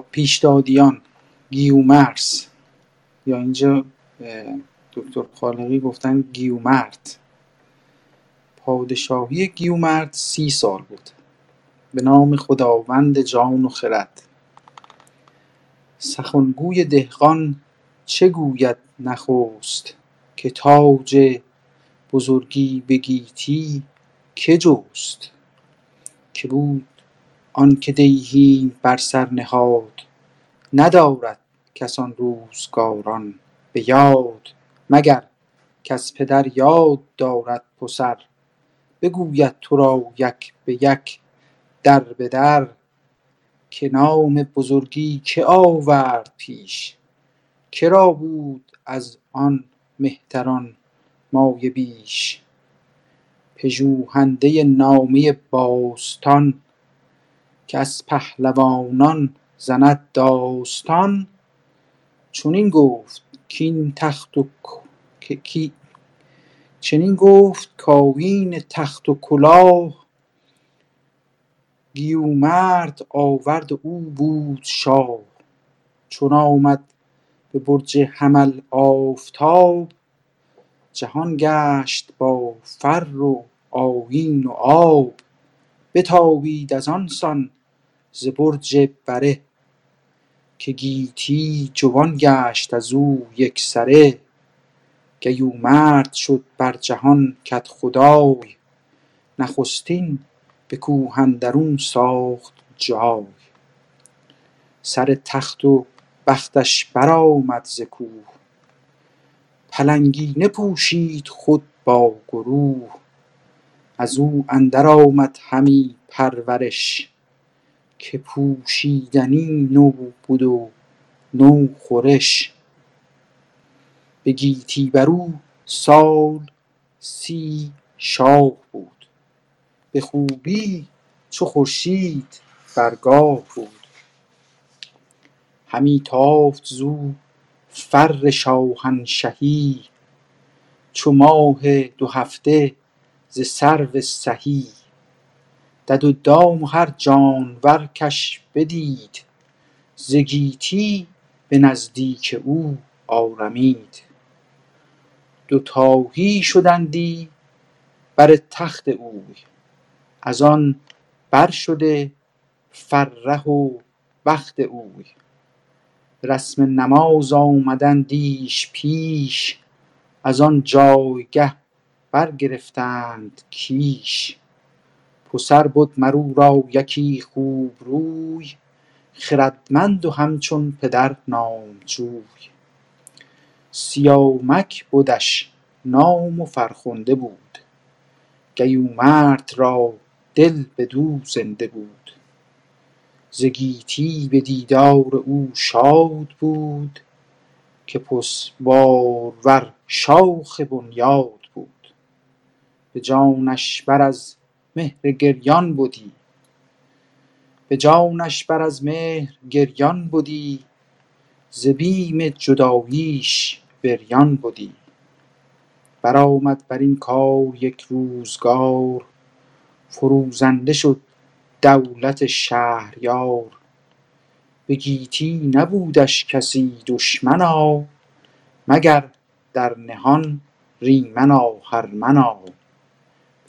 پیشدادیان گیومرس یا اینجا دکتر خالقی گفتن گیومرد. پادشاهی گیومرد سی سال بود. به نام خداوند جان و خرد. سخنگوی دهقان چه گوید نخست که تاج بزرگی به گیتی که جست؟ که بود آنکه دیهیم بر سر نهاد ندارد کس آن روزگاران به یاد مگر کز پدر یاد دارد پسر. بگوید تو را یک به یک در به در که نام بزرگی که آورد پیش؟ که را بود از آن مهتران مایه بیش؟ پژوهنده نامه باستان که از پهلوانان زند داستان. چنین گفت کاین تخت و چنین گفت کاوین تخت و کلاه. گیومرد آورد او بود شاه. چون آمد به برج حمل آفتاب جهان گشت با فر و آیین و آب. بتابید از آن سان ز برج بره که گیتی جوان گشت از او یکسره گیومرد شد بر جهان کدخدای نخستین به کوه اندرون ساخت جای. سر تخت و بختش برآمد ز کوه پلنگینه پوشید خود با گروه. ازو اندر آمد همی پرورش که پوشیدنی نو بد و نو خورش. به گیتی برو سال سی شاه بود. به خوبی چو خورشید بر گاه بود. همی تافت زو فر شاهنشهی. چو ماه دو هفته ز سرو سهی. دد و دام هر جانور کش بدید. ز گیتی به نزدیک او آرمید. دوتایی شدندی بر تخت اوی. از آن بر شده فرخ و بخت اوی. رسم نماز آمدندیش پیش از آن جایگه برگرفتند کیش. پسر بد مر او را یکی خوبروی خردمند و همچون پدر نامجوی سیامک بدش نام و فرخنده بود گیومرد را دل بدو زنده بود. ز گیتی به دیدار او شاد بود که پسبارور شاخ بنیاد بود. به جانش بر از مهر گریان بدی ز بیم جداییش بریان بدی برآمد برین کار یک روزگار. فروزنده شد دولت شهریار. به گیتی نبودش کسی دشمنا مگر در نهان ریمن آهرمنا.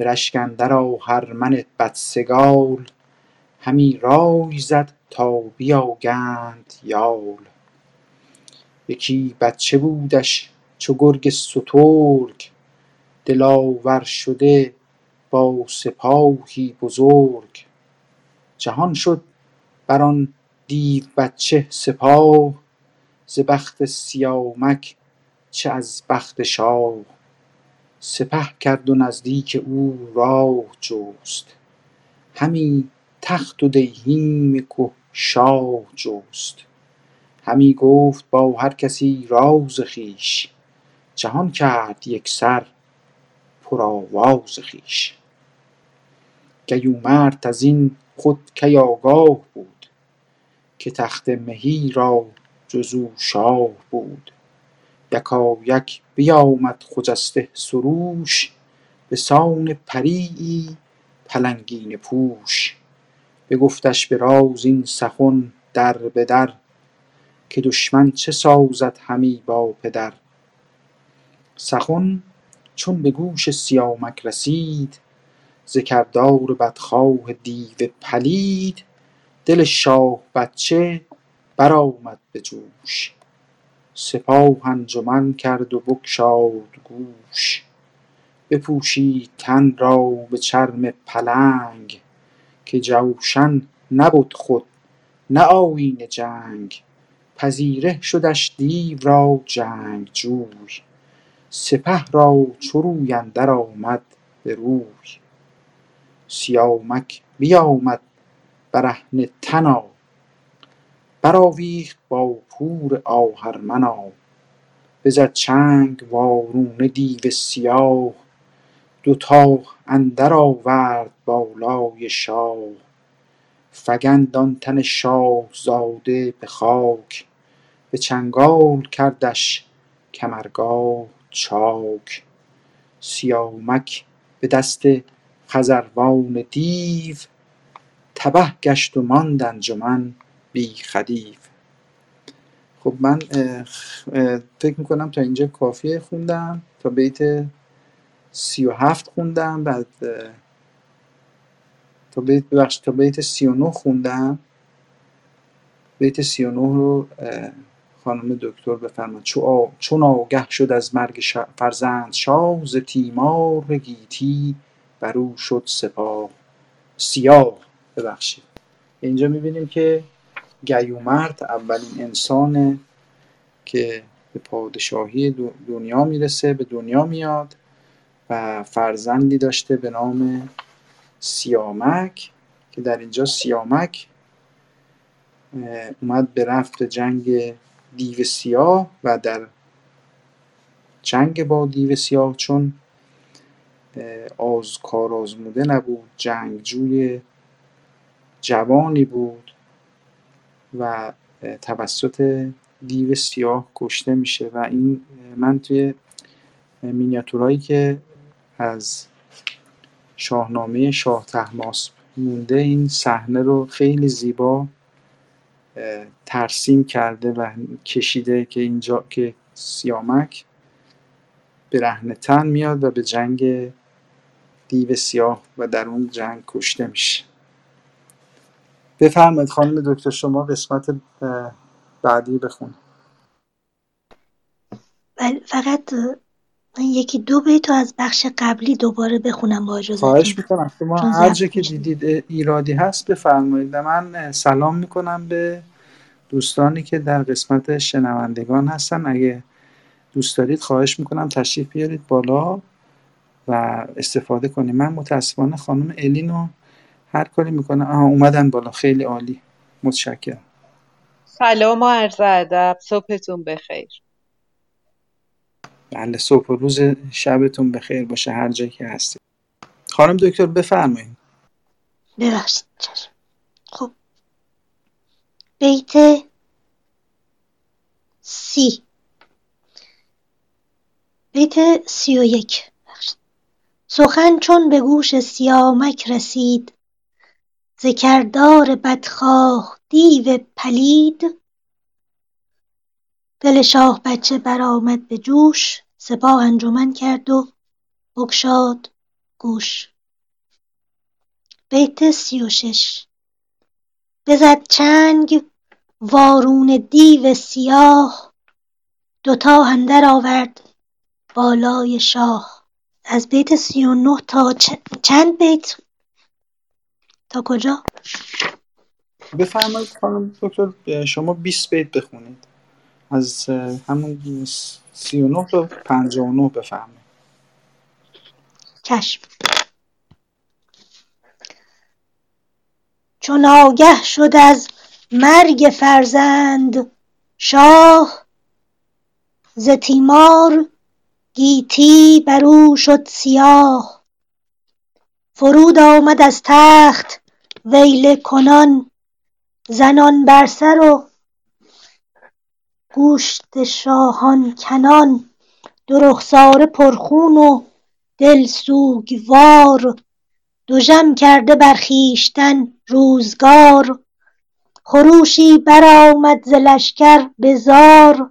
به رشک آهرمن بدسگال. همی رای زد تا بیاگند یال. یکی بچه بودش چو گرگ سترگ. دلاور شده با سپاهی بزرگ. جهان شد بران دیو بچه سپاه. ز بخت سیامک چه از بخت شاه. سپه کرد و نزدیک او راه جست. همی تخت و دیهیم که شاه جست. همی گفت با هر کسی راز خویش. جهان کرد پر آواز خویش. گیومرد ازین خود کی آگاه بود که تخت مهی را جز او شاه بود. یکایک بیامد خجسته سروش بسان پرییی پلنگینه پوش. بگفتش به راز این سخن در به در که دشمن چه سازد همی با پدر. سخن چون به گوش سیامک رسید ز کردار بدخواه دیو پلید دل شاه بچه برآمد به جوش. سپاه انجمن کرد و بگشاد گوش. بپوشید تن را به چرم پلنگ که جوشن نبد خود نه آیین جنگ. پذیره شدش دیو را جنگجوی سپه را چو روی اندر آمد به روی. سیامک بیامد برهنه تنا برآویخت با پور آهرمنا بزد چنگ وارونه دیو سیاه دو تا اندر آورد بالای شاه. فگند آن تن شاه زاده به خاک به چنگال کردش کمرگاه چاک. سیامک به دست خزروان دیو تبه گشت و ماند انجمن. بی خدیو خب من فکر می‌کنم تا اینجا کافیه خوندم. تا بیت سی و هفت خوندم بعد تا بیت ببخش تا بیت سی و نه خوندم. بیت سی و نه رو خانم دکتر بفرماد چون آگه شد از مرگ فرزند شاه ز تیمار گیتی بر شد سپاه. سیاه ببخشید. اینجا می‌بینیم که گیومرد اولین انسانه که به پادشاهی دنیا می‌رسه به دنیا میاد و فرزندی داشته به نام سیامک که در اینجا سیامک اومد به رفت جنگ دیو سیاه و در جنگ با دیو سیاه چون آز کار آزموده نبود جنگجوی جوانی بود. و توسط دیو سیاه کشته میشه و این من توی مینیاتورهایی که از شاهنامه شاه تحماس مونده این صحنه رو خیلی زیبا ترسیم کرده و کشیده که اینجا که سیامک به تن میاد و به جنگ دیو سیاه و در اون جنگ کشته میشه. بفرمایید خانم دکتر شما قسمت بعدی بخونید بله فقط من یکی دو بیت از بخش قبلی دوباره بخونم با اجازه خواهش می‌کنم. شما هر جا که دیدید ایرادی هست بفرمایید. من سلام می‌کنم به دوستانی که در قسمت شنوندگان هستن. اگه دوست دارید خواهش می‌کنم تشریف بیارید بالا و استفاده کنیم من متاسفانه خانم الینو هر کاری می‌کنه. آها اومدن بالا. خیلی عالی. متشکرم. سلام و عرض ادب. صبحتون بخیر. بله صبح و روز شبتون بخیر باشه هر جایی که هستید. خانم دکتر بفرمایید. ببخشید خب. بیت سی. بیت سی و یک. سخن چون به گوش سیامک رسید ز کردار بدخواه دیو پلید. دل شاه بچه برآمد به جوش سپاه انجمن کرد و بگشاد گوش. بیت سی و شش. بزد چنگ وارون دیو سیاه. دوتا اندر آورد بالای شاه. از بیت سی و نه تا چند بیت؟ تا کجا؟ بفرمایید خانم دکتر شما 20 بیت بخونید. از همون 39 تا 59 بفرمایید. چشم. چون آگه شد از مرگ فرزند شاه ز تیمار گیتی بر او شد سیاه. فرود آمد از تخت ویله کنان زنان بر سر و گوشت شاهان کنان. دو رخساره پرخون و دل سوگوار. دژم کرده بر خویشتن روزگار. خروشی برآمد ز لشکر به زار.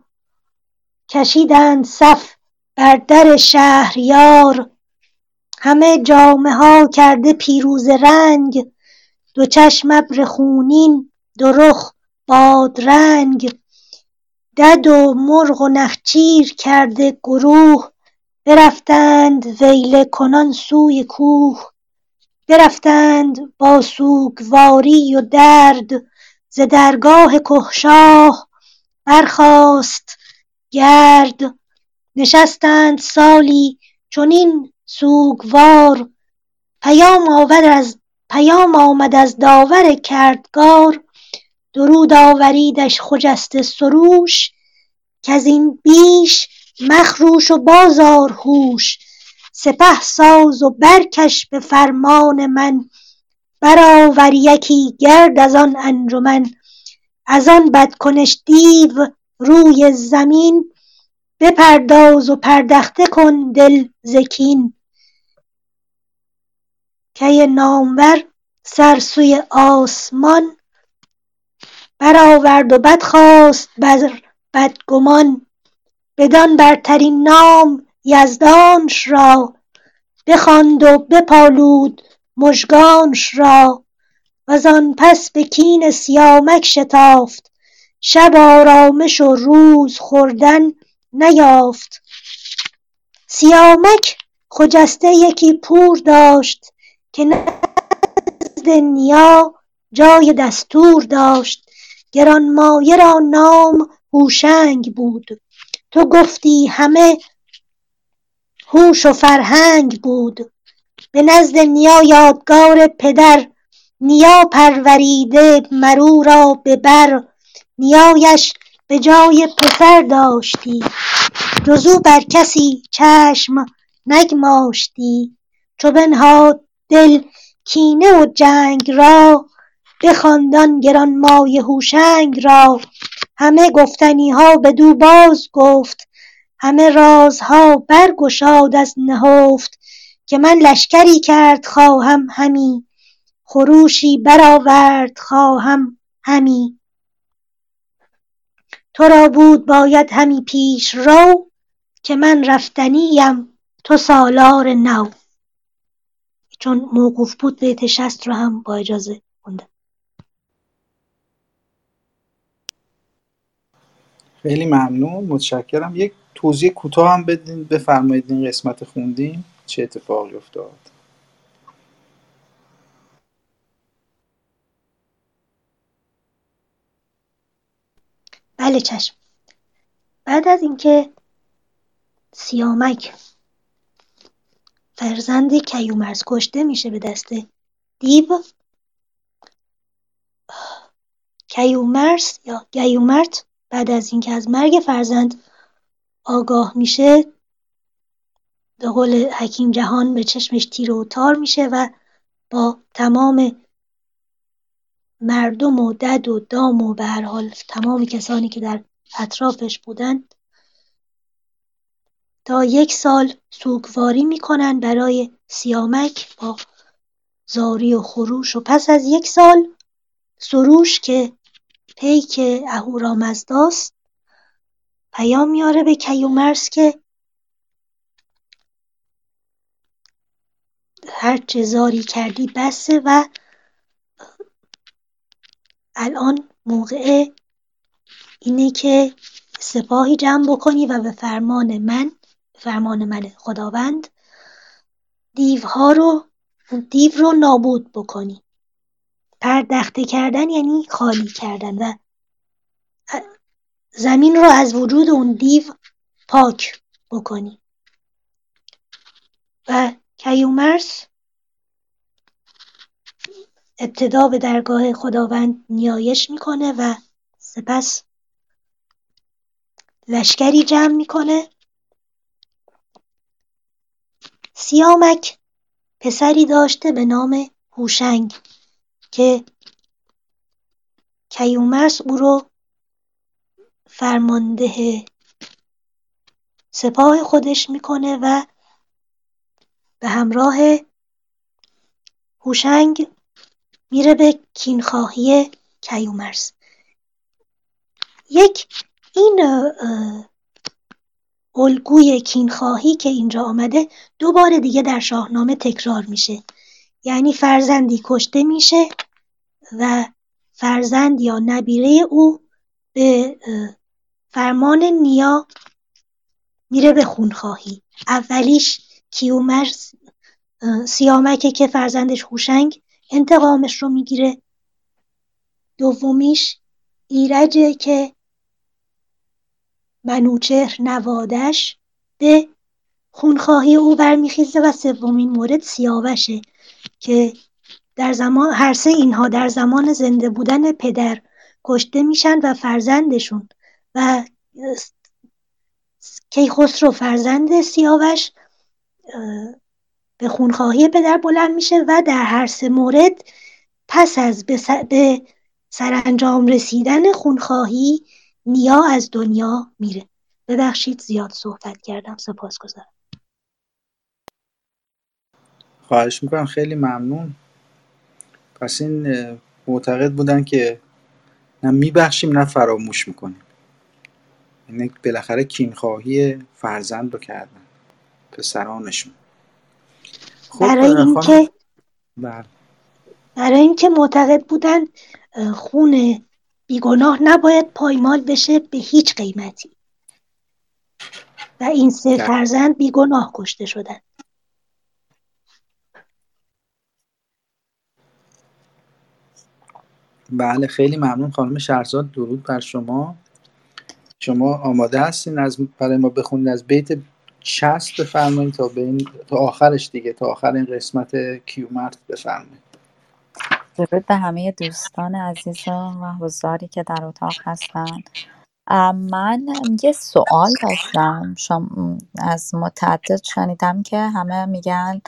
کشیدند صف بر در شهریار. همه جامه ها کرده پیروزه رنگ. دو چشم ابر خونین دو رخ بادرنگ. دد و مرغ و نخچیر کرده گروه برفتند ویله کنان سوی کوه. برفتند با سوگواری و درد ز درگاه کهشاه. برخاست گرد نشستند سالی چنین سوگوار. پیام آمد از داور کردگار. درود آوریدش خجسته سروش کزین بیش مخروش و بازآر هوش. سپه ساز و برکش به فرمان من برآور یکی گرد از آن انجمن. از آن بدکنش دیو روی زمین بپرداز و پردخته کن دل ز کی نامور سر سوی آسمان برآورد و بدخواست بر بدگمان بدان برترین نام یزدانش را بخواند و بپالود مژگانش را. وزان پس به کین سیامک شتافت شب آرامش و روز خوردن نیافت. سیامک خجسته یکی پور داشت که نزد نیا جای دستور داشت گرانمایه را نام هوشنگ بود. تو گفتی همه هوش و فرهنگ بود. به نزد نیا یادگار پدر نیا پروریده مر او را به بر. نیایش به جای پسر داشتی. جز او بر کسی چشم نگماشتی. چو بنهاد دل کینه و جنگ را بخواند آن گرانمایه هوشنگ را. همه گفتنی ها بدو باز گفت همه رازها برگشاد از نهفت که من لشکری کرد خواهم همی خروشی برآورد خواهم همی. تو را بود باید همی پیشرو که من رفتنی ام تو سالار نو. چون موقوف بود بیت شصت رو هم با اجازه خوندم خیلی ممنون متشکرم. یک توضیح کوتاه هم بدین بفرمایید این قسمت خوندیم چه اتفاقی افتاد؟ بله چشم. بعد از اینکه سیامک فرزند کیومرث کشته میشه به دست دیو. کیومرث یا گیومرت بعد از اینکه از مرگ فرزند آگاه میشه به قول حکیم جهان به چشمش تیره و تار میشه و با تمام مردم و دد و دام و به هر حال تمام کسانی که در اطرافش بودند تا یک سال سوگواری می‌کنن برای سیامک با زاری و خروش. و پس از یک سال سروش که پیک اهورامزداست پیام میاره به کیومرث که هرچه زاری کردی بسه و الان موقع اینه که سپاهی جمع بکنی و به فرمان من فرمان من خداوند دیوها رو دیو رو نابود بکنی. پردخته کردن یعنی خالی کردن و زمین رو از وجود اون دیو پاک بکنی. و کیومرث ابتدا به درگاه خداوند نیایش می‌کنه و سپس لشکری جمع می‌کنه. سیامک پسری داشته به نام هوشنگ که کیومرث او رو فرمانده سپاه خودش می‌کنه و به همراه هوشنگ میره به کینخواهی کیومرس. یک این الگوی کینخواهی که اینجا آمده دو بار دیگه در شاهنامه تکرار میشه. یعنی فرزندی کشته میشه و فرزند یا نبیره او به فرمان نیا میره به خونخواهی. اولیش کیومرس سیامکه که فرزندش هوشنگ انتقامش رو می‌گیره. دومیش ایرجه که منوچهر نوادش به خونخواهی او برمیخیزه و سومین مورد سیاوشه که در زمان هر سه اینها در زمان زنده بودن پدر کشته میشن و فرزندشون و کیخسرو فرزند سیاوش به خونخواهی پدر بلند میشه و در هر سه مورد پس از به سرانجام رسیدن خونخواهی نیا از دنیا میره. ببخشید زیاد صحبت کردم سپاس گذارم خواهش می‌کنم خیلی ممنون. پس این معتقد بودن که نه میبخشیم نه فراموش می‌کنیم. اینه بالاخره کینخواهی فرزند رو کردن. پسرانشون خب برای اینکه بله. برای اینکه معتقد بودن خون بیگناه نباید پایمال بشه به هیچ قیمتی. و این سه. فرزند بیگناه کشته شدن. بله خیلی ممنون خانم شهرزاد. درود بر شما. شما آماده هستین از برای ما بخونید. از بیت 60 بفرمایید تا به تا آخرش دیگه. تا آخر این قسمت کیومرت بفرمایید. درود به همه دوستان عزیز و حضاری که در اتاق هستن من یه سوال داشتم شما از متعدد شنیدم که همه میگن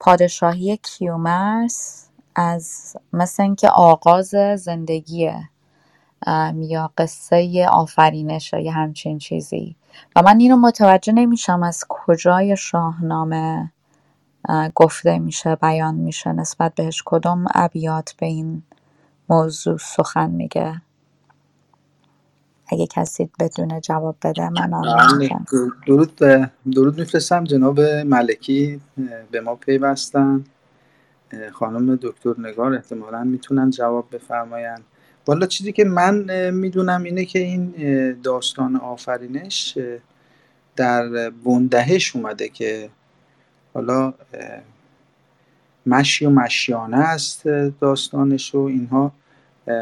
پادشاهی کیومرس از مثل اینکه آغاز زندگیه. یا قصه آفرینش یا همچین چیزی. و من اینو متوجه نمیشم از کجای شاهنامه. گفته میشه بیان میشه نسبت بهش کدوم ابیات به این موضوع سخن میگه. اگه کسی بدون جواب بده من بله، درود درود میفرستم. جناب ملکی به ما پیوستن. خانم دکتر نگار احتمالا می‌تونن جواب بفرمایند. والا چیزی که من می‌دونم اینه که این داستان آفرینش در بندهش اومده که حالا مشی و مشیانه است داستانش و اینها.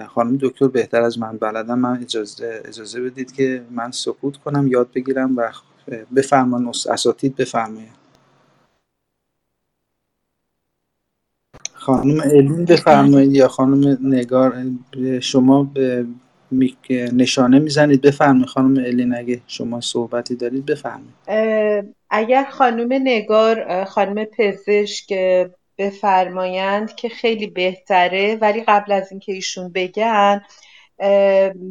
خانم دکتر بهتر از من بلدم. من اجازه, اجازه بدید که من سکوت کنم یاد بگیرم و بفرمان اساتید بفرمایید. خانم الین بفرمایید یا خانم نگار شما نشانه می‌زنید. بفرمایید خانم الین اگه شما صحبتی دارید بفرمایید. اگر خانم نگار خانم پزشک بفرمایند که خیلی بهتره ولی قبل از اینکه ایشون بگن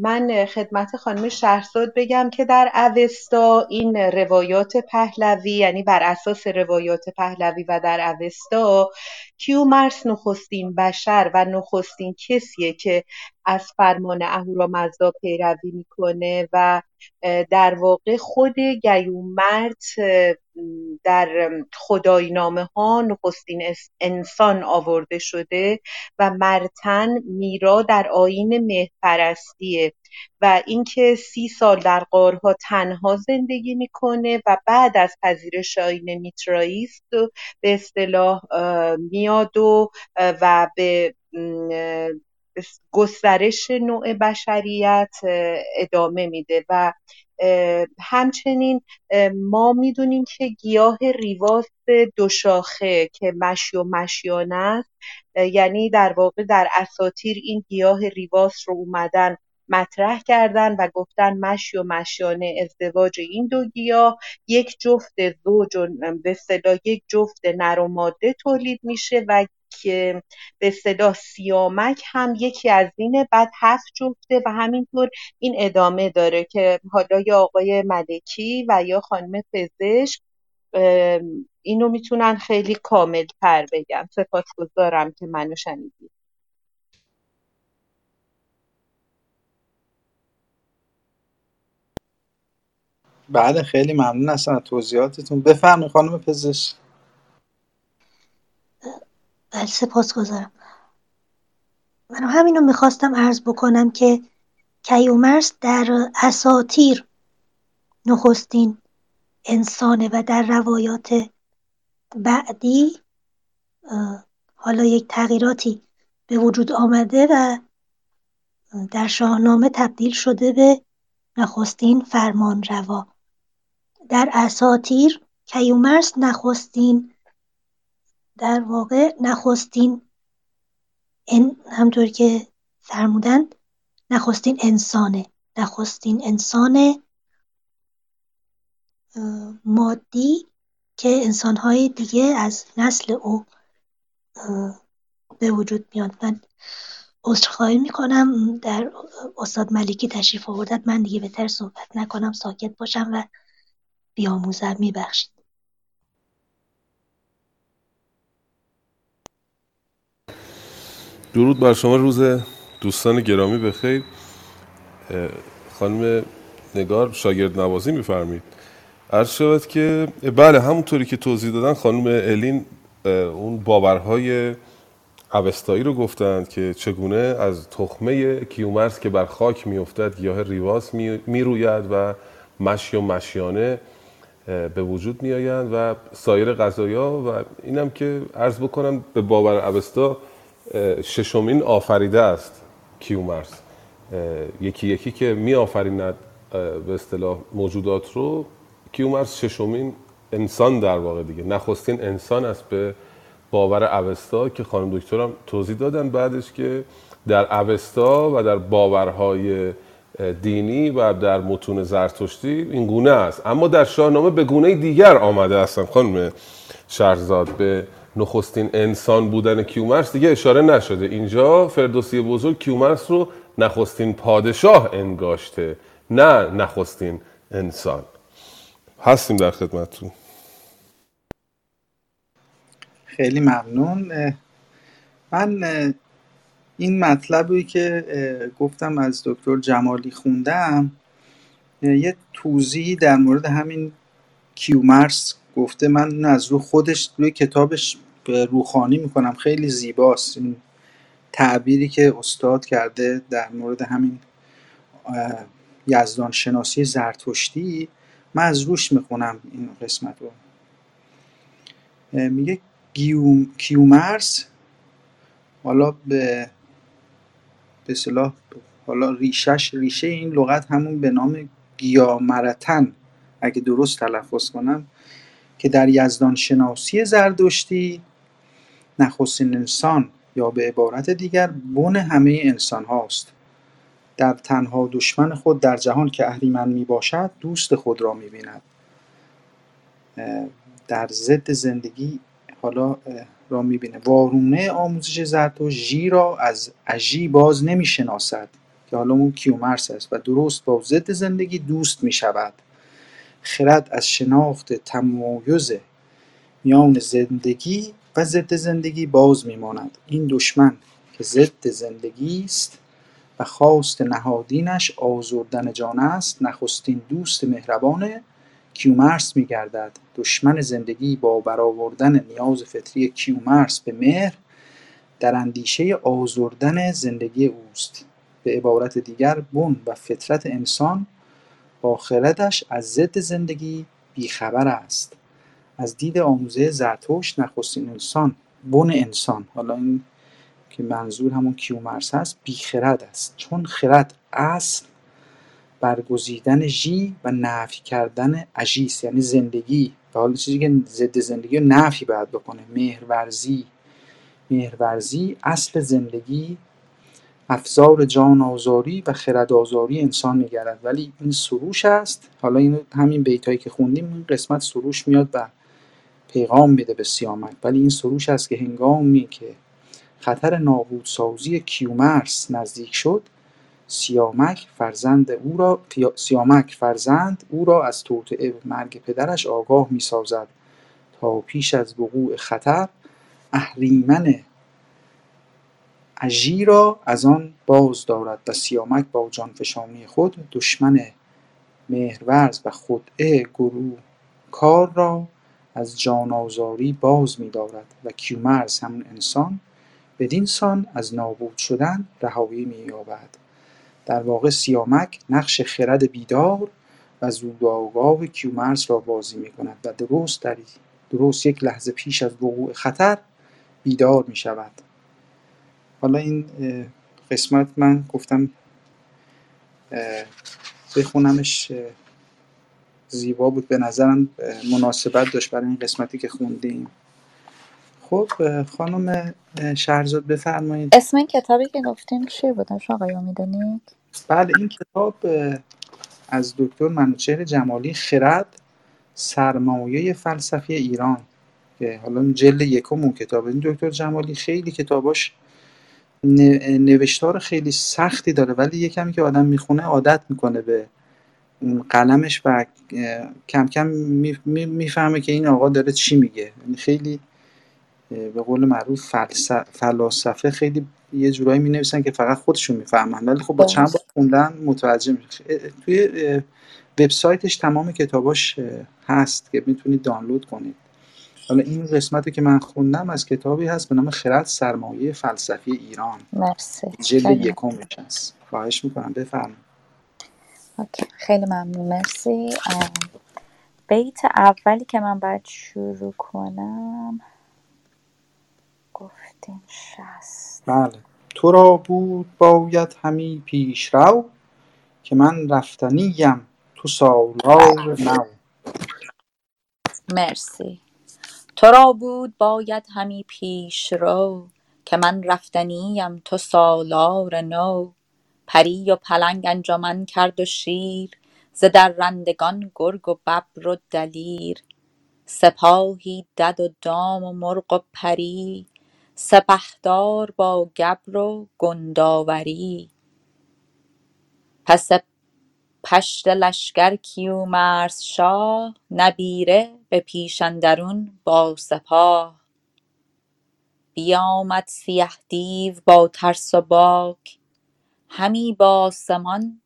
من خدمت خانم شهرزاد بگم که در اوستا این روایات پهلوی یعنی بر اساس روایات پهلوی و در اوستا کیومرس نخستین بشر و نخستین کسیه که از فرمان اهورامزدا پیروی می‌کنه و در واقع خود گیومرت در خداینامه ها نخستین انسان آورده شده و مرتن میرا در آین مهپرستیه و اینکه سی سال در قارها تنها زندگی می‌کنه و بعد از پذیرش آین میترائیست به اصطلاح میاد و و به گسترش نوع بشریت ادامه میده و همچنین ما می‌دونیم که گیاه ریواز دو شاخه که مشی و مشیانه است. یعنی در واقع در اساتیر این گیاه ریواس رو اومدن مطرح کردن و گفتن مشی و مشیانه ازدواج این دو گیاه. یک جفت زوج به صدا یک جفت نر و ماده تولید میشه و که به صدا سیامک هم یکی از اینه بعد هفت جفته و همینطور این ادامه داره که حالا یا آقای ملکی و یا خانم پزشک اینو می‌تونن خیلی کامل تر بگن. سپاسگزارم که منو شنیدید بعد بله، خیلی ممنون هستم از توضیحاتتون. بفرمایید خانم پزشک. بله سپاس گذارم من همینو می‌خواستم عرض بکنم که کیومرس در اساتیر نخستین انسانه و در روایات بعدی حالا یک تغییراتی به وجود آمده و در شاهنامه تبدیل شده به نخستین فرمان روا در اساتیر کیومرس نخستین در واقع نخستین همطور که فرمودند نخستین انسانه. نخستین انسان مادی که انسانهای دیگه از نسل او به وجود میاد. من عذرخواهی می‌کنم. در استاد ملیکی تشریف آوردد من دیگه بهتر صحبت نکنم. ساکت باشم و بیاموزم. میبخشید. درود بر شما روز دوستان گرامی بخیر خانم نگار شاگرد نوازی میفرمید عرض شود که بله همونطوری که توضیح دادن خانم الین اون باورهای اوستایی رو گفتند که چگونه از تخمه کیومرس که بر خاک میافتد گیاه ریواس می‌روید و مشی و مشیانه به وجود میآیند و سایر غذایا. و اینم که عرض بکنم به باور اوستا ششمین آفریده است کیومرس یکی یکی که می آفریند به اصطلاح موجودات رو کیومرس ششمین انسان در واقع دیگه. نخستین انسان است به باور اوستا که خانم دکترم توضیح دادن بعدش که در اوستا و در باورهای دینی و در متون زرتشتی این گونه است. اما در شاهنامه به گونه دیگر آمده هستن خانم شهرزاد به نخستین انسان بودن کیومرس دیگه اشاره نشده. اینجا فردوسی بزرگ کیومرس رو نخستین پادشاه انگاشته نه نخستین انسان. هستیم در خدمتتون. خیلی ممنون. من این مطلبی که گفتم از دکتر جمالی خوندم یه توضیحی در مورد همین کیومرس گفته من از رو خودش روی کتابش روخانی می‌کنم. خیلی زیباست. این تعبیری که استاد کرده در مورد همین یزدان شناسی زرتشتی من از روش می‌خونم این قسمت رو. میگه کیومرس حالا به به صلاح حالا ریشش ریشه این لغت همون به نام گیامرتن. اگه درست تلفظ کنم که در یزدان شناسی زردشتی نخستین انسان یا به عبارت دیگر بن همه انسان هاست. در تنها دشمن خود در جهان که اهریمن می باشد دوست خود را می بیند. در ضد زندگی حالا را می‌بینه وارونه آموزش زرتشت ژی را از اژی باز نمی‌شناسد که حالا اون کیومرس است و درست با ضد زندگی دوست می‌شود خرد از شناخت تمایز میان زندگی و ضد زندگی باز میماند. این دشمن که ضد زندگی است و خواست نهادینش آزردن جان است نخستین دوست مهربان کیومرس میگردد. دشمن زندگی با برآوردن نیاز فطری کیومرس به مهر در اندیشه آزردن زندگی اوست. به عبارت دیگر بن و فطرت انسان با خردش از ضد زندگی بیخبر است. از دید آموزه زرتشت نخستین انسان بن انسان. حالا این که منظور همون کیومرس هست بیخرد است. چون خرد اصل برگزیدن ژی و نفی کردن اژیست یعنی زندگی. و حالا چیزی که ضد زندگی رو نفی باید بکنه. مهرورزی. مهرورزی اصل زندگی افزار جان آزاری و خرد آزاری انسان میگرد ولی این سروش است. حالا این همین بیتایی که خوندیم این قسمت سروش میاد و پیغام میده به سیامک. ولی این سروش است که هنگامی که خطر نابودسازی کیومرس نزدیک شد سیامک فرزند او را سیامک فرزند او را از توطئه مرگ پدرش آگاه می‌سازد تا پیش از وقوع خطر اهریمن اژی را از آن باز دارد و سیامک با جانفشانی خود دشمن مهرورز و خدعه گروه کار را از جان آزاری باز می‌دارد و کیومرث همون انسان بدین سان از نابود شدن رهایی می‌یابد. در واقع سیامک نقش خرد بیدار و زودآگاه کیومرث را بازی می‌کند و درست در درست یک لحظه پیش از وقوع خطر بیدار می‌شود. حالا این قسمت من گفتم بخونمش زیبا بود. به نظرم مناسبت داشت برای این قسمتی که خوندیم. خب خانم شهرزاد بفرمایید. اسم این کتابی که گفتیم چی بودش آقای می‌دونید بله این کتاب از دکتر منوچهر جمالی خرد سرمایه فلسفی ایران که حالا جلد یکم اون کتاب این دکتر جمالی خیلی کتاباش نوشتار خیلی سختی داره ولی یه کمی که آدم می‌خونه عادت می‌کنه به اون قلمش و کم کم می‌فهمه که این آقا داره چی میگه. یعنی خیلی به قول معروف فلاسفه خیلی یه جورایی می نویسن که فقط خودشون می‌فهمن. ولی خب با چند بار خوندن متوجه میشه. توی وبسایتش تمام کتاباش هست که می‌تونید دانلود کنید. حالا این قسمتی که من خوندم از کتابی هست به نام خرد سرمایه فلسفی ایران. مرسی. جلد یکمش هست خواهش می‌کنم. بفرمایید. خیلی ممنون. مرسی. بیت اولی که من باید شروع کنم. گفتیم شست. بله. تو را بود باید همی پیش رو که من رفتنیم تو سالار نو. مرسی. تو را بود باید همی پیش رو که من رفتنیم تو سالار نو. پری و پلنگ انجمن کرد و شیر ز درندگان گرگ و ببر و دلیر. سپاهی دد و دام و مرغ و پری سپهدار با گبر و گنداوری. پس پشت لشکر کیومرث شاه نبیره به پیش اندرون با سپاه. بیامد سیه دیو با ترس و باک. همی بآسمان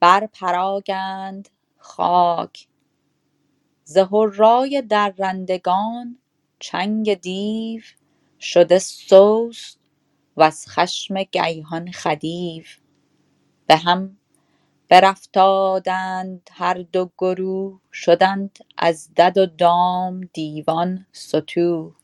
برپراگند خاک. ز هرای درندگان چنگ دیو شده سست وز خشم گیهان خدیو. به هم برافتادند هر دو گروه شدند از دد و دام دیوان ستوه.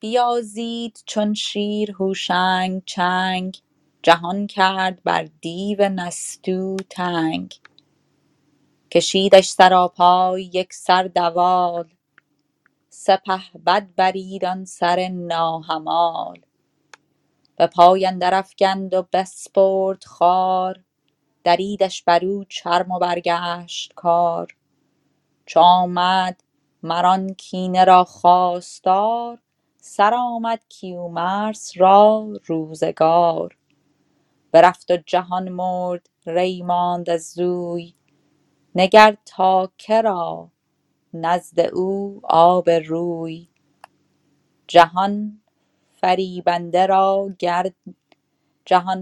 بیازید چون شیر هوشنگ چنگ جهان کرد بر دیو نستوه تنگ. کشیدش سراپای یکسر دوال سپهبد برید آن سر ناهمال. به پای اندر افگند و بسپرد خوار دریدش برو چرم و برگشت کار. چو آمد مر کینه را خواستار سرآمد کیومرث را روزگار. برفت و جهان مرد ری ماند از نگر تا که را نزد او آب روی. جهان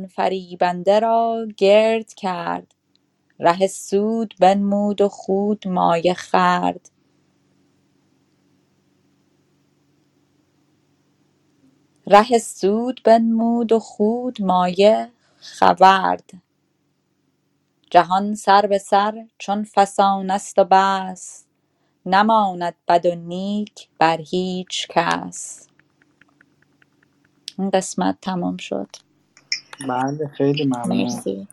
فریبنده را گرد کرد. ره سود بنمود و خود مایه خورد. جهان سر به سر چون فسانه ست و بس. نماند بد و نیک بر هیچ کس. این قسمت تمام شد. بله خیلی ممنون. مرسی.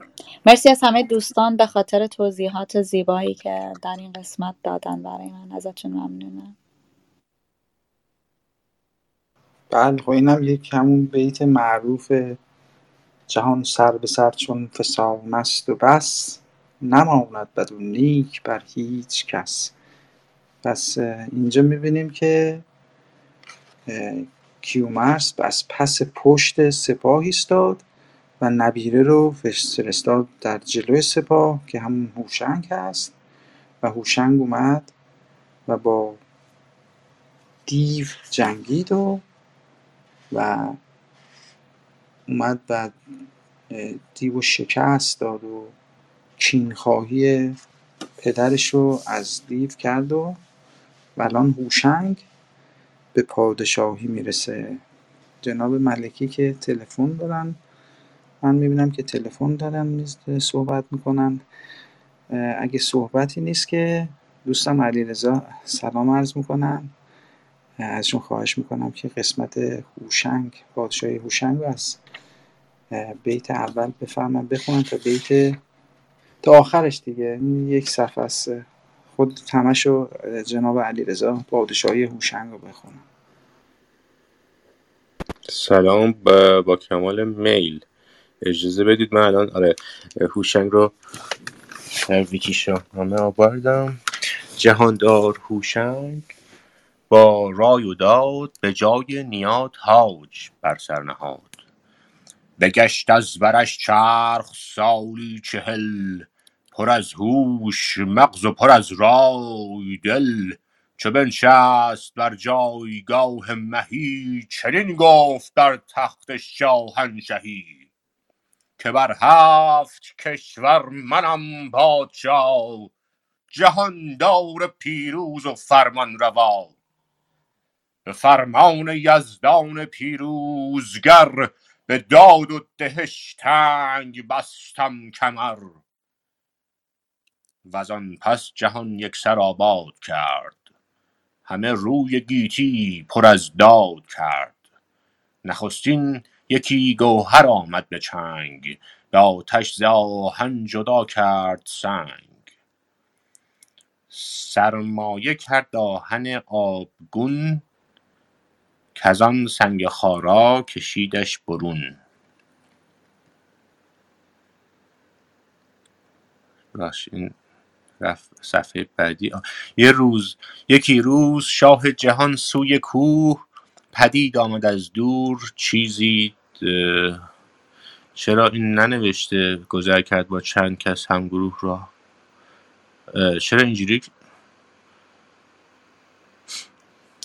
مرسی از همه دوستان به خاطر توضیحات زیبایی که در این قسمت دادن برای من. ازتون ممنونم. بله خب اینم یک همون بیت معروف جهان سر به سر چون فسانه است و بس نماند بد و نیک بر هیچ کس. پس اینجا می‌بینیم که کیومرث از پس پشت سپاه ایستاد و نبیره رو فرستاد در جلوی سپاه که همون هوشنگ هست و هوشنگ اومد و با دیو جنگید و و اومد و دیو شکست داد و کینخواهی پدرش رو از دیو کرد و الان هوشنگ به پادشاهی می‌رسه. جناب ملکی که تلفن دارن. من می‌بینم که تلفن دارن صحبت می‌کنن. اگه صحبتی نیست که دوستم علیرضا سلام عرض می‌کنم. ازشون خواهش می‌کنم که قسمت هوشنگ پادشاهی هوشنگ از بیت اول بفهمم بخونم تا بیت تا آخرش دیگه. یک صفحه است. خود همشو جناب علیرضا پادشاهی هوشنگ رو بخونم. سلام با, با کمال میل. اجازه بدید من الان آره هوشنگ رو در ویکی شاهنامه آوردم. جهاندار هوشنگ با رای و داد به جای نیاد هاج بر سر نهاد. بگشت از برش چرخ سالی چهل پر از هوش مغز و پر از رای دل. چو بنشست بر جایگاه مهی چنین گفت در تخت شاهنشهی. که بر هفت کشور منم پادشاه جهاندار پیروز و فرمان روا. به فرمان یزدان پیروزگر به داد و دهش تنگ بستم کمر. وزان پس جهان یکسر آباد کرد. همه روی گیتی پر از داد کرد. نخستین یکی گوهر آمد به چنگ به آتش ز آهن جدا کرد سنگ. سرمایه کرد آهن آبگون کزان سنگ خارا کشیدش برون. این رفت صفحه بعدی. آه. یه روز یکی روز شاه جهان سوی کوه پدید آمد از دور چیزی چرا این ننوشته گذر کرد با چند کس همگروه را؟ اه، چرا اینجوری؟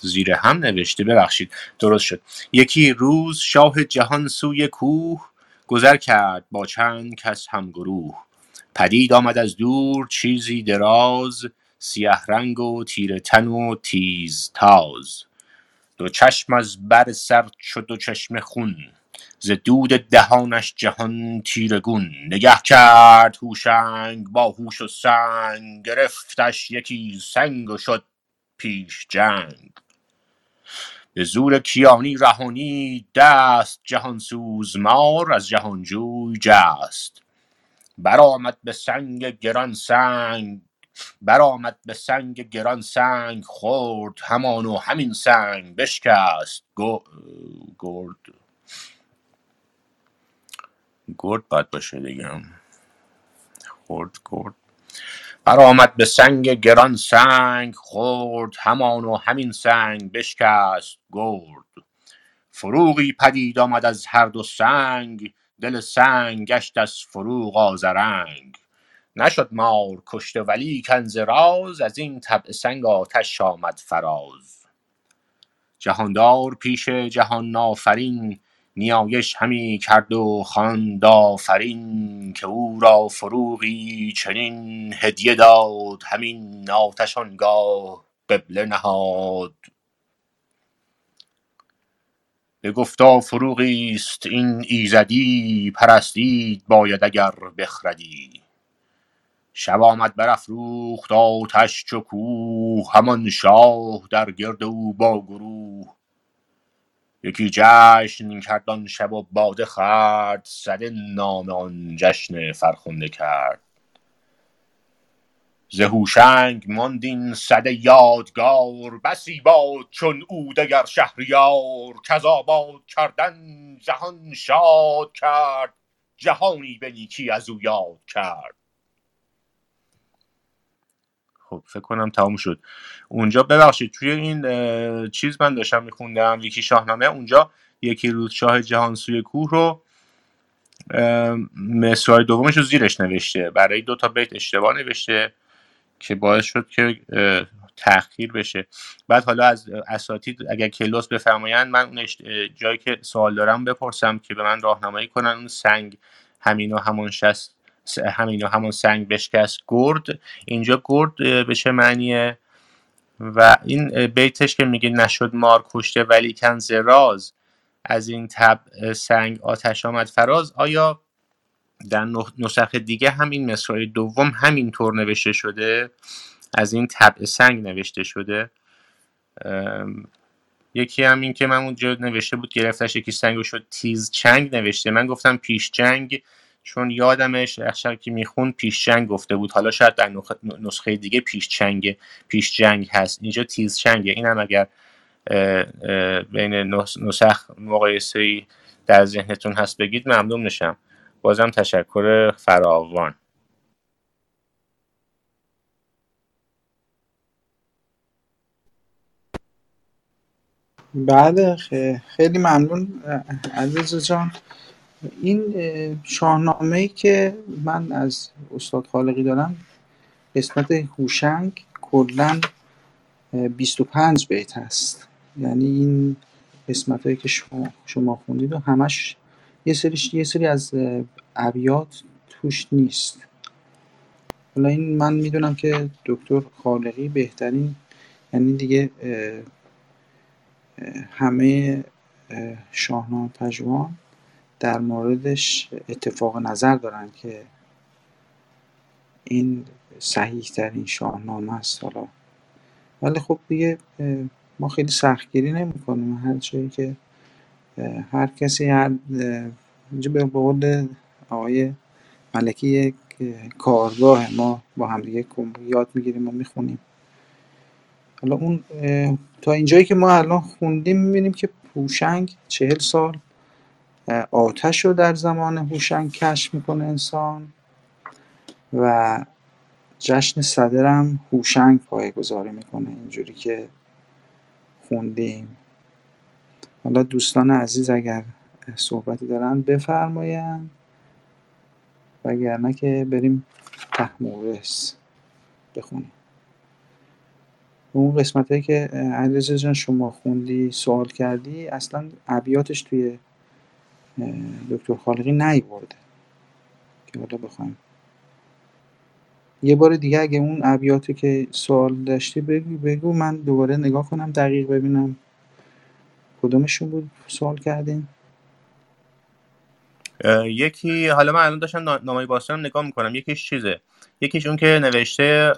زیر هم نوشته ببخشید درست شد. یکی روز شاه جهان سوی کوه گذر کرد با چند کس همگروه. پدید آمد از دور چیزی دراز سیه رنگ و تیره تن و تیز تاز. دو چشم از بر سر شد دو چشم خون ز دود دهانش جهان تیرگون نگه کرد هوشنگ با هوش و سنگ گرفتش یکی سنگ و شد پیش جنگ. به زور کیانی رهانی دست جهان سوزمار از جهانجوی جست. برآمد به سنگ گران سنگ برآمد به سنگ گران سنگ خورد همان و همین سنگ بشکست. گرد. گرد باید باشه دیگه. خورد گرد. برآمد به سنگ گران سنگ خورد همان و همین سنگ بشکست. گرد. فروغی پدید آمد از هر دو سنگ دل سنگ گشت از فروغ آذرنگ. نشد مار کشته ولی کنز راز از این طبع سنگ آتش آمد فراز. جهاندار پیش جهان آفرین نیایش همی کرد و خواند آفرین که او را فروغی چنین هدیه داد. همین آتش آنگاه قبله نهاد. بگفتا فروغی است این ایزدی پرستید باید اگر بخردی. شب آمد برافروخت آتش چو کوه همان شاه در گرد او با گروه. یکی جشن کرد آن شب و باده خورد سده نام آن جشن فرخنده کرد. ز هوشنگ ماند سده یادگار بسی باد چون او دگر شهریار کز آباد کردن جهان شاد کرد جهانی به نیکی از او یاد کرد. خب فکر کنم تموم شد. اونجا ببخشید توی این چیز من داشتم میخوندم یکی شاهنامه اونجا یکی روز شاه جهان سوی کوه رو مصرع دومش رو زیرش نوشته. برای دو تا بیت اشتباه نوشته. که باعث شد که تأخیر بشه. بعد حالا از اساتید اگر کلاس بفرمایند من اون جایی که سوال دارم بپرسم که به من راهنمایی کنن اون سنگ همین و همون شست همین و همون سنگ بشکست گرد. اینجا گرد به چه معنیه؟ و این بیتش که میگه نشد مار کشته ولی کن زراز از این تب سنگ آتش آمد فراز. آیا در نسخ دیگه هم این مصرع دوم همینطور نوشته شده. از این طبع سنگ نوشته شده. یکی هم این که من اونجا نوشته بود گرفتش یکی سنگ شد تیز چنگ نوشته. من گفتم پیش جنگ چون یادمش اخشر که میخون پیش جنگ گفته بود. حالا شاید در نسخه دیگه پیش چنگ پیش جنگ هست. اینجا تیز چنگه. این هم اگر بین نسخ مقایسه در ذهنتون هست بگید ممنون میشم. بازم تشکر فراوان. بله خیلی ممنون عزیز جان. این شاهنامه ای که من از استاد خالقی دارم قسمت هوشنگ کلا 25 بیت هست یعنی این قسمت هایی که شما, شما خوندید و همش یه سریش یه سری از ابیات توش نیست. حالا این من می‌دونم که دکتر خالقی بهترین یعنی دیگه همه شاهنامه پژوهان در موردش اتفاق نظر دارن که این صحیح ترین شاهنامه است حالا. ولی خب دیگه ما خیلی سختگیری نمی کنیم هر جایی که هر کسی هر به قول آقای ملکی یک کارگاه ما با هم دیگه یاد می‌گیریم و می‌خونیم. حالا اون تا اینجایی که ما الان خوندیم می‌بینیم که هوشنگ چهل سال آتش رو در زمان هوشنگ کشف می‌کنه انسان و جشن صدرم هوشنگ گذاری می‌کنه. اینجوری که خوندیم. حالا دوستان عزیز اگر صحبتی دارن بفرمایند وگرنه که بریم تحمورس بخونیم. اون قسمت هایی که علیرضا جان شما خوندی سوال کردی اصلا ابیاتش توی دکتر خالقی نیورده. که حالا بخوایم. یه بار دیگه اگه اون ابیاتی که سوال داشتی بگو بگو من دوباره نگاه کنم دقیق ببینم. کدومشون بود سوال کردین؟ یکی حالا من الان داشتم نامه باستان نگاه می‌کنم. یکیش چیزه؟ یکیش اون که نوشته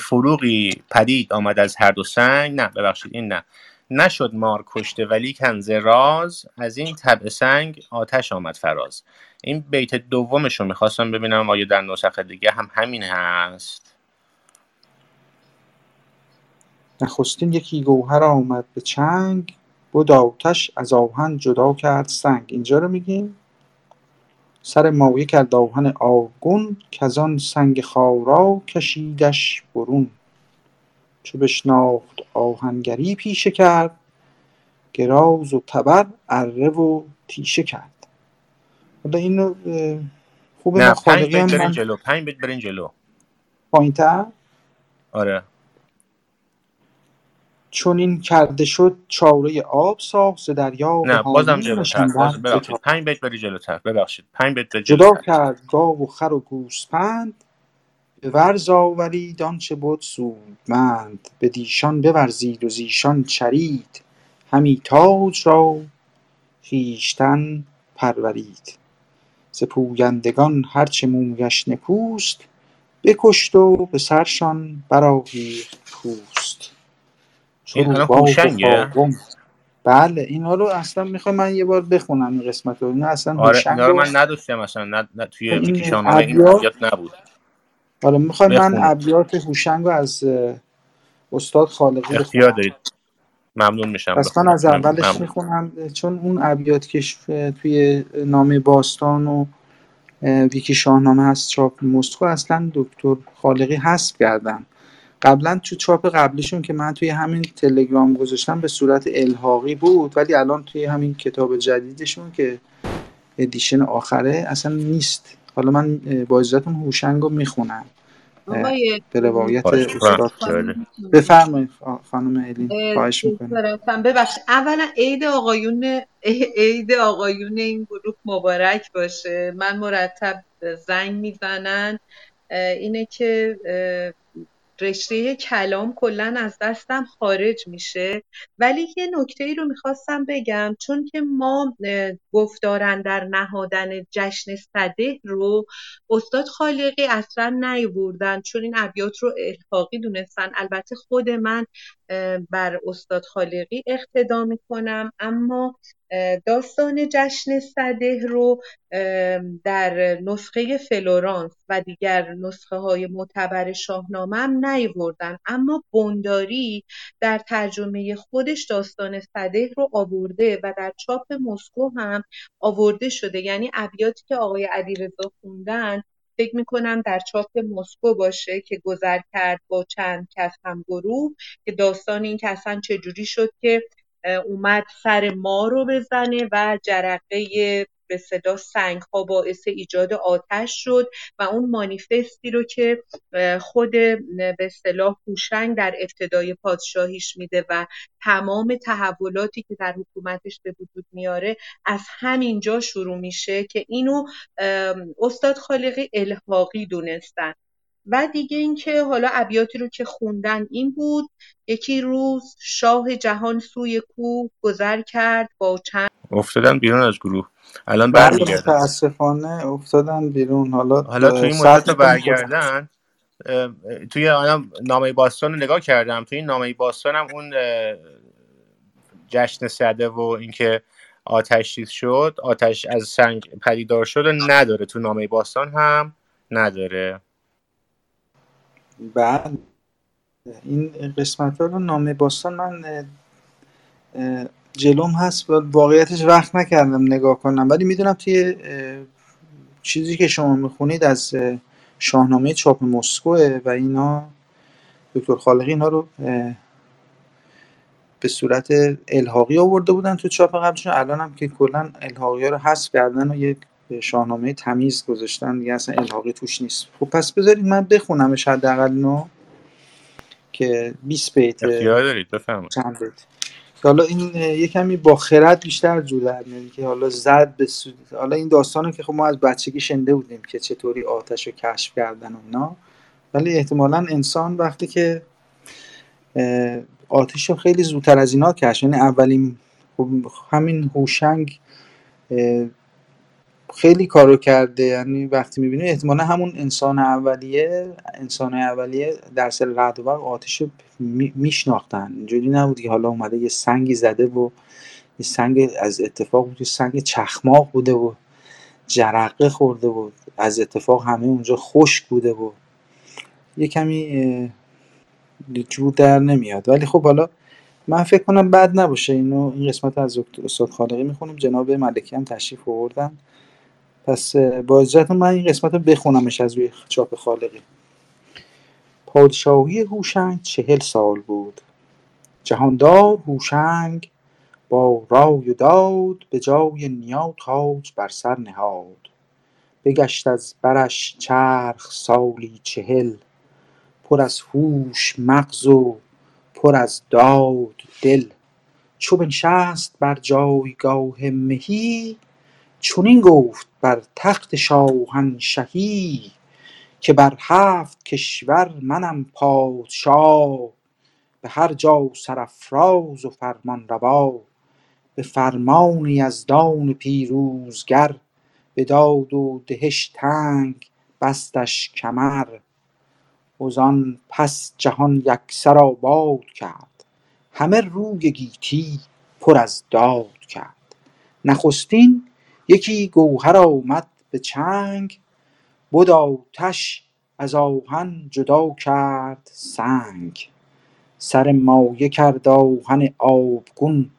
فروغی پدید آمد از هر دو سنگ. نه ببخشید این نه. نشد مار کشته ولی کنز راز. از این طبع سنگ آتش آمد فراز. این بیت دومش رو می‌خواستم ببینم. آیا در نسخه دیگه هم همین هست؟ نخستین یکی گوهر آمد به چنگ. بود آتش از آهن جدا کرد سنگ. اینجا رو میگیم؟ سر مایه کرد آهن آگون آن سنگ خارا کشیدش برون. چو بشناخت آهنگری پیشه کرد گراز و تبر اره و تیشه کرد. حالا اینو خوبه نه پنج بیت برین جلو پنج بیت برین جلو. پایینتر؟ آره. چون این کرده شد چاره آب ساخت دریا نه بازم جلوتر باز ببخشید. پنج بیت بری جلوتر ببخشید. پنج بیت جدا کرد گاو و خر و گوسپند به ورز آورید آنچه بود سودمند. به دیشان بورزید و زیشان چرید. همی تاج را خویشتن پرورید. ز پویندگان هرچه مویش نکوست بکشت و به سرشان برآویخت پوست. این الان هوشنگه. بله اینا رو اصلا می‌خوام من یه بار بخونم این قسمت رو. اینا اصلا آره اینا رو من نداشتم اصلا نه, نه توی ویکیشنامه این ابیات نبود. حالا می‌خوام من ابیات هوشنگ رو از استاد خالقی اختیار دارید. ممنون میشم پس من از اولش می‌خونم چون اون ابیات که توی نامه باستان و ویکی شاهنامه هست چاپ مسکو اصلا دکتر خالقی هست کردن. قبلا تو چاپ قبلیشون که من توی همین تلگرام گذاشتم به صورت الحاقی بود ولی الان توی همین کتاب جدیدشون که ادیشن آخره اصلا نیست. حالا من با اجازهتون هوشنگ رو می‌خونم. به روایت. بفرمایید خانم الین خواهش می‌کنم. ببخشید. اولا عید آقایون عید آقایون این گروه مبارک باشه. من مرتب زنگ می‌زنن. اینه که رشته کلام کلا از دستم خارج میشه. ولی یه نکته ای رو می‌خواستم بگم چون که ما گفتارن در نهادن جشن صده رو استاد خالقی اصلا نیاوردن چون این ابیات رو الحاقی دونستن. البته خود من بر استاد خالقی اقتدا می‌کنم. اما داستان جشن صده رو در نسخه فلورانس و دیگر نسخه های معتبر شاهنامه هم نیاوردن. اما بنداری در ترجمه خودش داستان صده رو آورده و در چاپ مسکو هم آورده شده. یعنی ابیاتی که آقای علیرضا خوندن فکر می‌کنم در چاپ مسکو باشه که گذر کرد با چند کس هم گروه که داستان این که اصلا چجوری شد که اومد سر ما رو بزنه و جرقه به صدا سنگ ها باعث ایجاد آتش شد و اون مانیفستی رو که خود به اصطلاح هوشنگ در ابتدای پادشاهیش میده و تمام تحولاتی که در حکومتش به وجود میاره از همینجا شروع میشه که اینو استاد خالقی الحاقی دونستن. و دیگه اینکه حالا ابیاتی رو که خوندن این بود یکی روز شاه جهان سوی کوه گذر کرد با چند افتادن بیرون از گروه. الان بله برمیگردن. متاسفانه افتادن بیرون. حالا حالا تو این مدت برگردن توی الان نامه باستان رو نگاه کردم. توی این نامه باستان هم اون جشن صده و اینکه آتش چیز شد آتش از سنگ پدیدار شد و نداره. تو نامه باستان هم نداره. بله. این قسمت ها رو نامه باستان من جلوم هست. و واقعیتش وقت نکردم نگاه کنم. ولی می‌دونم توی چیزی که شما می‌خونید از اه، شاهنامه چاپ مسکوه و اینا دکتر خالقی اینا رو به صورت الحاقی آورده بودن تو چاپ قبلشون. الان هم که کلا الحاقی ها رو حذف کردن و یک شاهنامه تمیز گذاشتن دیگه اصلا الحاقی توش نیست. خب پس بذارید من بخونمش حداقل اینو که 20 بیت اختیار دارید بفرمایید. چند بیت که حالا این یه کمی با خرد بیشتر جور در که حالا زد به سو... حالا این داستانو که خب ما از بچگی شنده بودیم که چطوری آتش رو کشف کردن و اینا. ولی احتمالا انسان وقتی که آتش رو خیلی زودتر از اینا کشف یعنی اولین خب همین هوشنگ خیلی کارو کرده. یعنی وقتی می‌بینی احتمالا همون انسان اولیه انسان اولیه در سر رعد و برق آتش میشناختن. اینجوری نبود که حالا اومده یه سنگی زده و یه سنگ از اتفاق بود سنگ چخماق بوده و جرقه خورده بود از اتفاق همه اونجا خشک بوده و یه کمی جور در نمیاد. ولی خب حالا من فکر کنم بد نباشه. اینو این قسمت از دکتر استاد خالقی می‌خونیم جناب ملکی هم تشریف آوردن. پس با اجازهتون من این قسمت رو بخونمش از روی چاپ خالقی. پادشاهی هوشنگ چهل سال بود. جهاندار هوشنگ با رای و داد به جای نیا تاج بر سر نهاد. بگشت از برش چرخ سالی چهل. پر از هوش مغز و پر از داد دل. چو بنشست بر جایگاه مهی چنین گفت بر تخت شاهنشهی که بر هفت کشور منم پادشاه به هر جا سرافراز و فرمانروا به فرمان یزدان پیروزگر به داد و دهش تنگ بستش کمر. وزان پس جهان یکسر آباد کرد همه روی گیتی پر از داد کرد. نخستین یکی گوهر آمد به چنگ بد آتش از آهن جدا کرد سنگ. سر مایه کرد آهن آبگون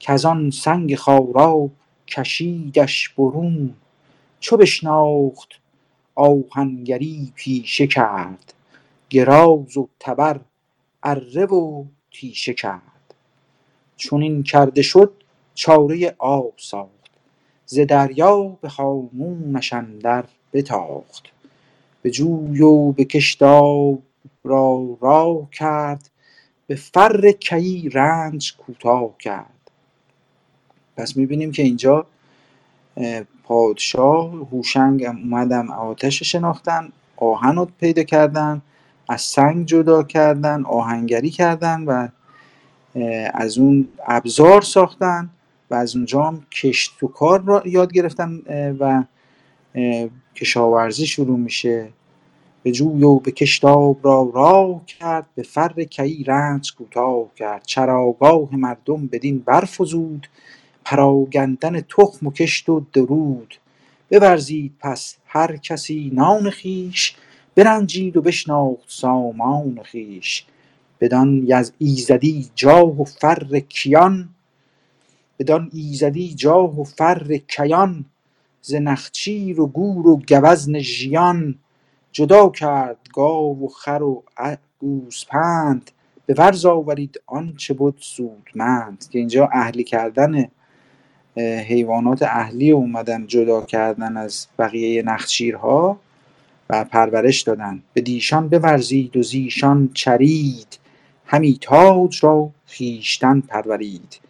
کزان سنگ خارا کشیدش برون. چو بشناخت آهنگری پیشه کرد گراز و تبر اره و تیشه کرد. چنین کرده شد چاره آب ساخت ز دریا به هامونش اندر بتاخت. به جوی و به کشتاب را راه کرد به فر کیی رنج کوتاه کرد. پس می‌بینیم که اینجا پادشاه هوشنگ اومدم آتش شناختن آهن رو پیدا کردن از سنگ جدا کردن آهنگری کردن و از اون ابزار ساختن. و از اونجا هم کشت و کار را یاد گرفتن و کشاورزی شروع میشه. به جوی و به کشتاب را راه کرد به فر کی رنج کوتاه کرد. چراگاه مردم بدین برفزود پراگندن تخم و کشت و درود. بورزید پس هر کسی نان خویش برنجید و بشناخت سامان خویش. بدان ایزدی جاه و فر کیان بدان ایزدی جاه و فر کیان ز نخچیر و گور و گوزن ژیان. جدا کرد گاو و خر و گوسپند به ورز آورید آنچه بود سودمند. که اینجا اهلی کردن حیوانات اهلی اومدن جدا کردن از بقیه نخچیرها و پرورش دادن. به دیشان بورزید و زیشان چرید همی تاج را خویشتن پرورید.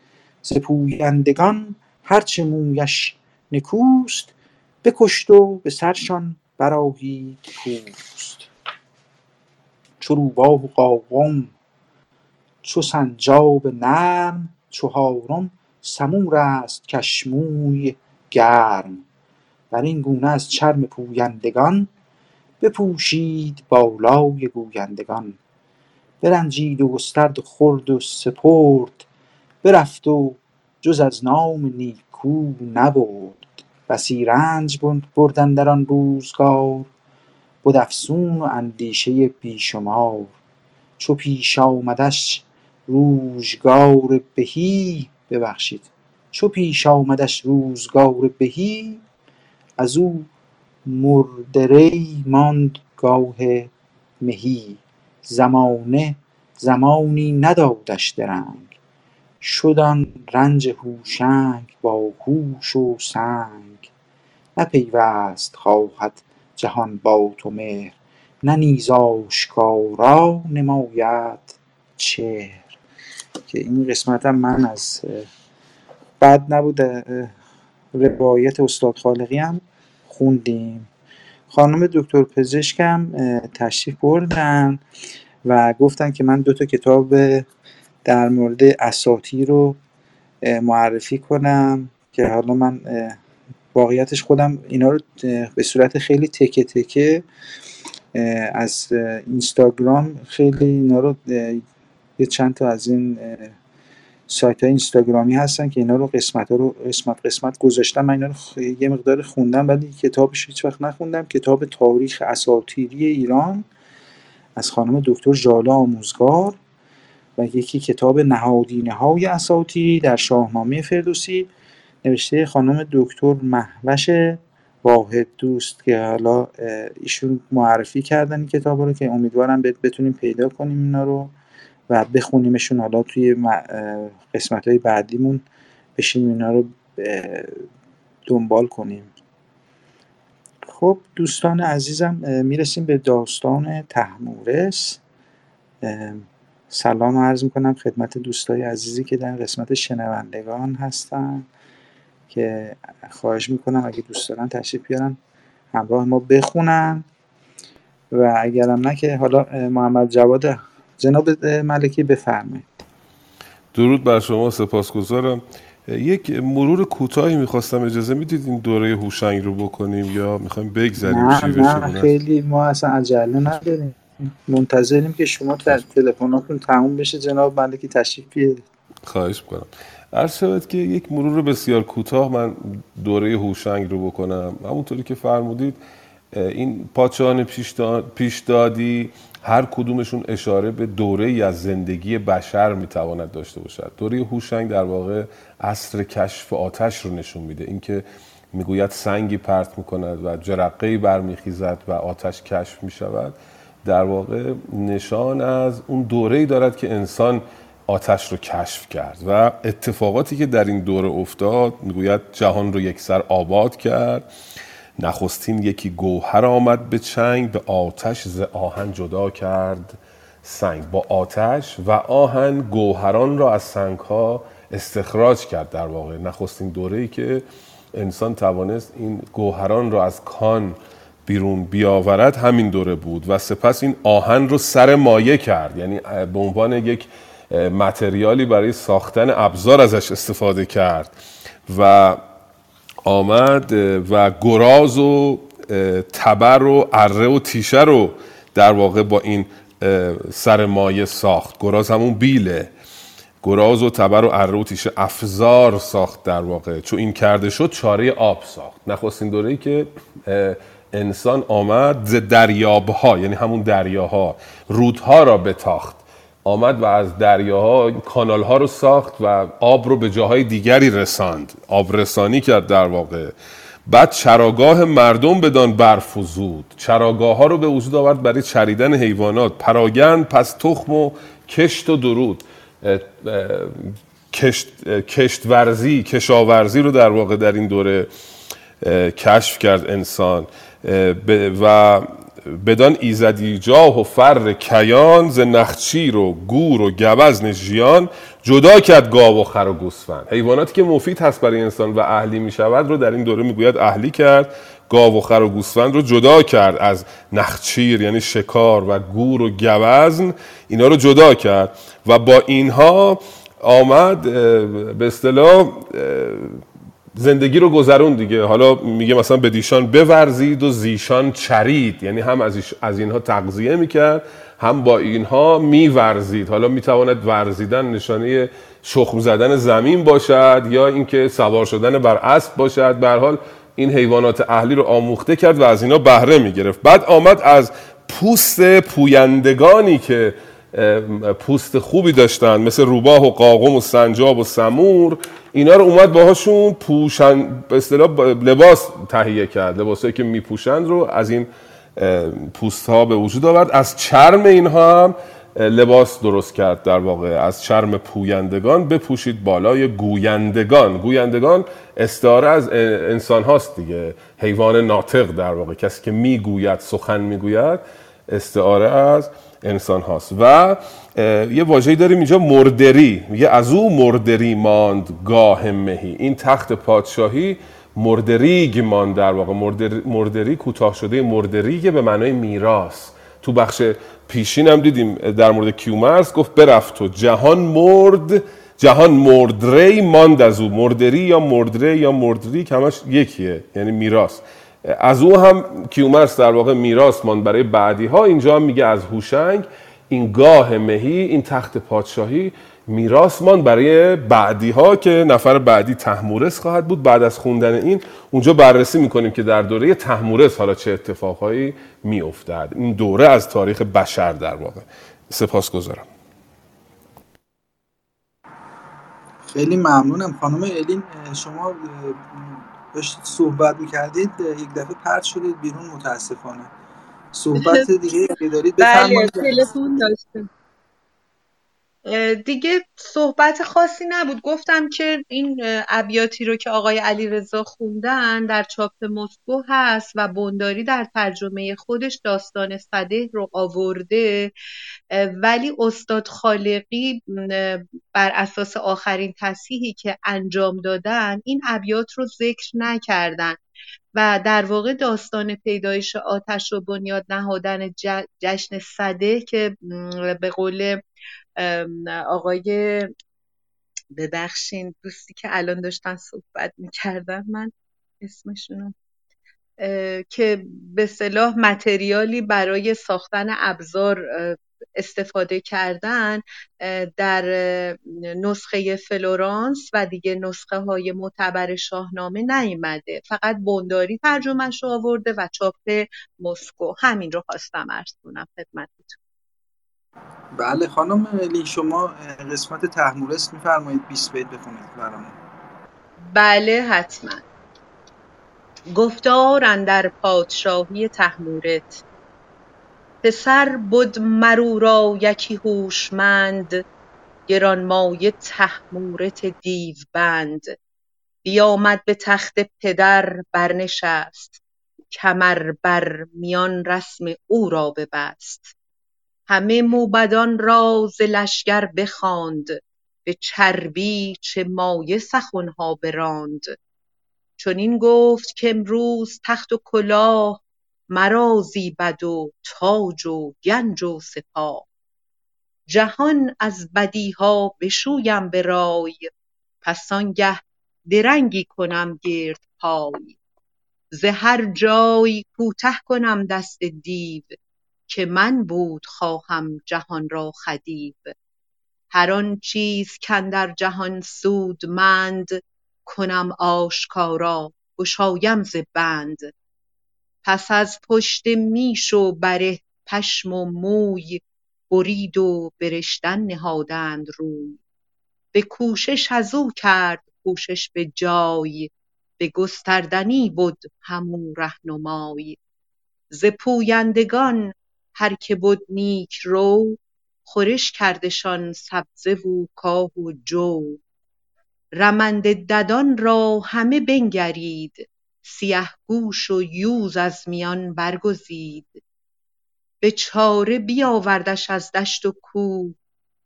ز پویندگان هرچه مویش نکوست بکشت و به سرشان برآهید پوست چو روباه و قاقم چو سنجاب نرم چو سمور است کشموی گرم. بر این گونه از چرم پویندگان بپوشید بالای گویندگان. برنجید و گسترد و خورد و سپرد برفت و جز از نام نیکو نبرد. بسی رنج برد اندر آن روزگار بد افسون و اندیشه بیشمار چو پیش آمدش روزگار بهی ببخشید چو پیش آمدش روزگار بهی از او مردری ماند گاه مهی. زمانه زمانی ندادش درنگ. شد آن رنج هوشنگ با هوش و سنگ. نپیوست خواهد جهان با تو مهر نه نیز آشکارا نماید چهر. که این قسمت هم من از بد نبود روایت استاد خالقی هم خوندیم. خانم دکتر پزشکم تشریف بردن و گفتن که من دو تا کتاب در مورد اساطیر رو معرفی کنم که حالا من واقعیتش خودم اینا رو به صورت خیلی تکه تکه از اینستاگرام خیلی اینا رو یه چند تا از این سایت های اینستاگرامی هستن که اینا رو قسمت رو قسمت قسمت گذاشتم. من اینا رو یه مقدار خوندم ولی کتابش هیچ وقت نخوندم. کتاب تاریخ اساطیری ایران از خانم دکتر ژاله آموزگار. و یکی کتاب نهادینه های اساطیری در شاهنامه فردوسی نوشته خانم دکتر محوش واحد دوست که حالا ایشون معرفی کردن این کتاب رو که امیدوارم بتونیم پیدا کنیم اینا رو و بخونیمشون حالا توی قسمت های بعدیمون بشیم اینا رو دنبال کنیم. خب دوستان عزیزم می‌رسیم به داستان تحمورس. سلام عرض می‌کنم خدمت دوستای عزیزی که در قسمت شنوندگان هستن که خواهش می‌کنم اگه دوست دارن تشریف بیارن همراه ما بخونن. و اگرم نه که حالا محمد جواد جناب ملکی بفرمایید. درود بر شما سپاسگزارم. یک مرور کوتاهی می‌خواستم اجازه می‌دید این دوره هوشنگ رو بکنیم یا می‌خوایم بگذاریم نه نه خیلی ما اصلا عجله نداریم. منتظریم که شما تلفناتون تموم بشه جناب ملکی تشریف بیارید. خواهش می‌کنم. عرض شود که یک مرور بسیار کوتاه من دوره هوشنگ رو بکنم. همونطوری که فرمودید این پادشاهان پیشدادی هر کدومشون اشاره به دوره ای از زندگی بشر می‌تواند داشته باشد. دوره هوشنگ در واقع عصر کشف آتش رو نشون میده. اینکه می‌گوید سنگی پرت می‌کند و جرقه برمیخیزد و آتش کشف می‌شود. در واقع نشان از اون دوره ای دارد که انسان آتش رو کشف کرد و اتفاقاتی که در این دوره افتاد می‌گوید جهان رو یکسر آباد کرد نخستین یکی گوهر آمد به چنگ به آتش ز آهن جدا کرد سنگ. با آتش و آهن گوهران را از سنگ ها استخراج کرد در واقع. نخستین دوره ای که انسان توانست این گوهران را از کان بیرون بیاورد همین دوره بود و سپس این آهن رو سر مایه کرد. یعنی به عنوان یک متریالی برای ساختن ابزار ازش استفاده کرد و آمد و گراز و تبر و اره و تیشه رو در واقع با این سر مایه ساخت. گراز همون بیله. گراز و تبر و اره و تیشه افزار ساخت در واقع. چون این کرده شد چاره آب ساخت. نخستین دوره ای که انسان آمد ز دریابها یعنی همون دریاها رودها را بتاخت. آمد و از دریاها کانال ها رو ساخت و آب رو به جاهای دیگری رساند. آب رسانی کرد در واقع. بعد چراگاه مردم بدان برفزود. چراگاه ها رو به وجود آورد برای چریدن حیوانات. پراگند پس تخم و کشت و درود. کشت، کشت ورزی کشاورزی رو در واقع در این دوره کشف کرد انسان. و بدان ایزدی جاه و فر کیان ز نخچیر و گور و گوزن ژیان جدا کرد گاو و خر و گوسفند. حیواناتی که مفید هست برای انسان و اهلی می شود رو در این دوره می‌گوید اهلی کرد گاو و خر و گوسفند رو جدا کرد از نخچیر یعنی شکار و گور و گوزن اینا رو جدا کرد. و با اینها آمد به اصطلاح زندگی رو گذرون دیگه. حالا میگه مثلا به دیشان بورزید و زیشان چرید. یعنی هم از, از اینها تغذیه می‌کرد هم با اینها میورزید. حالا می‌تواند ورزیدن نشانه شخم زدن زمین باشد یا اینکه سوار شدن بر اسب باشد. به حال این حیوانات اهلی رو آموخته کرد و از اینا بهره می‌گرفت. بعد آمد از پوست پویندگانی که پوست خوبی داشتن مثل روباه و قاقم و سنجاب و سمور. اینا رو اومد باهاشون پوشن به اصطلاح لباس تهیه کرد. لباسایی که میپوشند رو از این پوست ها به وجود آورد. از چرم اینها هم لباس درست کرد در واقع. از چرم پویندگان بپوشید بالای گویندگان. گویندگان استعاره از انسان هاست دیگه. حیوان ناطق در واقع. کسی که می‌گوید سخن می‌گوید استعاره از انسان هاست. و یه واژه‌ای داریم اینجا مردری. میگه از او مردری ماند گاه مهی. این تخت پادشاهی مردریگ ماند در واقع. مردری کوتاه شده مردریگ به معنای میراث. تو بخش پیشین هم دیدیم در مورد کیومرس گفت برفت و جهان مرد جهان مردری ماند از او. مردری یا مردری یا مردری همش یکیه یعنی میراث. از او هم کیومرس در واقع میراث ماند برای بعدی ها اینجا هم میگه از هوشنگ این گاه مهی این تخت پادشاهی میراث ماند برای بعدی ها که نفر بعدی تحمورس خواهد بود. بعد از خوندن این اونجا بررسی می‌کنیم که در دوره تحمورس حالا چه اتفاقهایی میافتد. این دوره از تاریخ بشر در واقع. سپاس گذارم خیلی ممنونم. خانم الین شما داشتید صحبت می‌کردید یک دفعه پرت شدید بیرون متاسفانه. صحبت دیگه اگه دارید بله تلفن داشتم. دیگه صحبت خاصی نبود. گفتم که این ابیاتی رو که آقای علی رضا خوندن در چاپ مسکو هست و بنداری در ترجمه خودش داستان صده رو آورده. ولی استاد خالقی بر اساس آخرین تصحیحی که انجام دادن این ابیات رو ذکر نکردن و در واقع داستان پیدایش آتش و بنیاد نهادن جشن صده که به قول آقای ببخشین دوستی که الان داشتن صحبت می‌کردن من اسمشونو که به صلاح متریالی برای ساختن ابزار استفاده کردن در نسخه فلورانس و دیگه نسخه های معتبر شاهنامه نیامده فقط بنداری ترجمهش رو آورده و چاپ مسکو. همین رو خواستم ارز کنم خدمتتون. بله خانم لی شما قسمت تحمورست میفرمایید 20 بیت بخونید برامون. بله حتما. گفتار در پادشاهی تحمورت. پسر بد مرو را یکی هوشمند گرانمایه تحمورت دیو بند بیامد به تخت پدر برنشست کمر بر میان رسم او را ببست. همه موبدان را ز لشکر بخواند به چربی چه مایه سخنها براند. چنین گفت کامروز تخت و کلاه مرا زیبد و تاج و گنج و سپاه. جهان از بدیها بشویم به رای پس آنگه درنگی کنم گردپای. ز هر جای کوته کنم دست دیو که من بود خواهم جهان را خدیو. هر آن چیز کاندر جهان سودمند کنم آشکارا گشایم ز بند. پس از پشت میش و بره پشم و موی برید و به رشتن نهادند روی. به کوشش ازو کرد کوشش به جای به گستردنی بد همو رهنمای. ز پویندگان هر که بد نیک رو خورش کردشان سبزه و کاه و جو. رمنده ددان را همه بنگرید سیه گوش و یوز از میان برگزید. به چاره بیاوردش از دشت و کوه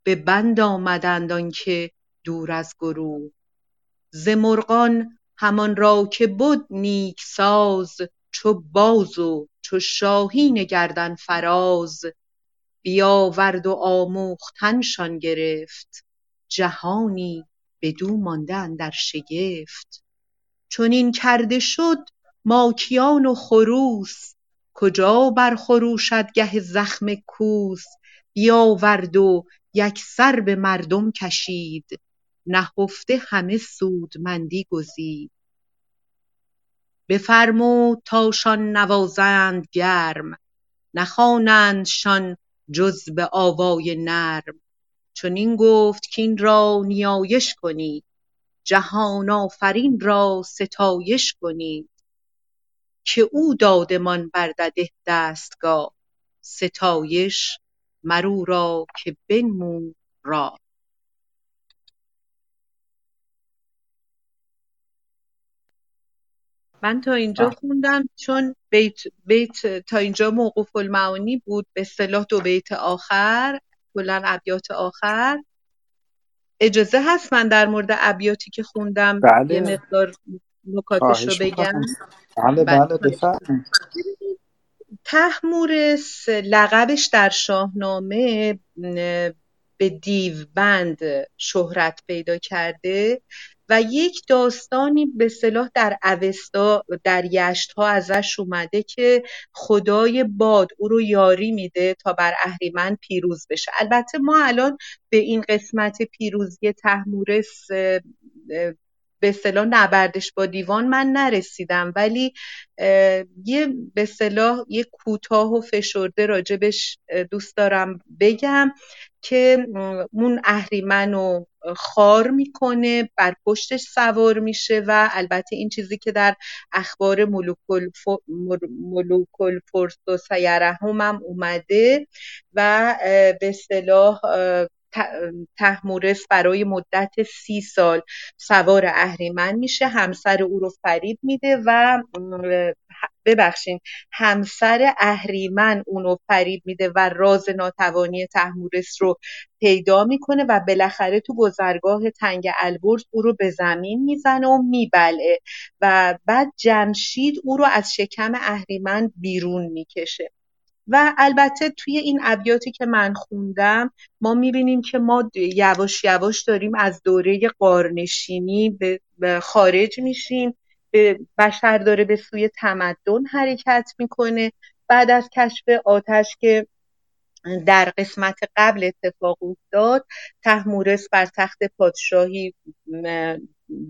به بند آمدند آنکه دور از گروه. ز مرغان همان را که بد نیک ساز چو باز و چو شاهین گردن فراز بیاورد و آموختنشان گرفت. جهانی بدو مانده اندر شگفت. چنین کرده شد ماکیان و خروس. کجا برخروشد گه زخم کوس؟ بیاورد و یکسر به مردم کشید. نهفته همه سودمندی گزید. بفرمود تاشان نوازند گرم نخوانندشان جز به آوای نرم. چنین گفت کاین را نیایش کنید جهان آفرین را ستایش کنید. که او دادمان بر دده دستگاه ستایش مر او را که بنمود راه. من تا اینجا خوندم چون بیت, بیت تا اینجا موقوف المعانی بود به اصطلاح دو بیت آخر کلا ابیات آخر. اجازه هست من در مورد ابیاتی که خوندم بله. یه مقدار نکاتش رو بگم. بله بله. بفرمایید. تحمورس لقبش در شاهنامه به دیوبند شهرت پیدا کرده. و یک داستانی به صلاح در اوستا در یشت ها ازش اومده که خدای باد او رو یاری میده تا بر اهریمن پیروز بشه. البته ما الان به این قسمت پیروزی تحمورس به اصطلاح نبردش با دیوان من نرسیدم ولی یه به اصطلاح یه کوتاه و فشرده راجبش دوست دارم بگم. که اون اهریمن رو خار می‌کنه بر پشتش سوار میشه و البته این چیزی که در اخبار ملوکل فرس و سیرهم هم اومده و به اصطلاح تحمورس برای مدت سی سال سوار اهریمن میشه همسر او رو فریب میده و ببخشین همسر اهریمن اونو فریب میده و راز ناتوانی تحمورس رو پیدا می‌کنه و بالاخره تو گذرگاه تنگ البرز او رو به زمین می‌زنه و میبلعه و بعد جمشید او رو از شکم اهریمن بیرون می‌کشه. و البته توی این ابیاتی که من خوندم ما می‌بینیم که ما یواش یواش داریم از دوره قارنشینی به خارج میشیم. بشر داره به سوی تمدن حرکت می‌کنه. بعد از کشف آتش که در قسمت قبل اتفاق افتاد تحمورس بر تخت پادشاهی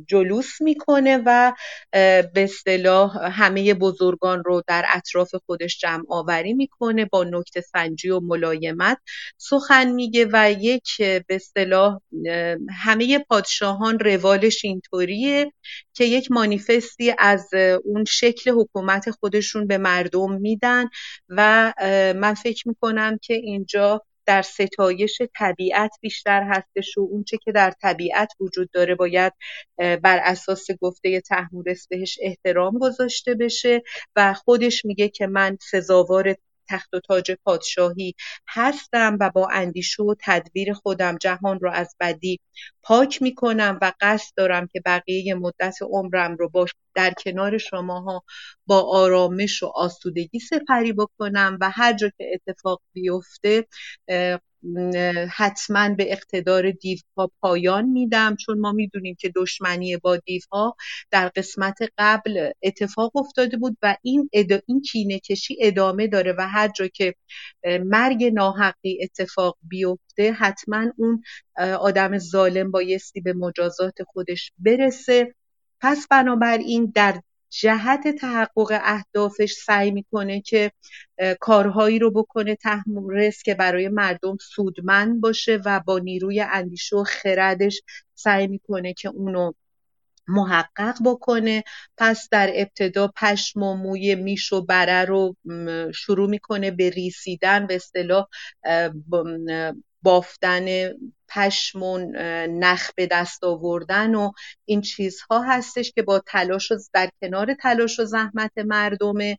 جلوس می‌کنه و به اصطلاح همه بزرگان رو در اطراف خودش جمع آوری می‌کنه با نکته سنجی و ملایمت. سخن میگه و یک به اصطلاح همه پادشاهان روالش اینطوریه که یک مانیفستی از اون شکل حکومت خودشون به مردم میدن و من فکر می‌کنم که اینجا در ستایش طبیعت بیشتر هستش و اونچه که در طبیعت وجود داره باید بر اساس گفته تحمورس بهش احترام گذاشته بشه و خودش میگه که من سزاوار تخت و تاج پادشاهی هستم و با اندیشه و تدبیر خودم جهان رو از بدی پاک می‌کنم و قصد دارم که بقیه مدت عمرم رو با در کنار شماها با آرامش و آسودگی سپری بکنم و هر جا که اتفاق بیفته حتما به اقتدار دیوها پایان میدم چون ما می‌دونیم که دشمنی با دیوها در قسمت قبل اتفاق افتاده بود و این, این کینه کشی ادامه داره و هر جا که مرگ ناحقی اتفاق بیفته حتما اون آدم ظالم بایستی به مجازات خودش برسه. پس بنابراین در جهت تحقق اهدافش سعی می‌کنه که کارهایی رو بکنه تحمورس که برای مردم سودمند باشه و با نیروی اندیشه و خردش سعی می‌کنه که اونو محقق بکنه. پس در ابتدا پشم و موی میش و بره رو شروع می‌کنه به ریسیدن به اصطلاح بافتن پشم و نخ به دست آوردن و این چیزها هستش که با تلاش و در کنار تلاش و زحمت مردمه.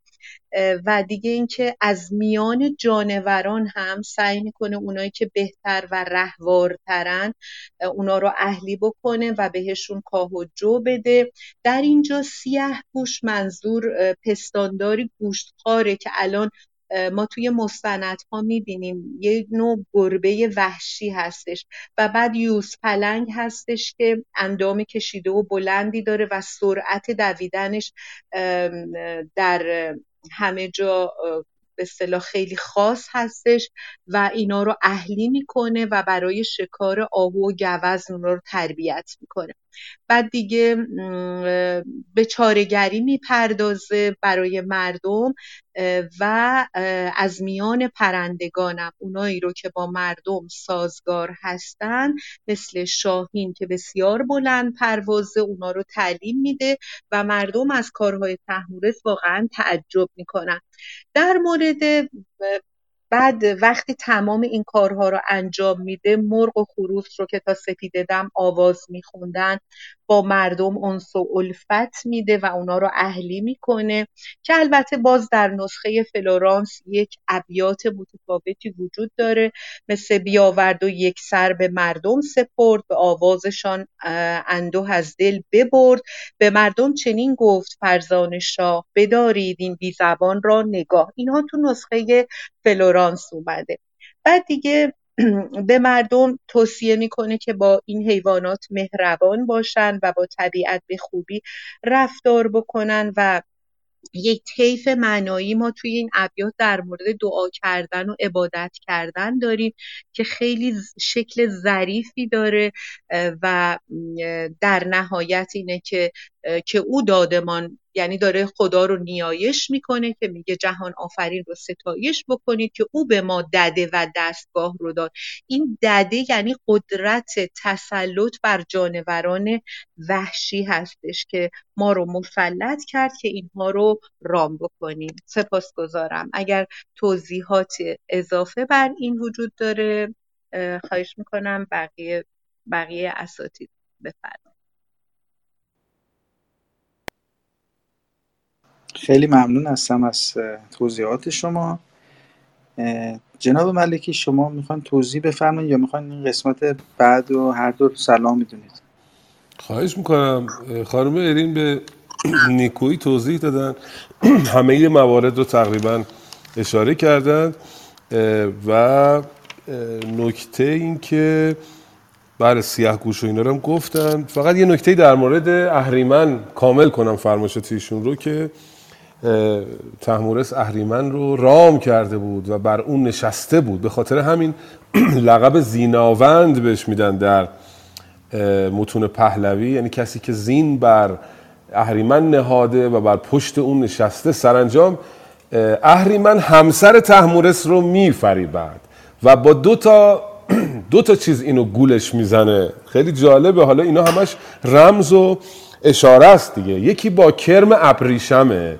و دیگه اینکه از میان جانوران هم سعی می‌کنه اونایی که بهتر و رهوارترن اونا رو اهلی بکنه و بهشون کاه و جو بده. در اینجا سیه گوش منظور پستانداری گوشتخاره که الان ما توی مستندها می‌بینیم یه نوع گربه وحشی هستش و بعد یوز پلنگ هستش که اندام کشیده و بلندی داره و سرعت دویدنش در همه جا به اصطلاح خیلی خاص هستش و اینا رو اهلی می‌کنه و برای شکار آهو و گوز اونا رو تربیت می‌کنه. بعد دیگه به چارگری می‌پردازه برای مردم و از میان پرندگانم اونایی رو که با مردم سازگار هستن مثل شاهین که بسیار بلند پروازه اونا رو تعلیم میده و مردم از کارهای تحمورس واقعا تعجب می‌کنن. در مورد بعد وقتی تمام این کارها رو انجام میده مرغ و خروس رو که تا سپیده دم آواز میخوندن با مردم انس و الفت میده و اونا رو اهلی می‌کنه که البته باز در نسخه فلورانس یک ابیات متفاوتی وجود داره. مثل بیاورد و یک سر به مردم سپرد به آوازشان اندوه از دل ببرد. به مردم چنین گفت فرزان شاه بدارید این بی زبان را نگاه. اینها تو نسخه فلورانس اومده. بعد دیگه به مردم توصیه می‌کنه که با این حیوانات مهربان باشن و با طبیعت به خوبی رفتار بکنن و یک طیف معنایی ما توی این ابیات در مورد دعا کردن و عبادت کردن داریم که خیلی شکل ظریفی داره و در نهایت اینه که که او دادمان یعنی داره خدا رو نیایش می‌کنه که میگه جهان آفرین رو ستایش بکنید که او به ما دده و دستگاه رو داد. این دده یعنی قدرت تسلط بر جانوران وحشی هستش که ما رو مسلط کرد که اینها رو رام بکنیم. سپاسگزارم. اگر توضیحات اضافه بر این وجود داره خواهش می‌کنم بقیه بقیه اساتید بفرمایید. خیلی ممنون هستم از توضیحات شما. جناب ملکی شما می‌خوان توضیح بفرمایید یا می‌خوان این قسمت بعد و هر دو سلام می‌دونید؟ خواهش می‌کنم. خانم ارین به نیکویی توضیح دادن. همه موارد رو تقریبا اشاره کردن و نکته این که بله سیاه گوش و اینا رو هم گفتن. فقط یه نکته در مورد اهریمن کامل کنم فرمایشات ایشون رو که تحمورس اهریمن رو رام کرده بود و بر اون نشسته بود. به خاطر همین لقب زیناوند بهش میدن در متون پهلوی. یعنی کسی که زین بر اهریمن نهاده و بر پشت اون نشسته سرانجام اهریمن همسر تحمورس رو میفریبد و با دو تا دو تا چیز اینو گولش می‌زنه. خیلی جالبه. حالا اینا همش رمز و اشاره است دیگه. یکی با کرم ابریشمه.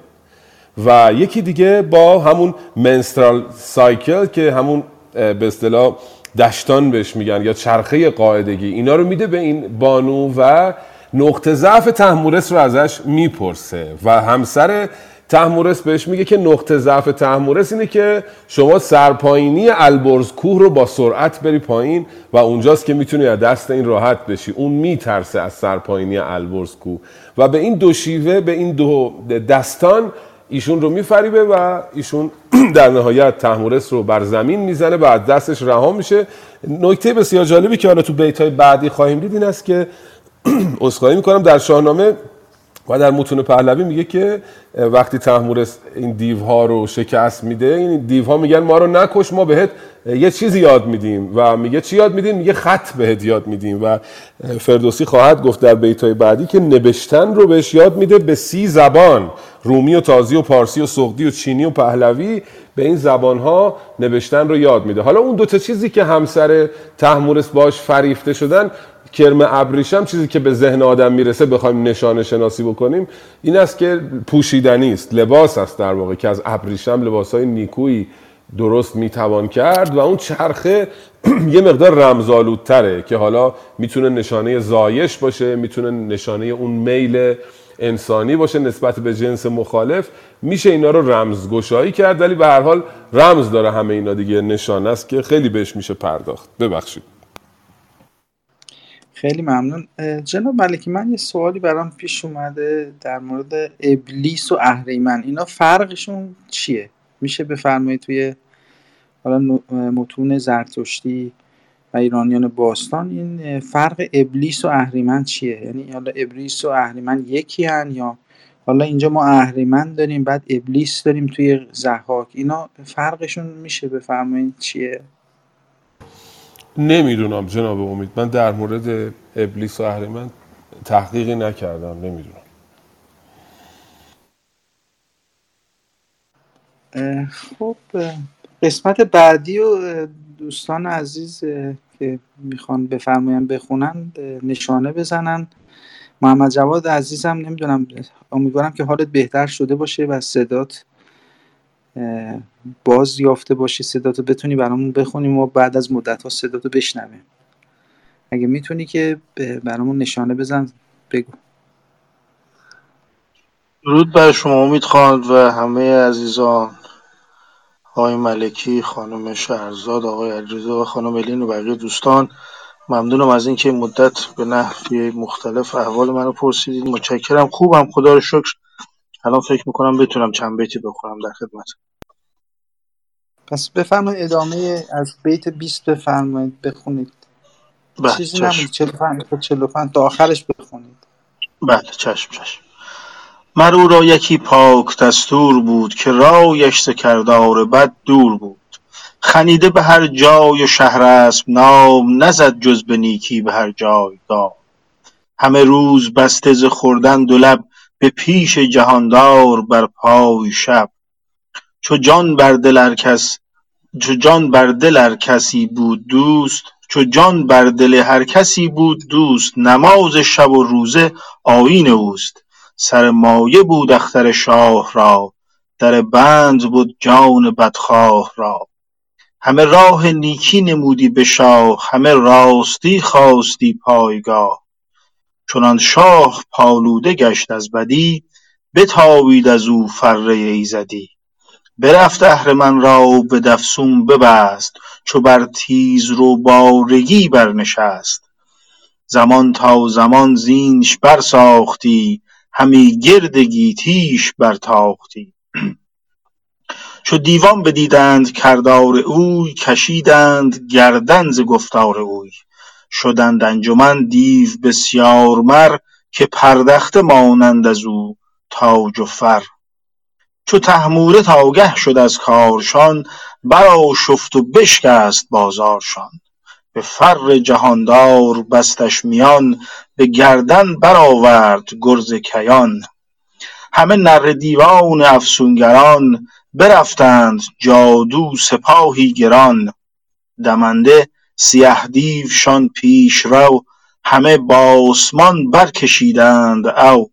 و یکی دیگه با همون منسترال سایکل که همون به اصطلاح دشتان بهش میگن یا چرخه قاعدگی اینا رو میده به این بانو و نقطه ضعف تحمورس رو ازش می‌پرسه و همسر تحمورس بهش میگه که نقطه ضعف تحمورس اینه که شما سرپایینی البرز کوه رو با سرعت بری پایین و اونجاست که می‌تونی از دست این راحت بشی. اون میترسه از سرپایینی البرز کوه. و به این دو شیوه به این دو دستان ایشون رو میفریبه و ایشون در نهایت تحمورس رو بر زمین می‌زنه و از دستش رها میشه. نکته بسیار جالبی که حالا تو بیت های بعدی خواهیم دید این است که اصخایی می‌کنم در شاهنامه و در متون پهلوی میگه که وقتی تحمورس این دیوها رو شکست میده این دیوها میگن ما رو نکش ما بهت یه چیزی یاد میدیم. و میگه چی یاد میدیم؟ میگه خط بهت یاد میدیم. و فردوسی خواهد گفت در بیتای بعدی که نوشتن رو بهش یاد میده به سی زبان رومی و تازی و پارسی و سغدی و چینی و پهلوی به این زبان ها نوشتن رو یاد میده. حالا اون دوتا چیزی که همسر تحمورس باش فریفته شدن کرم ابریشم چیزی که به ذهن آدم می‌رسه بخوایم نشانه شناسی بکنیم این است که پوشیدنی است لباس است در واقع که از ابریشم لباس های نیکویی درست می‌توان کرد و اون چرخه یه مقدار رمزالودتره که حالا می‌تونه نشانه زایش باشه می‌تونه نشانه اون میل انسانی باشه نسبت به جنس مخالف. میشه اینا رو رمزگشایی کرد ولی به هر حال رمز داره همه اینا دیگه. نشانه است که خیلی بهش میشه پرداخت. ببخشید. خیلی ممنون. جناب ملکی من یه سوالی برام پیش اومده در مورد ابلیس و اهریمن. اینا فرقشون چیه؟ میشه بفرمایید توی حالا متون زرتشتی و ایرانیان باستان این فرق ابلیس و اهریمن چیه؟ یعنی حالا ابلیس و اهریمن یکی هن یا حالا اینجا ما اهریمن داریم بعد ابلیس داریم توی زحاک. اینا فرقشون میشه بفرمایید چیه؟ نمی‌دونم جناب امید. من در مورد ابلیس و اهریمن تحقیقی نکردم. نمی‌دونم. خب قسمت بعدی و دوستان عزیز که می‌خوان بفرماین بخونن نشانه بزنن محمد جواد عزیزم نمی‌دونم امیدوارم که حالت بهتر شده باشه و صدات باز یافته باشی صداتو بتونی برامون بخونیم و بعد از مدت ها صداتو بشنویم. اگه می‌تونی که برامون نشانه بزن بگو. درود بر شما امید خان و همه عزیزان. آقای ملکی خانم شهرزاد آقای علیرضا و خانم الین و بقیه دوستان ممنونم از اینکه مدت به نحوی مختلف احوال منو پرسیدید. متشکرم. خوبم. خدا رو شکر. الان فکر می‌کنم بتونم چند بیتی بخونم در خدمت. پس بفرمایید ادامه از بیت 20 بفرمایید بخونید. بله چیزی نمونید 45 45 تا آخرش بخونید. بله چشم چشم. مر او را یکی پاک دستور بود که رایش ز کردار بد دور بود. خنیده به هر جای و شهر اسب نام نزد جز به نیکی به هر جای گام همه روز بسته ز خوردن دو لب به پیش جهاندار بر پای شب. چو جان بر دل هر کس چو جان بر دل هر کسی بود دوست چو جان بر دل هر کسی بود دوست نماز شب و روزه آیین اوست. سر مایه بود اختر شاه را در بند بود جان بدخواه را. همه راه نیکی نمودی به شاه همه راستی خواستی پایگاه. چنان شاه پالوده گشت از بدی بتابید از او فره ایزدی. برفت اهرمن را به دفسون ببست چو بر تیزرو بارگی برنشست. زمان تا زمان زینش برساختی همی گرد گیتیش برتاختی. چو دیوان بدیدند کردار اوی کشیدند گردن ز گفتار اوی. شدند انجمن دیو بسیار مر که پردخته مانند از او تاج و فر. چو طهمورث آگه شد از کارشان برآشفت و بشکست بازارشان. به فر جهاندار بستش میان به گردن برآورد گرز کیان. همه نره دیوان افسونگران برفتند جادو سپاهی گران. دمنده سیه دیوشان پیشرو همه بآسمان برکشیدند او.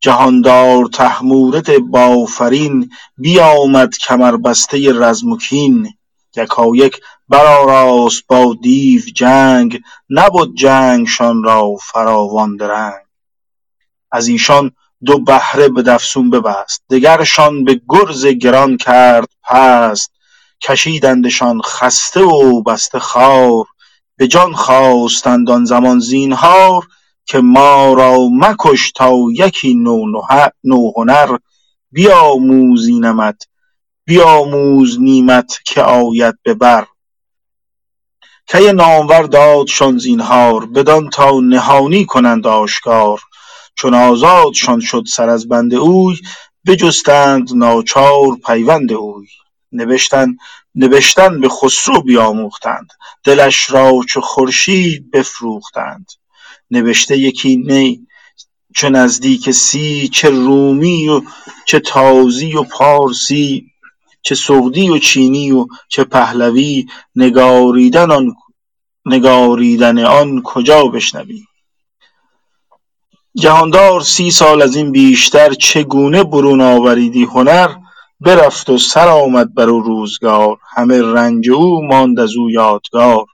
جهاندار طهمورث بافرین بیامد کمربسته رزم و کین یکایک برآراست با دیو جنگ نبد جنگشان را فراوان درنگ. از ایشان دو بهره به دفسون ببست دگرشان به گرز گران کرد پست. کشیدندشان خسته و بسته خوار به جان خواستند آن زمان زینهار که ما را مکش تا یکی نوهنر بیاموز اینمت بیاموز نیمت که آید به بر. کی نامور دادشان زینهار بدان تا نهانی کنند آشکار. چون آزادشان شد سر از بند اوی بجستند ناچار پیوند اوی. نوشتن نوشتن به خسرو بیاموختند. دلش را چو خورشید بفروختند. نوشته یکی نی چو نزدیک سی چه رومی و چه تازی و پارسی چه سغدی و چینی و چه پهلوی. نگاریدن آن نگاریدن آن کجا بشنوی؟ جهاندار سی سال از این بیشتر چگونه برون آوریدی هنر؟ برفت و سر آمد بر او روزگار. همه رنج او ماند از او یادگار.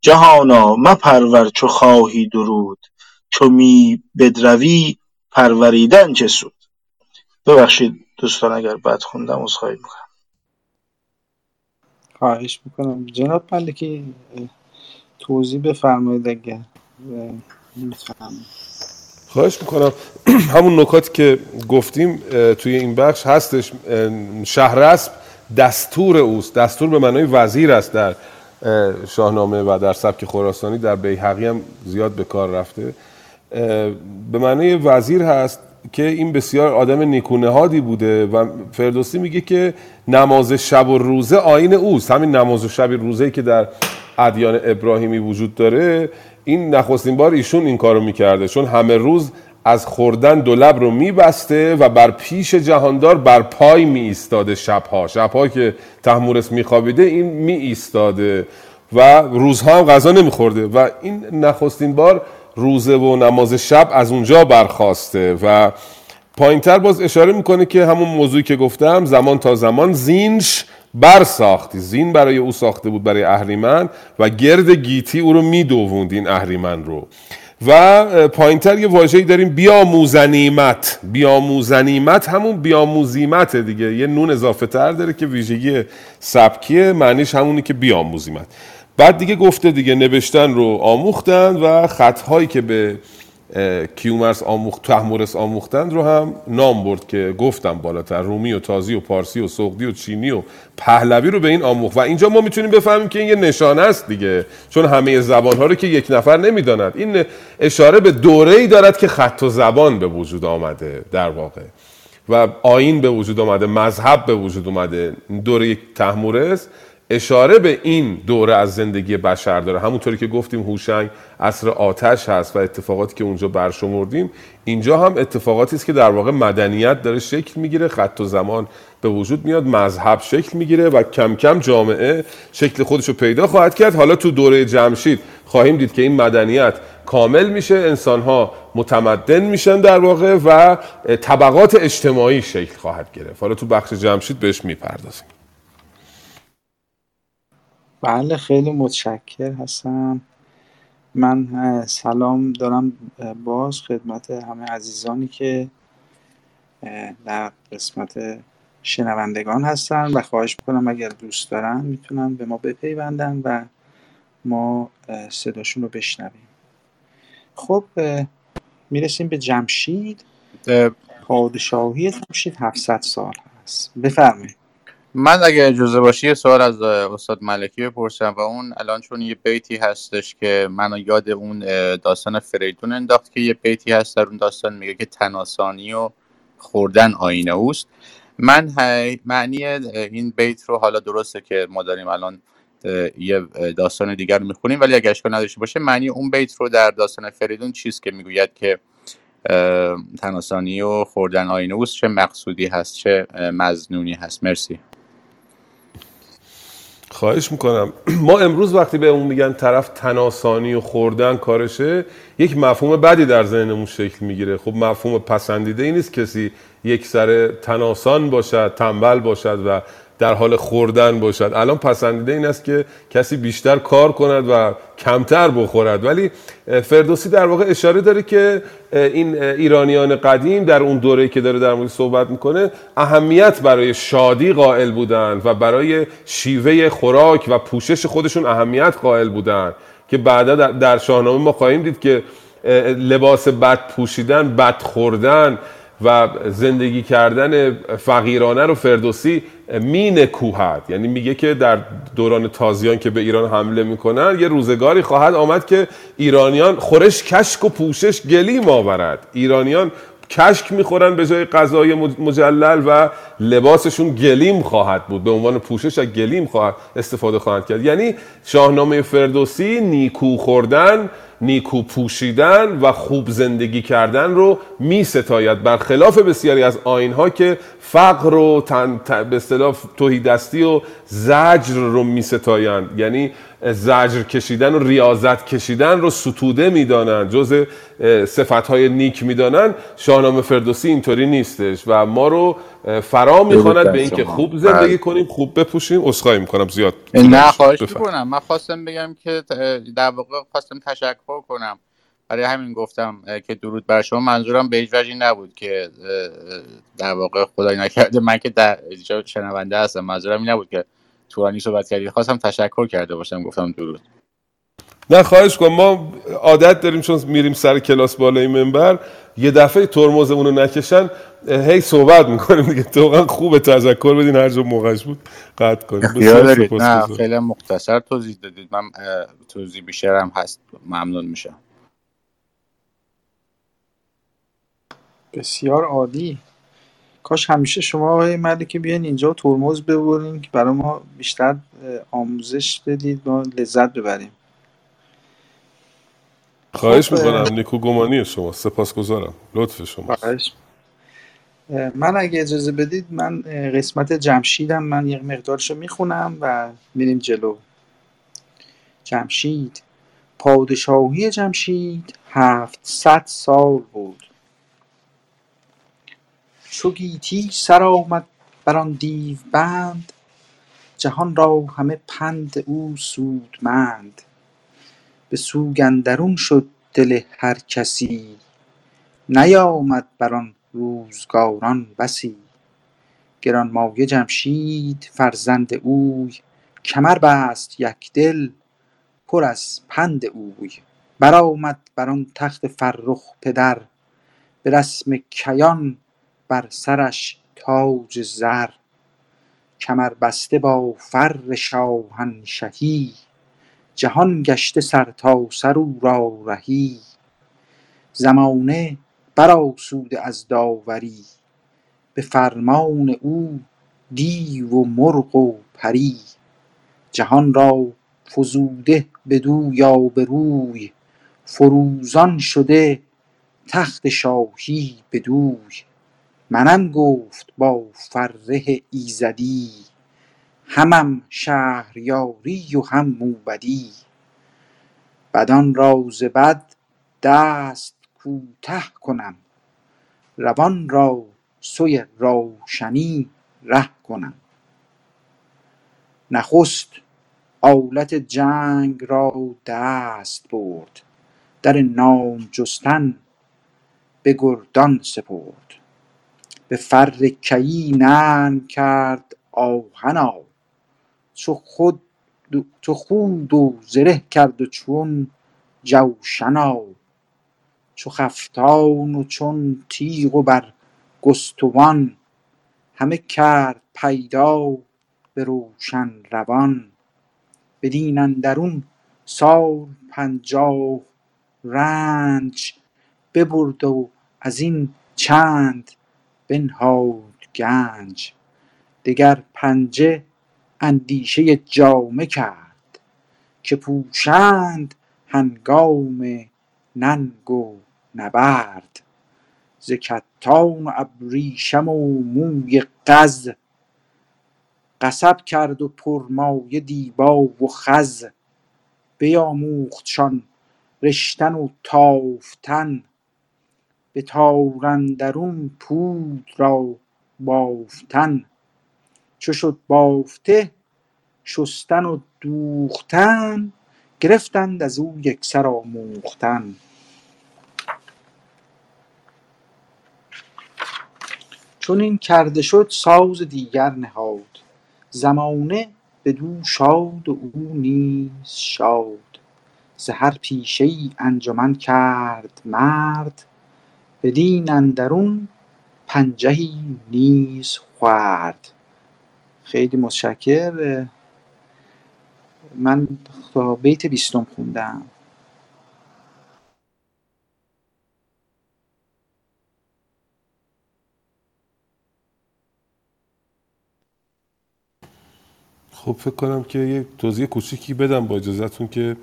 جهانا مپرور چو خواهی درود. چو می بدروی پروریدن چه سود؟ ببخشید دوستان اگر بد خوندم عذرخواهی می‌کنم. خواهش می‌کنم. جناب ملکی توضیح بفرمایید اگر خواهش می‌کنم. همون نکاتی که گفتیم توی این بخش هستش. شهرسب دستور اوست. دستور به معنای وزیر است در شاهنامه و در سبک خراسانی. در بیهقی هم زیاد به کار رفته. به معنای وزیر هست. که این بسیار آدم نیکونهادی بوده و فردوسی میگه که نماز شب و روزه آین اوست. همین نماز و شب روزه که در ادیان ابراهیمی وجود داره این نخستین بار ایشون این کارو می‌کرده. چون همه روز از خوردن دو لب رو میبسته و بر پیش جهاندار بر پای می ایستاده شبها. شبها که تحمورس میخوابیده این می ایستاده و روزها هم غذا نمیخورده. و این نخستین بار روزه و نماز شب از اونجا برخواسته و پایینتر باز اشاره می‌کنه که همون موضوعی که گفتم زمان تا زمان زینش بر ساختی زین برای او ساخته بود برای اهریمن و گرد گیتی او رو میدووند این اهریمن رو. و پایینتر یه واژه‌ای داریم بیاموزنیمت. بیاموزنیمت همون بیاموزیمت دیگه. یه نون اضافه تر داره که ویژگی سبکیه معنیش همونی که بیاموزیمت. بعد دیگه گفته دیگه نوشتن رو آموختن و خطهایی که به کیومرس آموخت تحمورس آموختند رو هم نام برد که گفتم بالاتر. رومی و تازی و پارسی و سغدی و چینی و پهلوی رو به این آموخت. و اینجا ما می‌تونیم بفهمیم که این یه نشانه است دیگه. چون همه زبان ها رو که یک نفر نمی‌داند. این اشاره به دوره ای دارد که خط و زبان به وجود آمده در واقع. و آین به وجود آمده مذهب به وجود آمده دوره تحمورس اشاره به این دوره از زندگی بشر داره. همونطوری که گفتیم هوشنگ عصر آتش هست و اتفاقاتی که اونجا برشمردیم اینجا هم اتفاقاتی است که در واقع مدنیت داره شکل می‌گیره خط و زمان به وجود میاد مذهب شکل می‌گیره و کم کم جامعه شکل خودش رو پیدا خواهد کرد. حالا تو دوره جمشید خواهیم دید که این مدنیت کامل میشه انسان ها متمدن میشن در واقع و طبقات اجتماعی شکل خواهد گرفت. حالا تو بخش جمشید بهش می‌پردازیم. بله خیلی متشکر هستم. من سلام دارم باز خدمت همه عزیزانی که در قسمت شنوندگان هستن و خواهش می‌کنم اگر دوست دارن می‌تونن به ما بپیوندن و ما صداشون رو بشنویم. خب می‌رسیم به جمشید. پادشاهی جمشید 700 سال هست. بفرمایید. من اگه اجازه باشه یه سوال از استاد ملکی بپرسم و اون الان چون یه بیتی هستش که منو یاد اون داستان فریدون انداخت که یه بیتی هست در اون داستان میگه که تناسانی و خوردن آینه اوست. من معنی این بیت رو حالا درسته که ما داریم الان یه داستان دیگر می‌خونیم ولی اگه اشکال نداشته باشه معنی اون بیت رو در داستان فریدون چیست که می‌گوید که تناسانی و خوردن آینه اوست؟ چه مقصودی هست؟ چه مزنونی هست؟ مرسی. خواهش می‌کنم. ما امروز وقتی به اون میگن طرف تناسانی و خوردن کارشه یک مفهوم بدی در ذهنمون شکل می‌گیره. خب مفهوم پسندیده ای نیست کسی یک سر تناسان باشد تنبل باشد و در حال خوردن باشد. الان پسندیده این است که کسی بیشتر کار کند و کمتر بخورد. ولی فردوسی در واقع اشاره داره که این ایرانیان قدیم در اون دوره که داره در مورد صحبت می‌کنه اهمیت برای شادی قائل بودن و برای شیوه خوراک و پوشش خودشون اهمیت قائل بودن که بعدا در شاهنامه ما خواهیم دید که لباس بد پوشیدن بد خوردن و زندگی کردن فقیرانه رو فردوسی می نکوهد یعنی میگه که در دوران تازیان که به ایران حمله می‌کنن یه روزگاری خواهد آمد که ایرانیان خورش کشک و پوشش گلیم آورد. ایرانیان کشک می‌خورن به جای غذای مجلل و لباسشون گلیم خواهد بود. به عنوان پوشش از گلیم خواهد استفاده خواهد کرد. یعنی شاهنامه فردوسی نیکو خوردن نیکو پوشیدن و خوب زندگی کردن رو می ستاید برخلاف بسیاری از آینها که فقر و تن، به اصطلاح توهیدستی و زجر رو می ستایند یعنی زجر کشیدن و ریاضت کشیدن رو ستوده می‌دانند جز صفتهای نیک می‌دانند شاهنامه فردوسی اینطوری نیستش و ما رو فرا می‌خواند به اینکه خوب زندگی بله. کنیم خوب بپوشیم. اسخای می‌کنم. زیاد نه خواهش. می‌کنم. من خواستم بگم که در واقع خواستم تشکر کنم. برای همین گفتم که درود بر شما. منظورم به هیچ وجهی نبود که در واقع خدای نکرده. من که در شنونده هستم. منظورم این نبود که طولانی صحبت کردید خواستم تشکر کرده باشم گفتم درود. نه خواهش کنم ما عادت داریم چون میریم سر کلاس بالای منبر یه دفعه ترمزمون رو نکشن هی صحبت می‌کنیم دیگه. واقعا خوبه تذکر بدین هر جا موقعش بود قطع کنیم. نه. خیلی مختصر توضیح دادید. من توضیح بیشتر هم هست. ممنون میشم. بسیار عالی. کاش همیشه شما آقای ملکی بیاین اینجا و ترمز ببرین که برای ما بیشتر آموزش بدید ما لذت ببریم. خواهش خب، می‌کنم نیکوگمانی شما سپاسگزارم لطف شما. خواهش. اه، من اگه اجازه بدید من قسمت جمشیدم من یک مقدارشو می‌خونم و میریم جلو. جمشید پادشاهی جمشید هفتصد سال بود. چو گیتی سر آمد بر آن دیو بند جهان را همه پند او سودمند به سوگ اندرون شد دل هر کسی نیامد بر آن روزگاران بسی. گرانمایه جمشید فرزند اوی کمر بست یک دل پر از پند اوی. برآمد بر آن تخت فرخ پدر به رسم کیان بر سرش تاج زر کمر بسته با فر شاهنشهی جهان گشته سرتاسر او را رهی. زمانه برآسوده از داوری به فرمان او دیو و مرغ و پری. جهان را فزوده بدوی آبروی فروزان شده تخت شاهی بدوی منم گفت با فره ایزدی همم شهریاری و هم موبدی. بدان را ز بد دست کوته کنم روان را سوی روشنی ره کنم. نخست آلت جنگ را دست برد در نام جستن به گردان سپرد. به فر کیی نرم کرد آهنا. چو خود چو خود و زره کرد و چون جوشنا. چو خفتان و چون تیغ و بر گستوان. همه کرد پیدا به روشن روان. بدین اندرون سال پنجاه رنج ببرد و از این چند بنهاد گنج دگر پنجه اندیشه جامه کرد که پوشند هنگام ننگ و نبرد. ز کتان و ابریشم و موی قز قصب کرد و پرمایه دیبا و خز. بیاموختشان رشتن و تافتن به تار اندرون پود را بافتن. چو شد بافته شستن و دوختن گرفتند از او یکسر آموختن. چون این کرده شد ساز دیگر نهاد. زمانه بدو شاد و او نیز شاد. ز هر پیشه ای انجمن کرد مرد بدین اندرون پنجهی نیز خورد. خیلی متشکر من تا بیت بیستم خوندم. خب فکر کنم که یه توضیح کوچیکی بدم با اجازهتون که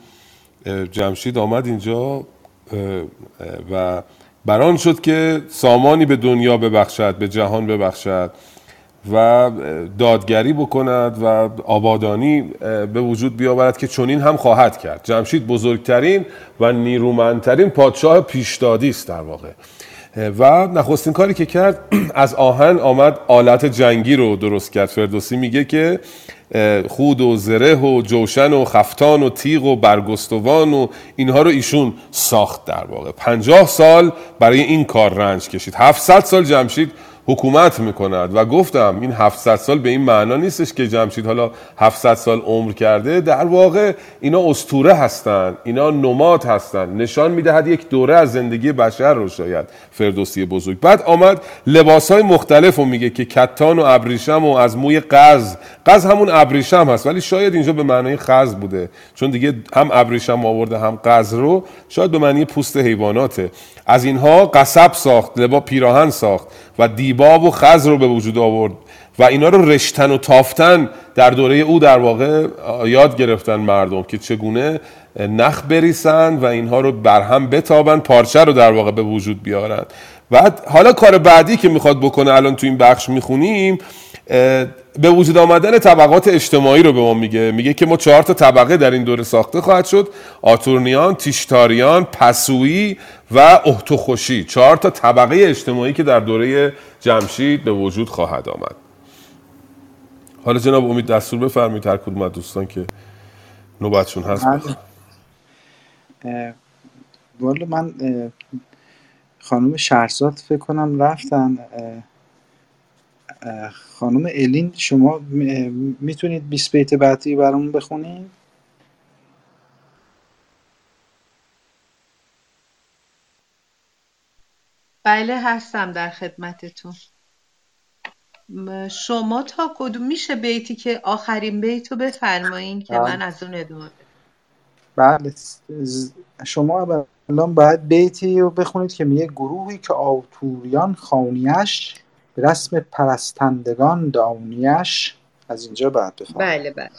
جمشید آمد اینجا و بران شد که سامانی به دنیا ببخشد به جهان ببخشد و دادگری بکند و آبادانی به وجود بیاورد که چنین هم خواهد کرد. جمشید بزرگترین و نیرومندترین پادشاه پیشدادی است در واقع. و نخستین کاری که کرد از آهن آمد آلت جنگی رو درست کرد. فردوسی میگه که خود و زره و جوشن و خفتان و تیغ و برگستوان و اینها رو ایشون ساخت در واقع. پنجاه سال برای این کار رنج کشید. 700 سال جمشید حکومت می‌کند. و گفتم این 700 سال به این معنا نیستش که جمشید حالا 700 سال عمر کرده. در واقع اینا استوره هستند اینا نماد هستند نشان می‌دهد یک دوره از زندگی بشر رو شاید فردوسی بزرگ. بعد آمد لباس های مختلف رو میگه که کتان و ابریشم و از موی قز. قز همون ابریشم هست. ولی شاید اینجا به معنای خز بوده. چون دیگه هم ابریشم آورده هم قز رو. شاید به معنی پوست حیواناته. از اینها قصب ساخت لبا پیراهن ساخت. و دیباب و خز رو به وجود آورد و اینا رو رشتن و تافتن در دوره او در واقع یاد گرفتن مردم که چگونه نخ بریسند و اینها رو برهم بتابند پارچه رو در واقع به وجود بیارند و حالا کار بعدی که می‌خواد بکنه الان تو این بخش می‌خونیم به وجود آمدن طبقات اجتماعی رو به ما میگه. میگه که ما چهار تا طبقه در این دوره ساخته خواهد شد. آتورنیان، تیشتاریان، پسویی و احتوخوشی چهار تا طبقه اجتماعی که در دوره جمشید به وجود خواهد آمد. حالا جناب امید دستور بفرمایید. هر کدوم از دوستان که نوبتشون هست والا من خانم شهرزاد فکر کنم رفتن خانم الین شما می‌تونید 20 بیت بعدی برامون بخونید؟ بله هستم در خدمتتون. شما تا کدوم میشه بیتی که آخرین بیت رو بفرمایین که من از اون ادامه بله. شما الان باید بیتی رو بخونید که میگه گروهی که آتوریان خانیش رسم پرستندگان دانیش از اینجا بعد بله بله.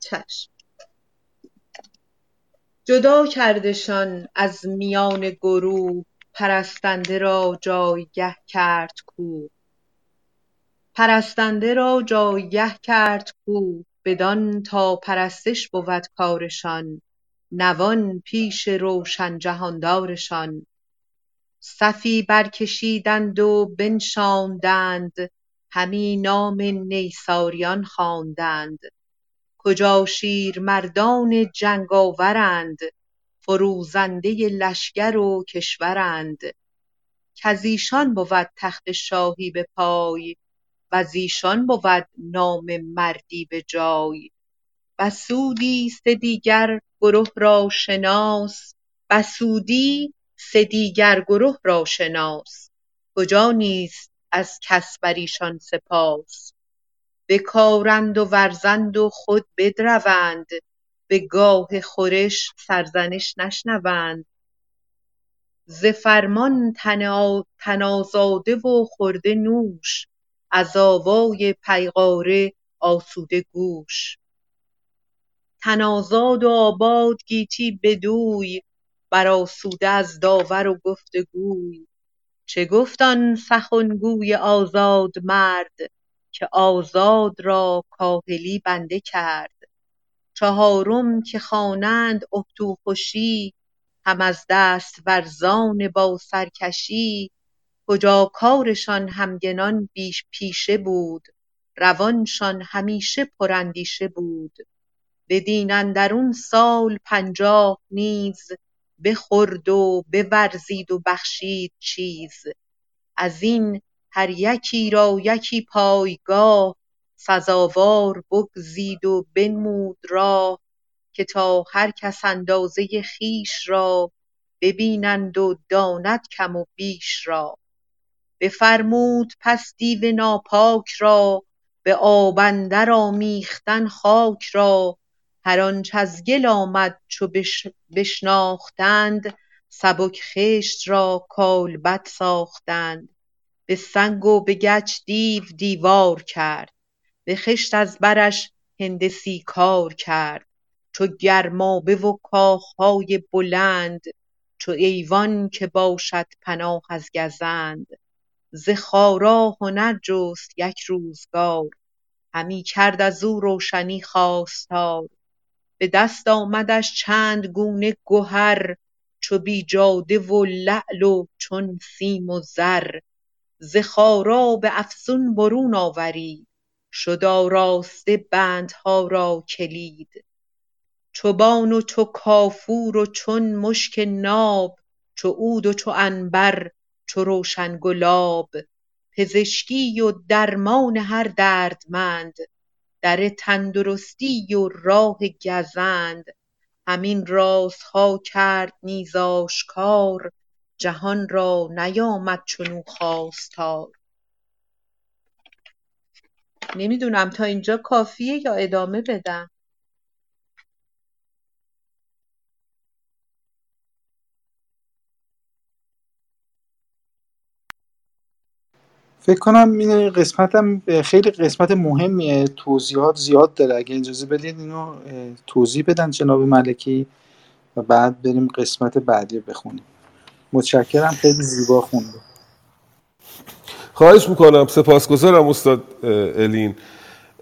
چشم. جدا کردشان از میان گروه پرستنده را جایگه کرد کو. پرستنده را جایگه کرد کو. بدان تا پرستش بود کارشان. نوان پیش روشن جهاندارشان. صفی برکشیدند و بنشاندند. همی نام نیساریان خواندند. کجا شیرمردان جنگاورند فروزنده لشکر و کشورند. کز ایشان بود تخت شاهی به پای وز ایشان بود نام مردی به جای. بسودی سه دیگر گره را شناس بسودی سه دیگر گره را شناس. کجا نیست از کس بر ایشان سپاس؟ بکارند و ورزند و خود بدروند به گاه خورش سرزنش نشنوند. ز فرمان تن آزاده و خورده نوش از آوای پیغاره آسوده گوش. تن آزاد و آباد گیتی بدوی برآسوده از داور و گفت گوی چه گفت آن سخن گوی آزادمرد که آزاد را کاهلی بنده کرد؟ چهارم که خوانند اهتوخوشی هم از دست ورزان با سرکشی. کجا کارشان همگنان پیشه بود روانشان همیشه پراندیشه بود. بدین اندرون سال پنجاه نیز بخورد و بورزید و بخشید چیز. ازین هر یکی را یکی پایگاه سزاوار بگزید و بنمود راه که تا هر کس اندازه خویش را ببینند و داند کم و بیش را. بفرمود پس دیو ناپاک را به آب اندر آمیختن خاک را هر آنچ از گل آمد چو بشناختند سبک خشت را کالبد ساختند. به سنگ و به گچ دیو دیوار کرد به خشت از برش هندسی کار کرد. چو گرمابه و کاخهای بلند چو ایوان که باشد پناه از گزند. ز خارا هنر جست یک روزگار همی کرد ازو روشنی خواستار. به دست آمدش چند گونه گهر چو بیجاده و لعل و چون سیم و زر. ز خارا به افسون برون آورید شد آراسته بندها را کلید. چوبان و چو کافور و چون مشک ناب چو عود و چو عنبر چو روشن گلاب. پزشکی و درمان هر دردمند در تندرستی و راه گزند. همین رازها کرد نیز آشکار جهان را نیامد چنو خواستار. نمی‌دونم تا اینجا کافیه یا ادامه بدم. فکر کنم این قسمتم خیلی قسمت مهمیه. توضیحات زیاد داره. اگه اجازه بدید اینو توضیح بدن جناب ملکی و بعد بریم قسمت بعدی رو بخونیم. متشکرم. خیلی زیبا خونده خواهش می‌کنم. سپاسگزارم استاد الین.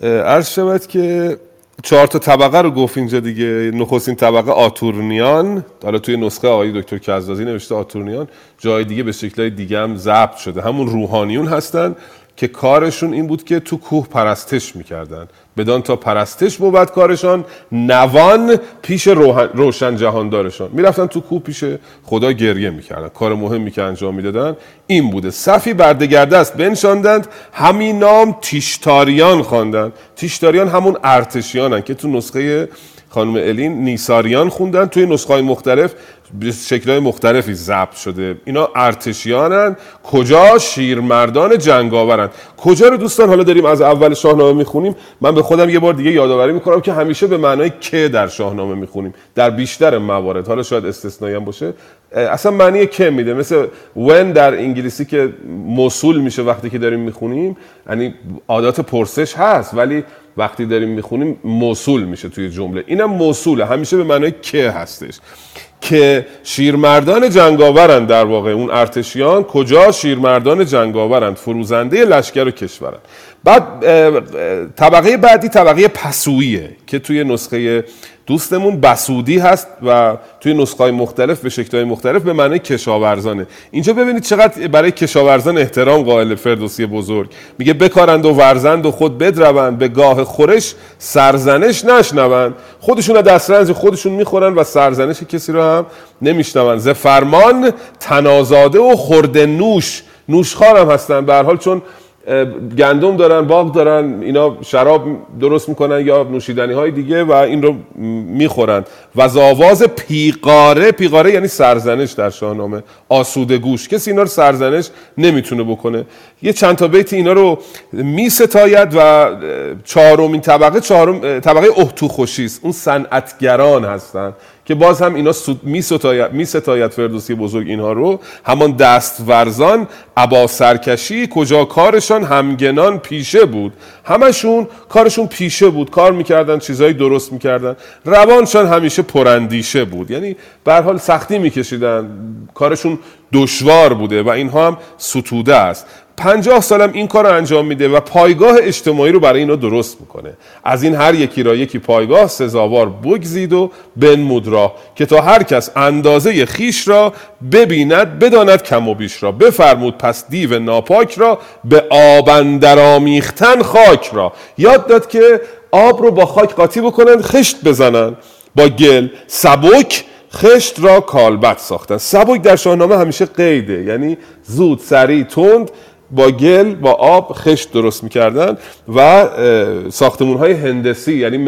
عرض شود که چهار تا طبقه رو گفت اینجا دیگه. نخستین طبقه آتورنیان. حالا توی نسخه آقای دکتر کزازی نوشته آتورنیان. جای دیگه به شکلهای دیگه هم ضبط شده. همون روحانیون هستن که کارشون این بود که تو کوه پرستش می‌کردن. بدان تا پرستش بود کارشان نوان پیش روشن جهاندارشان. می‌رفتن تو کوه پیش خدا گریه می‌کردن. کار مهمی که انجام می‌دادن این بوده. صفی بردگرده است بنشاندند. همین نام تیشتاریان خواندند. تیشتاریان همون ارتشیانن که تو نسخه خانم الین نیساریان خوندن. توی نسخه های مختلف به شکلهای مختلفی ضبط شده. اینا ارتشیانن. کجا شیرمردان جنگاورن؟ کجا رو دوستان حالا داریم از اول شاهنامه می‌خونیم؟ من به خودم یه بار دیگه یادآوری می‌کنم که همیشه به معنای که در شاهنامه می‌خونیم. در بیشتر موارد. حالا شاید استثنایی هم باشه اصلا معنی که میده. مثل when در انگلیسی که موصول میشه وقتی که داریم می‌خونیم یعنی عادات پرسش هست ولی وقتی داریم می‌خونیم موصول میشه توی جمله. اینم موصوله. همیشه به معنای که هستش. که شیرمردان جنگاورند در واقع. اون ارتشیان کجا شیرمردان جنگاورند؟ فروزنده لشکر و کشورند. بعد طبقه بعدی طبقه پسوییه که توی نسخه دوستمون بسودی هست و توی نسخه های مختلف به شکل مختلف به معنی کشاورزانه. اینجا ببینید چقدر برای کشاورزان احترام قائل فردوسی بزرگ. میگه بکارند و ورزند و خود بدروند به گاه خورش سرزنش نشنوند. خودشون از خودشون می‌خورن و سرزنش کسی رو هم نمیشنوند. ز فرمان تنازاده و خورده نوش. هم هستن. به حال چون گندم دارن باغ دارن اینا شراب درست می‌کنن یا نوشیدنی های دیگه و این رو می‌خورن. و زاواز پیقاره پیقاره یعنی سرزنش در شاهنامه آسوده گوش. کسی اینا رو سرزنش نمی‌تونه بکنه. یه چند تا بیت اینا رو میستاید و چهارمین طبقه چهارم طبقه اهتوخوشی است. اون صنعتگران هستن. که باز هم اینا می ستاید, می ستاید فردوسی بزرگ اینها رو. همان دست ورزان عبا سرکشی کجا کارشان همگنان پیشه بود. همشون کارشون پیشه بود. کار می‌کردن چیزایی درست می‌کردن. روانشان همیشه پراندیشه بود. یعنی به حال سختی میکشیدن. کارشون دشوار بوده و اینها هم ستوده است. پنجاه سالم این کار رو انجام میده و پایگاه اجتماعی رو برای اینا درست می‌کنه. از این هر یکی را یکی پایگاه سزاوار بگزید و بنمود را که تا هر کس اندازه خیش را ببیند بداند کم و بیش را. بفرمود پس دیو ناپاک را به آبندر آمیختن خاک را. یاد داد که آب رو با خاک قاطی بکنن خشت بزنن با گل سبک خشت را کالبد ساختن سبک در شاهنامه همیشه قیده یعنی زود سریع تند با گل با آب خشت درست می‌کردن و ساختمون های هندسی یعنی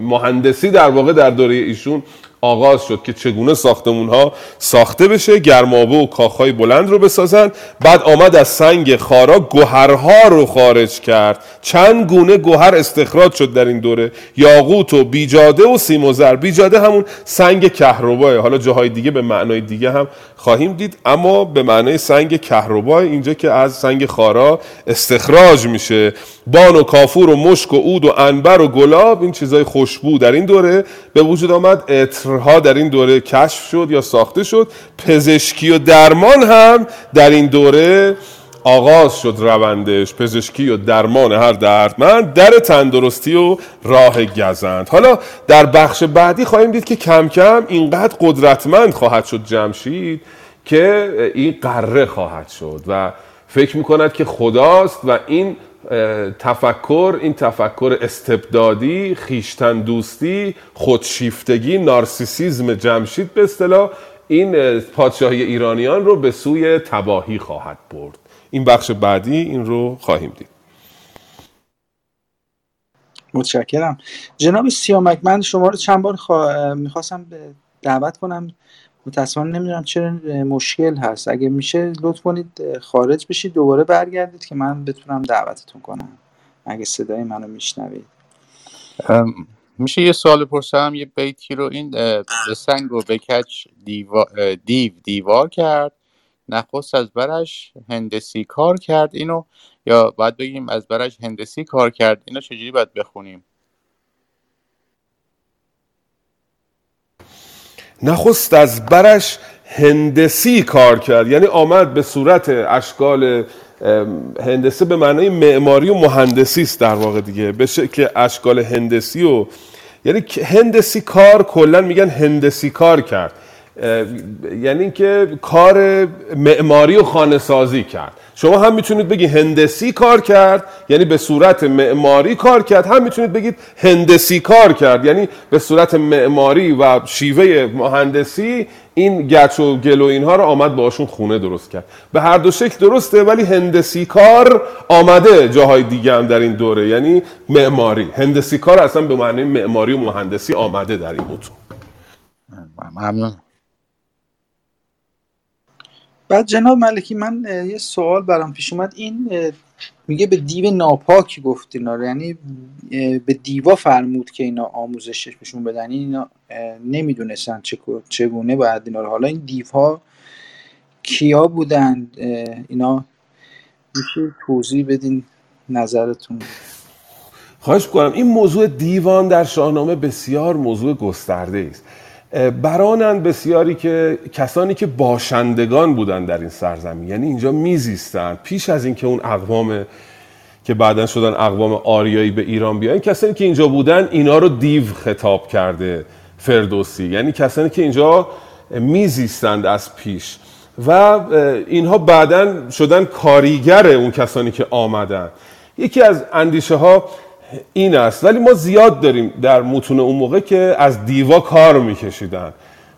مهندسی در واقع در دوره ایشون آغاز شد که چگونه ساختمون ها ساخته بشه گرمابه و کاخهای بلند رو بسازن. بعد آمد از سنگ خارا گوهرها رو خارج کرد. چند گونه گوهر استخراج شد در این دوره. یاقوت و بیجاده و سیم و زر بیجاده همون سنگ کهرباه حالا جاهای دیگه به معنای دیگه هم خواهیم دید. اما به معنای سنگ کهربا اینجا که از سنگ خارا استخراج میشه. بان و کافور و مشک و عود و انبر و گلاب این چیزای خوشبو در این دوره. به وجود آمد عطرها در این دوره کشف شد یا ساخته شد. پزشکی و درمان هم در این دوره آغاز شد روندش پزشکی و درمان هر دردمند در تندرستی و راه گزند. حالا در بخش بعدی خواهیم دید که کم کم اینقدر قدرتمند خواهد شد جمشید که این قره خواهد شد و فکر می‌کند که خداست و این تفکر این تفکر استبدادی خیشتن دوستی خودشیفتگی نارسیسیزم جمشید به اصطلاح این پادشاهی ایرانیان رو به سوی تباهی خواهد برد. این بخش بعدی این رو خواهیم دید. متشکرم. جناب سیامک من شما رو چند بار خوا... می‌خواستم دعوت کنم. متاسفانه نمی‌دونم چرا مشکل هست. اگه میشه لطف کنید خارج بشید دوباره برگردید که من بتونم دعوتتون کنم. اگه صدای منو میشنوید. میشه یه سوال بپرسم؟ یه بیتی رو این به سنگ و بکچ دیو دیوار کرد؟ نخست از برش هندسی کار کرد اینو یا باید بگیم از برش هندسی کار کرد اینو چجوری باید بخونیم؟ نخست از برش هندسی کار کرد یعنی آمد به صورت اشکال هندسه به معنای معماری و مهندسی است در واقع دیگه به شکل اشکال هندسی و یعنی هندسی کار کلا میگن هندسی کار کرد. یعنی اینکه کار معماری و خانه سازی کرد. شما هم می‌تونید بگید هندسی کار کرد یعنی به صورت معماری کار کرد. هم می‌تونید بگید هندسی کار کرد یعنی به صورت معماری و شیوه مهندسی این گچ و گل و اینها رو آمد باشون خونه درست کرد. به هر دو شکل درسته ولی هندسی کار آمده جاهای دیگه هم در این دوره. یعنی معماری. هندسی کار اصلا به معنی معماری و مهندسی آمده در این متون ممنون. بعد جناب ملکی من یه سوال برام پیش اومد. این میگه به دیو ناپاک گفت اینا یعنی به دیوا فرمود که اینا آموزشش بهشون بدن. اینا نمی‌دونستن چگونه باید اینا رو. حالا این دیوها کیا بودن؟ اینا میشه توضیح بدین نظرتون؟ خواهش کنم این موضوع دیوان در شاهنامه بسیار موضوع گسترده است برانند بسیاری که کسانی که باشندگان بودن در این سرزمین یعنی اینجا میزیستن پیش از اینکه اون اقوام که بعدا شدن اقوام آریایی به ایران بیان کسانی که اینجا بودن اینا رو دیو خطاب کرده فردوسی. یعنی کسانی که اینجا میزیستند از پیش. و اینها بعدا شدن کاریگر اون کسانی که آمدن. یکی از اندیشه ها این است. ولی ما زیاد داریم در متون اون موقع که از دیوا کار میکشیدن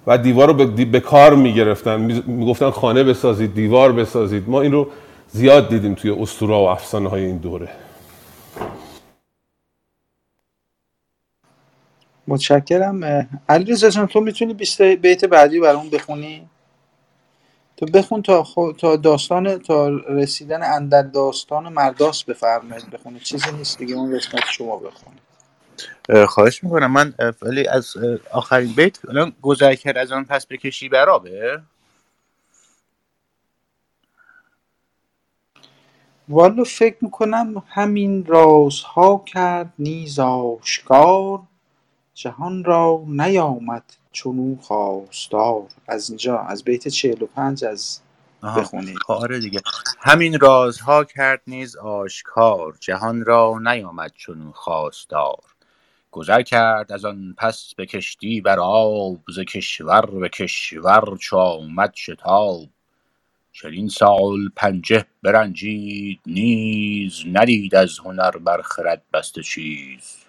و دیوار رو به, به کار می‌گرفتن. می‌گفتن خانه بسازید دیوار بسازید. ما این رو زیاد دیدیم توی اسطوره و افسانه های این دوره. متشکرم. علیرضا جان تو می‌تونی بیت بعدی برامون بخونی؟ تو بخون تا, تا داستان تا رسیدن اندر داستان مرداس بفرمایید بخونید. چیزی نیست دیگه اون قسمت شما بخونید. خواهش می‌کنم. من ولی از آخرین بیت الان گذر کرد از آن پس بکشی برابه؟ والا فکر می‌کنم همین رازها کرد نیز آشکار. جهان را نیامد چونو خواستار. از اینجا از بیت 45 از. بخونید. آره دیگه. همین رازها کرد نیز آشکار. جهان را نیامد چون خواستار. گذر کرد از آن پس به کشتی بر آب ز کشور به کشور چو آمد شتاب. چنین سال پنجه برنجید نیز ندید از هنر بر خرد بسته چیز.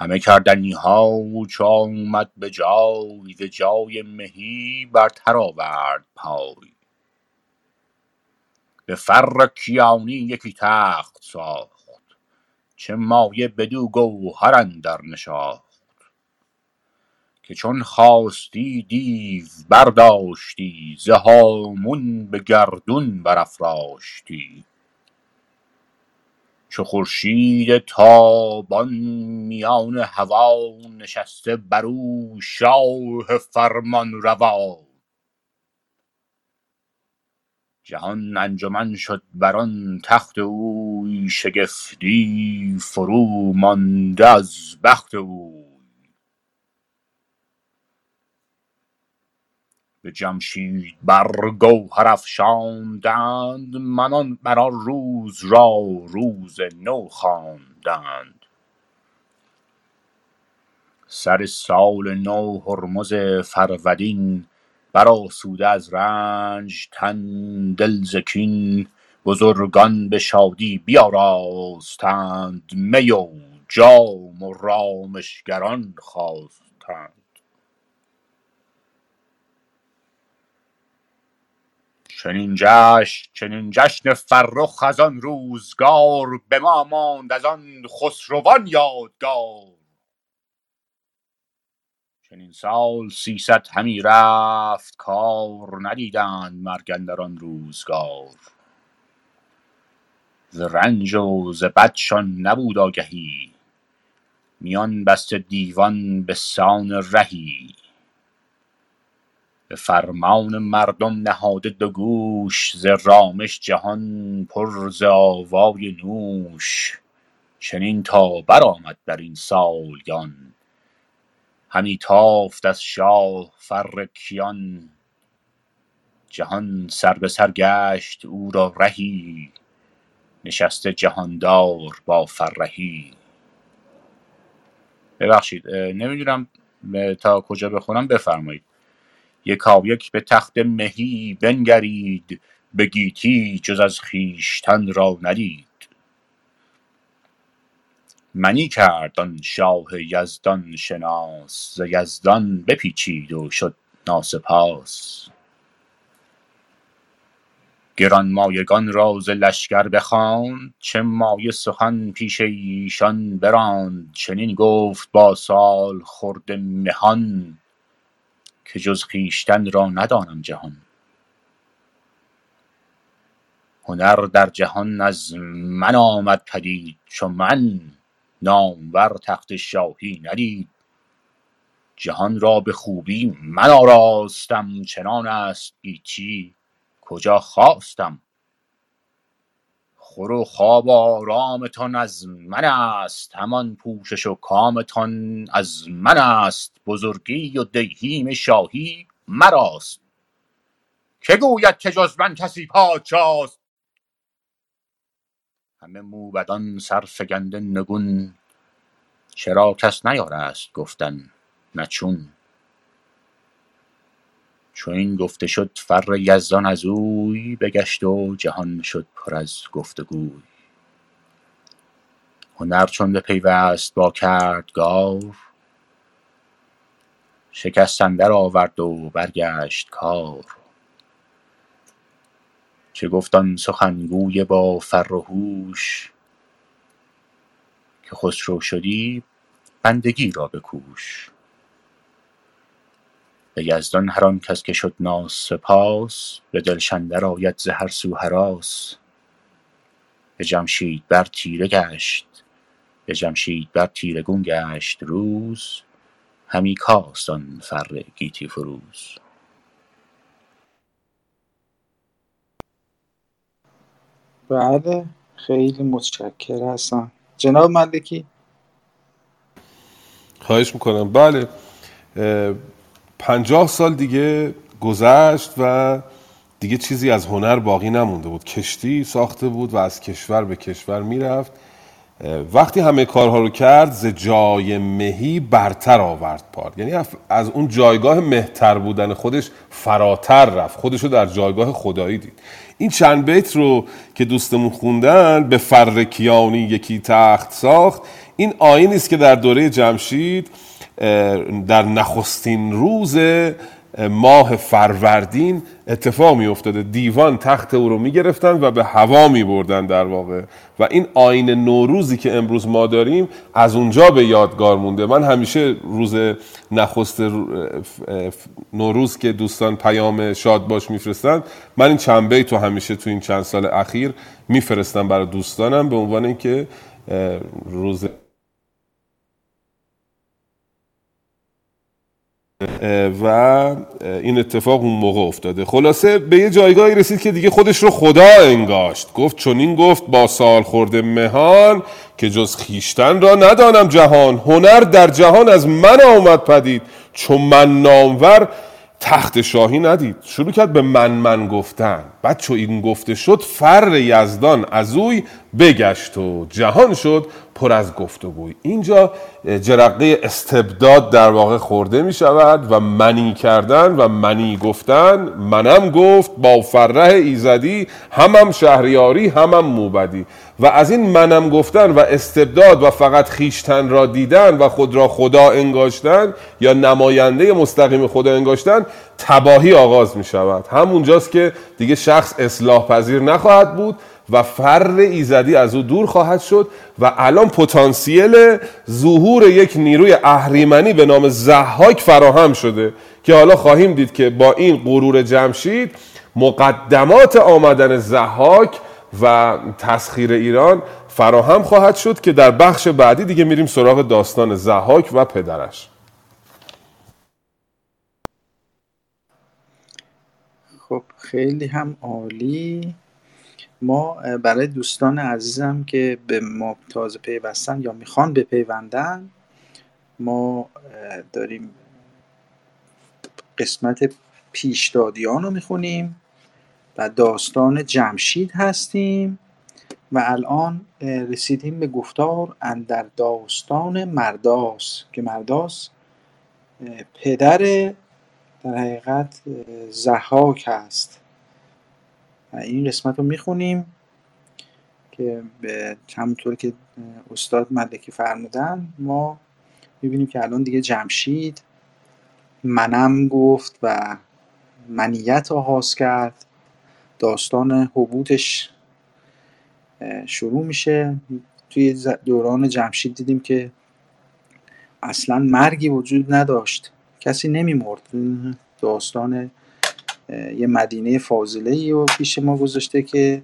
همه کردنی ها چو آمد به جای ز جای مهی برتر آورد پای. به فر کیانی یکی تخت ساخت چه مایه بدو گوهر اندر نشاخت. که چون خواستی دیو برداشتی ز هامون به گردون برافراشتی. چو خورشید تابان میان هوا نشسته بر او شاه فرمانروا جهان انجمن شد بر آن تخت اوی شگفتی فرو مانده از بخت اوی به جمشید بر گوهر افشاندند منان بر آن روز را روز نو خواندند. سر سال نو هرمز فرودین برآسوده از رنج تن دل ز کین بزرگان به شادی بیاراستند می و جام و رامشگران خواستند. چنین جشن چنین جشن فرخ از آن روزگار به ما ماند از آن خسروان یادگار. چنین سال سیصد همی رفت کار ندیدند مرگ اندر آن روزگار. ز رنج و ز بدشان نبود آگهی میان بسته دیوان به سان رهی. به فرمان مردم نهاده دو گوش ز رامش جهان پر ز آوای نوش. چنین تا برآمد در این سالیان همی تافت از شاه فر کیان. جهان سر به سر گشت او را رهی نشسته جهاندار با فرهی ببخشید نمی‌دونم تا کجا بخونم بفرمایید. یکایک به تخت مهی بنگرید به گیتی جز از خویشتن را ندید. منی کرد آن شاه یزدان شناس ز یزدان بپیچید و شد ناسپاس. گرانمایگان را ز لشکر بخواند چه مایه سخن پیش ایشان براند. چنین گفت با سال خورده مهان که جز خویشتن را ندانم جهان. هنر در جهان از من آمد پدید چو من نامور تخت شاهی ندید. جهان را به خوبی من آراستم چنان است گیتی کجا خواستم؟ خور و خواب آرامتان از من است. همان پوشش و کامتان از من است. بزرگی و دیهیم شاهی مراست. که گوید که جز من کسی پادشاست؟ همه موبدان سرفگنده نگون. چرا کس نیارست گفتن نه چون؟ چو این گفته شد فر یزدان از اوی بگشت و جهان شد پر از گفتگوی. هنر چون بپیوست با کردگار شکست اندر آورد و برگشت کار. چه گفت آن سخنگوی با فر و هوش؟ که خسرو شدی بندگی را بکوش. به یزدان هر آن کس که شد ناسپاس به دلش اندر آید ز هر سو هراس. به جمشید بر تیره گشت به جمشید بر تیره گون گشت روز همی کاست آن فر گیتی فروز. بله خیلی متشکر هستم جناب ملکی؟ خواهش می‌کنم. بله پنجاه سال دیگه گذشت و دیگه چیزی از هنر باقی نمونده بود. کشتی ساخته بود و از کشور به کشور می‌رفت. وقتی همه کارها رو کرد ز جای مهی برتر آورد پار یعنی از اون جایگاه مهتر بودن خودش فراتر رفت. خودش رو در جایگاه خدایی دید. این چند بیت رو که دوستمون خوندن به فرکیانی یکی تخت ساخت. این آینی است که در دوره جمشید در نخستین روز ماه فروردین اتفاق می افتاده دیوان تخت او رو می گرفتن و به هوا می بردن در واقع. و این آین نوروزی که امروز ما داریم از اونجا به یادگار مونده. من همیشه روز نخست نوروز که دوستان پیام شاد باش میفرستن من این چند تو همیشه تو این چند سال اخیر میفرستم برای دوستانم به عنوان اینکه روز و این اتفاق اون موقع افتاده. خلاصه به یه جایگاهی رسید که دیگه خودش رو خدا انگاشت. گفت چون این گفت با سال خورده مهان که جز خیشتن را ندانم جهان. هنر در جهان از من آمد پدید. چون من نامور تخت شاهی ندید. شروع کرد به من من گفتن. بعد چو این گفته شد فر یزدان از اوی بگشت و جهان شد پر از گفتگوی. اینجا جرقه استبداد در واقع خورده می شود و منی کردن و منی گفتن منم گفت با فرح ایزدی همم شهریاری همم موبدی. و از این منم گفتن و استبداد و فقط خیشتن را دیدن و خود را خدا انگاشتن یا نماینده مستقیم خدا انگاشتن تباهی آغاز می شود همونجاست که دیگه شخص اصلاح پذیر نخواهد بود و فر ایزدی از او دور خواهد شد و الان پتانسیل ظهور یک نیروی اهریمنی به نام زحاک فراهم شده که حالا خواهیم دید که با این غرور جمشید مقدمات آمدن زحاک و تسخیر ایران فراهم خواهد شد که در بخش بعدی دیگه میریم سراغ داستان زحاک و پدرش. خب خیلی هم عالی. ما برای دوستان عزیزم که به ما تازه پیوستن یا می‌خوان به پیوندن ما داریم قسمت پیشدادیان رو می‌خونیم و داستان جمشید هستیم و الان رسیدیم به گفتار اندر داستان مرداس که مرداس پدر در حقیقت زحاک هست. و این قسمت رو می‌خونیم که به همونطور که استاد ملکی فرمودن ما می‌بینیم که الان دیگه جمشید منم گفت و منیت آغاز کرد. داستان حبوطش شروع میشه. توی دوران جمشید دیدیم که اصلا مرگی وجود نداشت. کسی نمیمرد. داستان یه مدینه فاضله ای رو پیش ما گذاشته که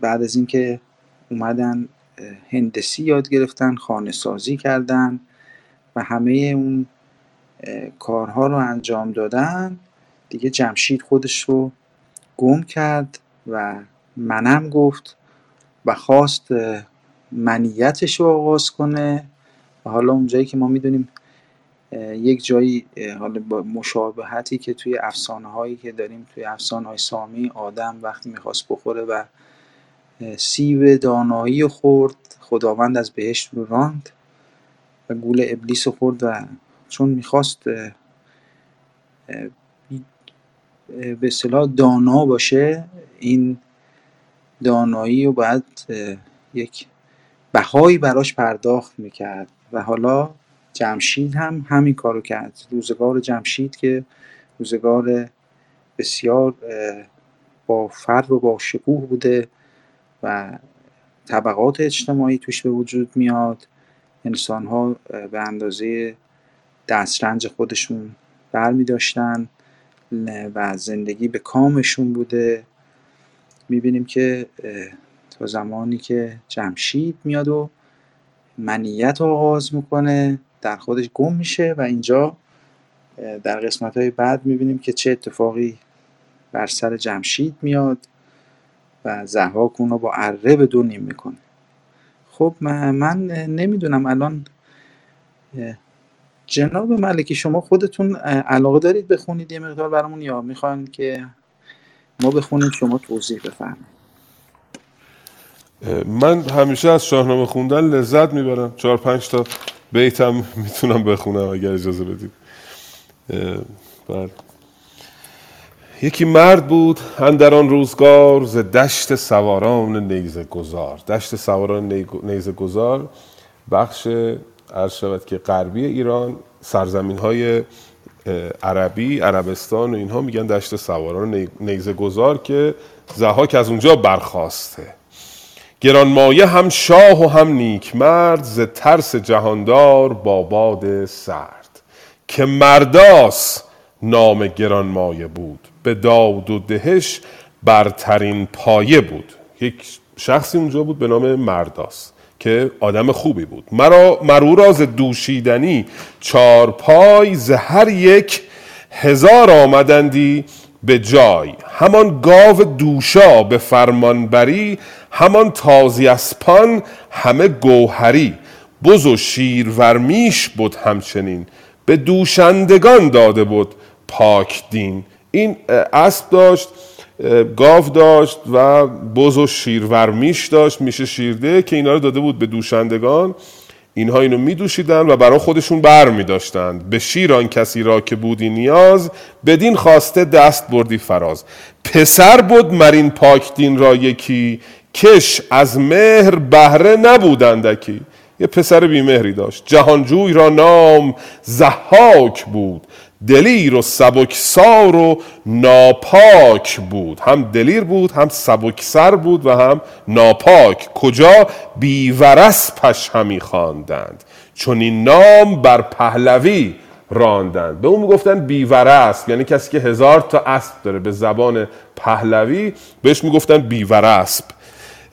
بعد از اینکه اومدن هندسی یاد گرفتن خانه سازی کردن و همه اون کارها رو انجام دادن دیگه جمشید خودش رو گم کرد و منم گفت و خواست منیتش رو آغاز کنه. و حالا اونجایی که ما می‌دونیم یک جایی حالا با مشابهتی که توی افسانه هایی که داریم توی افسانه های سامی آدم وقتی می‌خواست بخوره و سیب دانایی خورد خداوند از بهشت رو راند و گول ابلیس خورد و چون می‌خواست به اصطلاح دانا باشه این دانایی رو باید یک بهایی براش پرداخت می‌کرد و حالا جمشید هم همین کارو کرد. روزگار جمشید که روزگار بسیار با فر و با شکوه بوده و طبقات اجتماعی توش به وجود میاد. انسان ها به اندازه دسترنج خودشون بر می داشتن و زندگی به کامشون بوده. می‌بینیم که تا زمانی که جمشید میاد و منیت آغاز می‌کنه در خودش گم میشه و اینجا در قسمت های بعد می‌بینیم که چه اتفاقی بر سر جمشید میاد و زهاک اون رو با اره به دو نیم می‌کنه. خب من, نمی‌دونم الان جناب ملکی شما خودتون علاقه دارید بخونید یه مقدار برامون یا می‌خواین که ما بخونیم شما توضیح بفرمایید. من همیشه از شاهنامه خوندن لذت می‌برم. چهار پنج تا بیتم می‌تونم بخونم اگر اجازه بدید. بله. یکی مرد بود در آن روزگار ز دشت سواران نیزه گذار. دشت سواران نیزه گذار بخش عرض شود که غربی ایران سرزمین های عربی عربستان و اینها میگن دشت سواران نیزه گذار که زهاک از اونجا برخواسته. گرانمایه هم شاه و هم نیک مرد ز ترس جهاندار با باد سرد که مرداس نام گرانمایه بود به داد و دهش برترین پایه بود. یک شخصی اونجا بود به نام مرداس که آدم خوبی بود. مرا مرو راز دوشیدنی چار پای ز هر یک هزار آمدندی به جای. همان گاو دوشا به فرمانبری همان تازی اسپان همه گوهری. بز و شیر ورمیش بود همچنین. به دوشندگان داده بود پاک دین. این اسب داشت گاو داشت و بز و شیرور میش داشت میشه شیرده که اینا رو داده بود به دوشندگان. اینها اینو میدوشیدن و برای خودشون بر می داشتند به شیران کسی را که بودی نیاز بدین خواسته دست بردی فراز. پسر بود مرین پاک دین را یکی کش از مهر بهره نبودندکی یه پسر بیمهری داشت. جهانجوی را نام زحاک بود. دلیر و سبکسار و ناپاک بود. هم دلیر بود هم سبکسر بود و هم ناپاک. کجا؟ بیورس پش همی خواندند. چون این نام بر پهلوی راندند. به اون می‌گفتن بیورس یعنی کسی که هزار تا اسب داره. به زبان پهلوی بهش می‌گفتن بیورسب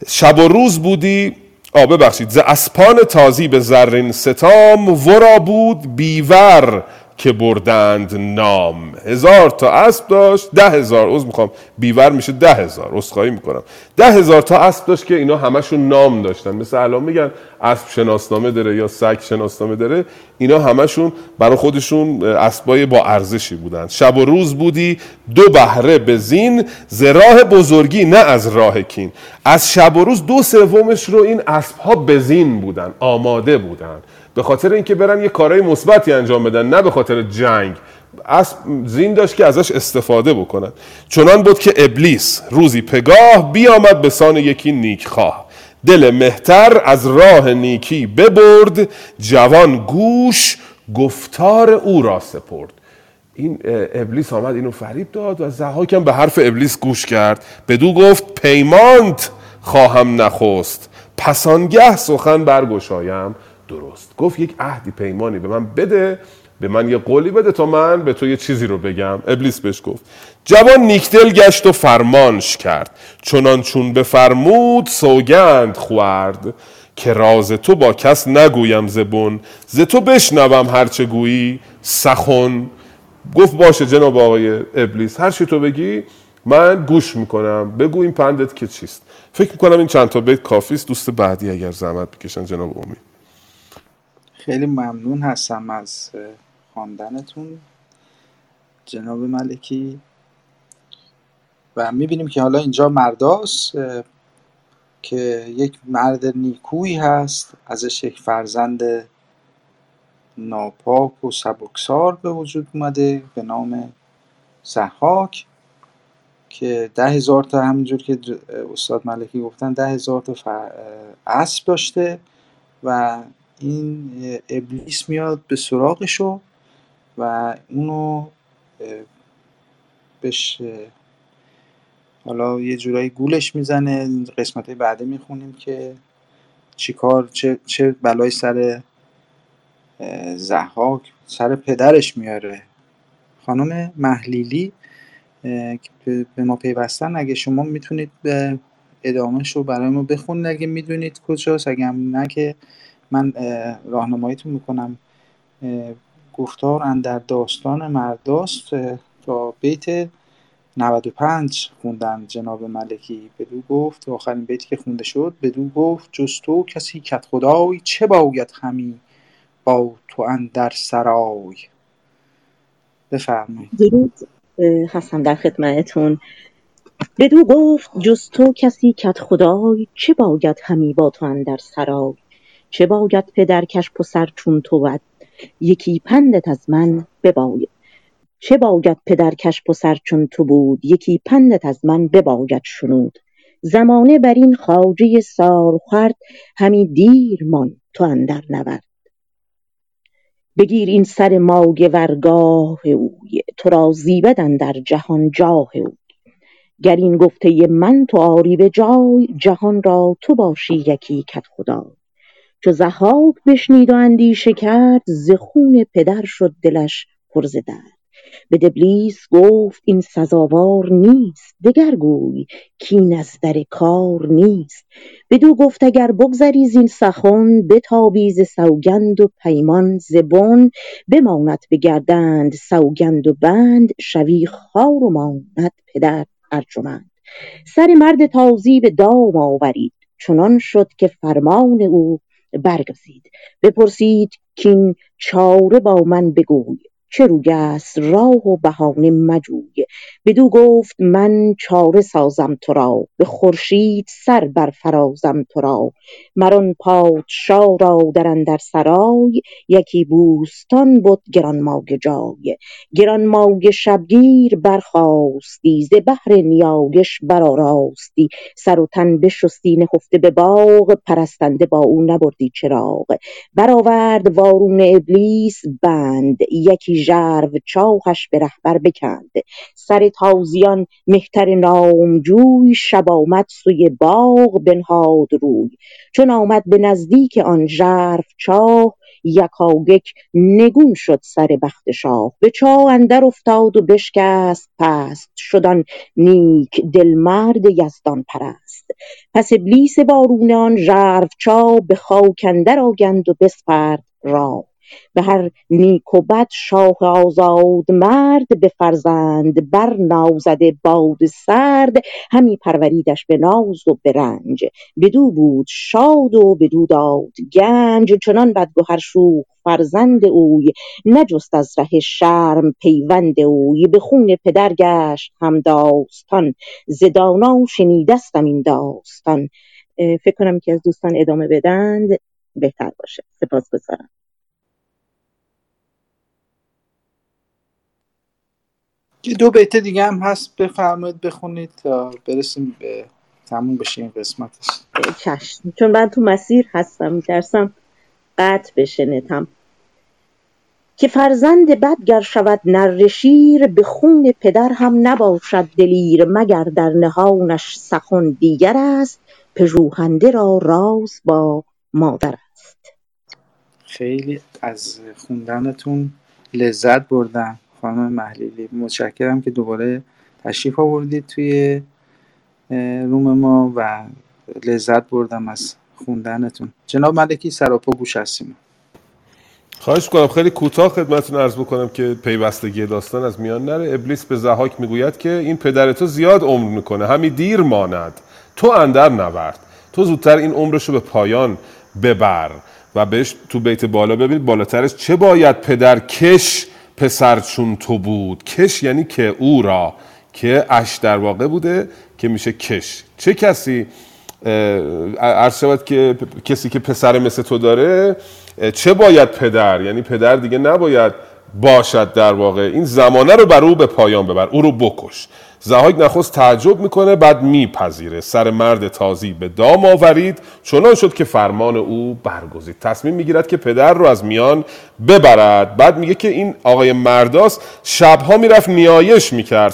شب و روز بودی؟ آ ببخشید. ز اسپان تازی به زرین ستام ورا بود بیور. که بردند نام. هزار تا اسب داشت ده هزار. از می‌خوام بیور میشه ده هزار. اصخایی می‌کنم. ده هزار تا اسب داشت که اینا همشون نام داشتن. مثل الان میگن اسب شناسنامه داره یا سگ شناسنامه داره. اینا همشون برای خودشون اسبای با ارزشی بودن. شب و روز بودی دو بهره به زین ز بزرگی نه از راه کین. از شب و روز دو سومش رو این اسب ها به زین بودن آماده بودن. به خاطر اینکه برن یه کارهای مثبتی انجام بدن نه به خاطر جنگ. اسب زین داشت که ازش استفاده بکنن. چنان بود که ابلیس روزی پگاه بیامد به سان یکی نیکخواه. دل مهتر از راه نیکی ببرد جوان گوش گفتار او را سپرد. این ابلیس آمد اینو فریب داد و زهاکم به حرف ابلیس گوش کرد. بدو گفت پیمانت خواهم نخست. پسانگه سخن برگشایم. درست. گفت یک عهدی پیمانی به من بده به من یه قولی بده تا من به تو یه چیزی رو بگم. ابلیس بهش گفت جوان نیکدل گشت و فرمانش کرد. چنان چون بفرمود سوگند خورد. که راز تو با کس نگویم زبون ز تو بشنوم هرچه گویی سخن. گفت باشه جناب آقای ابلیس هر چی تو بگی من گوش می‌کنم. بگو این پندت که چیست. فکر می‌کنم این چند تا بیت کافی است. دوست بعدی اگر زحمت بکشن جناب امید. خیلی ممنون هستم از خواندنتون. جناب ملکی. و می‌بینیم که حالا اینجا مرداست که یک مرد نیکویی هست ازش یک فرزند ناپاک و سبکسار به وجود اومده به نام زحاک که ده هزار تا همینجور که استاد ملکی گفتن ده هزار تا اسب داشته و این ابلیس میاد به سراغشو و اونو بهش حالا یه جورایی گولش می‌زنه. قسمت بعده می‌خونیم که چیکار چه, چه بلای سر زحاک سر پدرش میاره. خانم محلیلی به ما پیوستن اگه شما می‌تونید به ادامهش رو برای ما بخونید. اگه می‌دونید کجاست اگه هم نه که من راهنماییتون می‌کنم. گفتار اندر داستان مرداست تا بیت 95 خوندن جناب ملکی بدو گفت آخرین بیتی که خونده شد بدو گفت جز تو کسی کت خدای چه باید همی با تو اندر سرای؟ بفرمایید. درود هستم در خدمتتون. بدو گفت جز تو کسی کت خدای چه باید همی با تو اندر سرای؟ چه باید پدر کش پسر چون تو بود یکی پندت از من بباید. چه باید پدر کش پسر چون تو بود؟ یکی پندت از من بباید شنود. زمانه بر این خواجه سالخورد همی دیر مان تو اندر نورد. بگیر این سر مایه ورگاه اوی تو را زیبد اندر جهان جاه اوی. گر این گفته من تو آری به جای جهان را تو باشی یکی کدخدای. چو ضحاک بشنید و اندیشه کرد ز خون پدر شد دلش پر ز درد. به دبلیس گفت این سزاوار نیست دگر گوی کاین از در کار نیست. بدو گفت اگر بگذری زین سخن بتابی ز سوگند و پیمان ز بن. بماند به گردنت سوگند و بند شوی خوار و ماند پدر ارجمند. سر مرد تازی به دام آورید چنان شد که فرمان او برگزید. بپرسید کاین چاره با من بگوی. چه روی است راه و بهانه مجوی؟ بدو گفت من چاره سازم تو را به خورشید سر برفرازم تو را مر آن پادشا را در اندر سرای یکی بوستان بد گرانمایه جای. گرانمایه شبگیر برخاستی ز بهر نیایش برآراستی سر و تن بشستی نهفته به باغ پرستنده با او نبردی چراغ. برآورد وارون ابلیس بند یکی ژرو چاهش به رهبر بکند. سر تازیان مهتر نامجوی شب آمد سوی باغ بنهاد روی. چون آمد به نزدیک آن ژرف چاه یکایک نگون شد سر بخت شاه. به چاه اندر افتاد و بشکست پست. شد نیک دل مرد یزدان پرست. پس ابلیس وارونه آن ژرف چاه به خاک اندر آگند و بسپرد راه. به هر نیک و بد شاه آزاد مرد به فرزند بر نازده باد سرد همی پروریدش به ناز و به رنج. بدو بود شاد و بدو داد گنج چنان بدگهر شوخ فرزند اوی. نجست از ره شرم پیوند اوی به خون پدر گشت هم داستان. ز شنیدستم این داستان. فکر کنم که از دوستان ادامه بدند بهتر باشه. سپاسگزارم. یه دو بیت دیگه هم هست بفرمایید بخونید تا برسیم به تموم بشه این قسمتش. چشم چون من تو مسیر هستم میترسم قطع بشه نتم. که فرزند بد گر شود نره شیر به خون پدر هم نباشد دلیر مگر در نهانش سخن دیگر است پژوهنده را راز با مادر است. خیلی از خوندنتون لذت بردم خانم محلیلی. متشکرم که دوباره تشریف آوردید توی روم ما و لذت بردم از خوندنتون. جناب ملکی سراپا گوش هستیم. خواهش کنم خیلی کوتاه خدمتتون عرض بکنم که پیوستگی داستان از میان نره. ابلیس به زحاک می‌گوید که این پدر تو زیاد عمر می‌کنه. همی دیر ماند. تو اندر نورد تو زودتر این عمرش رو به پایان ببر و بهش تو بیت بالا ببینید بالاترش چه باید پدر کش پسر چون تو بود کش یعنی که او را که اش در واقع بوده که میشه کش. چه کسی عرض شود که کسی که پسر مثل تو داره چه باید پدر؟ یعنی پدر دیگه نباید باشد در واقع. این زمانه رو بر او به پایان ببر او رو بکش. زهاک نخست تعجب می‌کنه بعد میپذیره. سر مرد تازی به دام آورید. چنان شد که فرمان او برگزید. تصمیم می‌گیرد که پدر رو از میان ببرد. بعد میگه که این آقای مرداس شبها می‌رفت نیایش می‌کرد.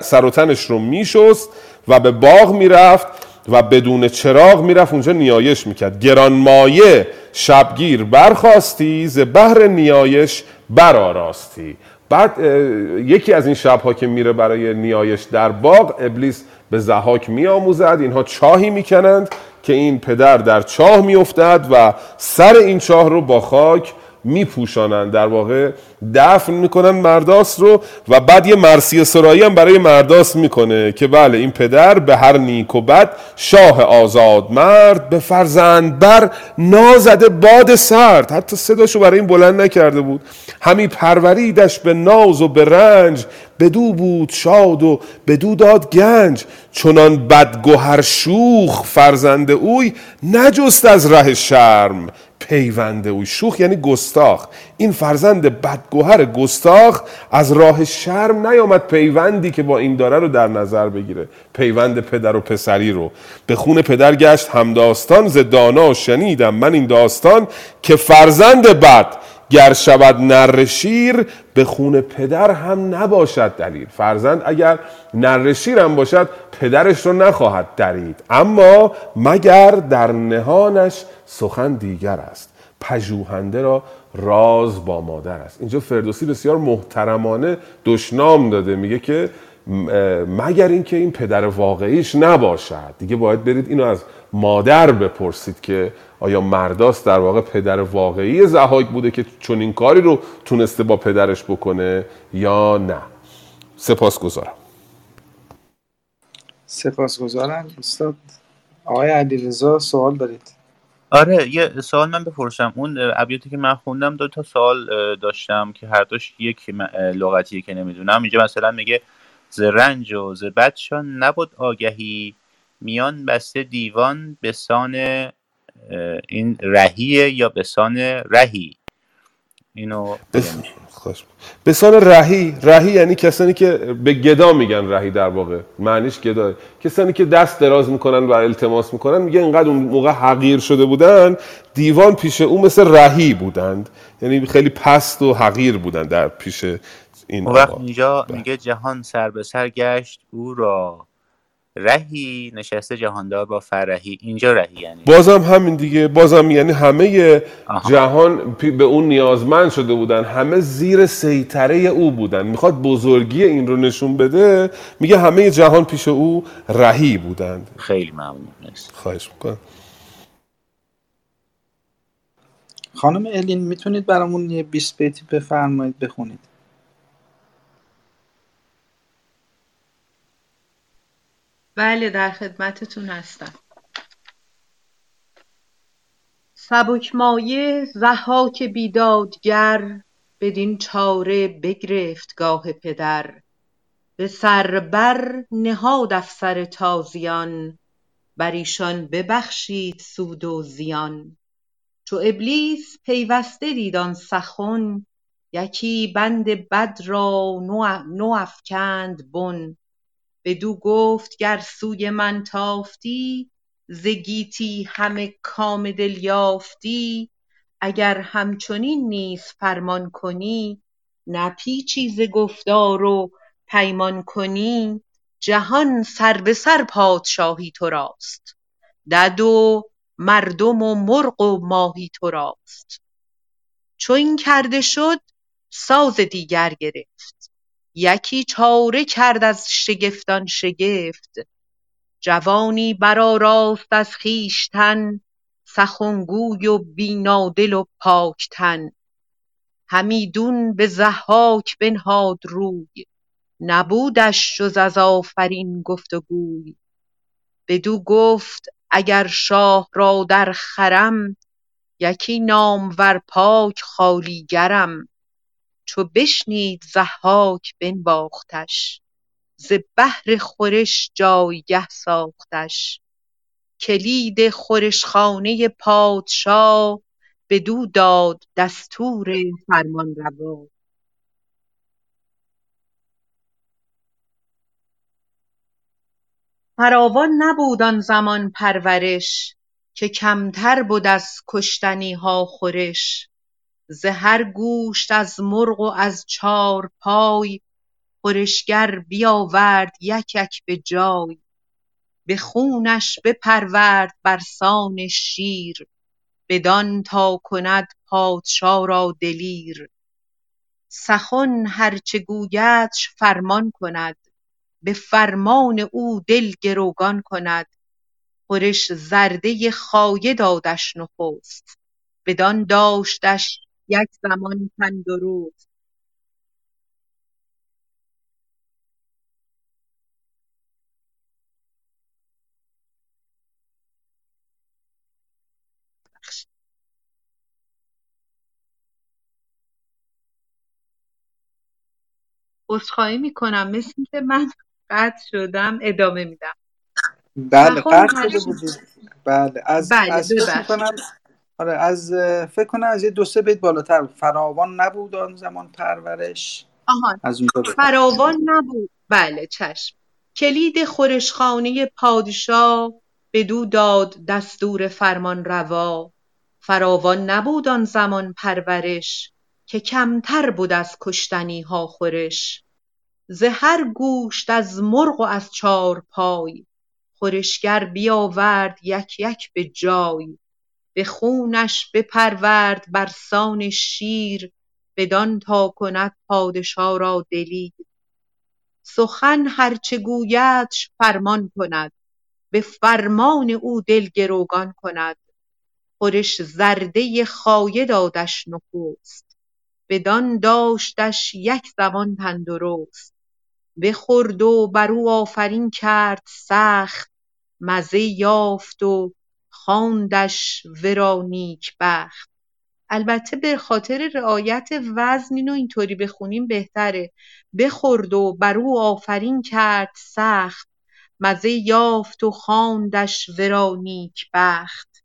سر و تنش رو میشست و به باغ می‌رفت و بدون چراغ می‌رفت. اونجا نیایش می‌کرد. گرانمایه شبگیر برخواستی ز بهر نیایش براراستی بعد یکی از این شبها که میره برای نیایش در باغ ابلیس به زهاک میآموزد. اینها چاهی می‌کنند که این پدر در چاه میافتد و سر این چاه رو با خاک میپوشانن. در واقع دفن می‌کنن مرداس رو و بعد یه مرسی سرایی هم برای مرداس می‌کنه که بله این پدر به هر نیک و بد شاه آزاد مرد به فرزند بر نازده باد سرد. حتی صداشو برای این بلند نکرده بود. همی پروریدش به ناز و به رنج بدو بود شاد و بدو داد گنج. چنان بدگوهر شوخ فرزند اوی نجست از ره شرم. پیوند اوی شوخ یعنی گستاخ. این فرزند بدگوهر گستاخ از راه شرم نیامد پیوندی که با این داره رو در نظر بگیره. پیوند پدر و پسری رو. به خون پدر گشت همداستان ز دانا شنیدم. من این داستان که فرزند بد گر شود نر شیر به خون پدر هم نباشد دلیل فرزند اگر نر شیر هم باشد پدرش رو نخواهد درید. اما مگر در نهانش سخن دیگر است؟ پژوهنده را راز با مادر است. اینجا فردوسی بسیار محترمانه دشنام داده. میگه که مگر اینکه این پدر واقعیش نباشد. دیگه باید برید اینو از مادر بپرسید که آیا مرداست در واقع پدر واقعی زهاک بوده که چون این کاری رو تونسته با پدرش بکنه یا نه؟ سپاس گذارم سپاس گذارم استاد آقای علیرضا سوال دارید. آره یه سوال من بپرسم. اون ابیاتی که من خوندم دو تا سوال داشتم که هر دوش یک لغتیه که نمی‌دونم. اینجا مثلا میگه ز رنج و ز بدشان نبود آگهی. میان بسته دیوان به سان این رهیه یا به سان رهی؟ اینو به سان رهی رهی یعنی کسانی که به گدا میگن رهی در واقع. معنیش گدا. کسانی که دست دراز می‌کنن و التماس می‌کنن میگه اینقدر اون موقع حقیر شده بودن دیوان پیش او مثل رهی بودند. یعنی خیلی پست و حقیر بودن در پیش این وقت اینجا بله. میگه جهان سر به سر گشت او را رهی نشسته جهاندار با فرهی. اینجا رهی یعنی. بازم همین دیگه. بازم یعنی همه جهان به اون نیازمند شده بودن. همه زیر سیطره او بودن. می‌خواد بزرگی این رو نشون بده. میگه همه جهان پیش او رهی بودند. خیلی ممنون. خواهش می‌کنم. خانم الین می‌تونید برامون یه 20 بیتی بفرمایید بخونید. بله در خدمتتون هستم. سبک مایه زحاک بیدادگر بدین چاره بگرفت گاه پدر. به سر بر نهاد افسر تازیان بر ایشان ببخشید سود و زیان. چو ابلیس پیوسته دید آن سخن یکی بند بد را نو افکند بن. بدو گفت گر سوی من تافتی ز گیتی همه کام دل یافتی. اگر همچنین نیز فرمان کنی نپیچی ز گفتار و پیمان کنی. جهان سر به سر پادشاهی تو راست دد و مردم و مرغ و ماهی تو راست. چو این کرده شد ساز دیگر گرفت. یکی چاره کرد از شگفتان شگفت جوانی برآراست از خویشتن سخنگوی و بینادل و پاک تن همیدون به ضحاک بنهاد روی نبودش جز از آفرین گفت و گوی بدو گفت اگر شاه را در خرم یکی نامور پاک خوالیگرم چو بشنید ضحاک بنواختش ز بهر خورش جایگه ساختش. کلید خورشخانه پادشا بدو داد دستور فرمانروا. فراوان نبود آن زمان پرورش که کمتر بد از کشتنی ها خورش. ز هر گوشت از مرغ و از چارپای خورشگر بیاورد یک یک به جای. به خونش بپرورد برسان شیر بدان تا کند پادشا را دلیر. سخن هر چه گویدش فرمان کند به فرمان او دل گروگان کند. خورش زرده خایه دادش نخست بدان داشتش یک زمان تندرست عذرخواهی می‌کنم. مثل که من قطع شدم ادامه میدم. بله قطع شده بودید بله از بله از فکر ببخشید. می‌کنم آره از فکر کنم از یه دو سه بیت بالاتر. فراوان نبود آن زمان پرورش؟ آهان از اونجا به فراوان نبود. بله چشم. کلید خورشخانه پادشاه بدو داد دستور فرمان روا. فراوان نبود آن زمان پرورش که کمتر بود از کشتنی ها خورش. ز هر گوشت از مرغ و از چارپای خورشگر بیاورد یک یک به جای. به خونش بپرورد برسان شیر بدان تا کند پادشا را دلیر. سخن هرچه گویدش فرمان کند به فرمان او دل گروگان کند. خورش زرده خایه دادش نخست بدان داشتش یک زمان تندرست. بخورد و برو آفرین کرد سخت مزه یافت و خواندش ورا نیکبخت. البته به خاطر رعایت وزن اینو اینطوری بخونیم بهتره. بخورد و برو آفرین کرد سخت. مزه یافت و خواندش ورا نیکبخت.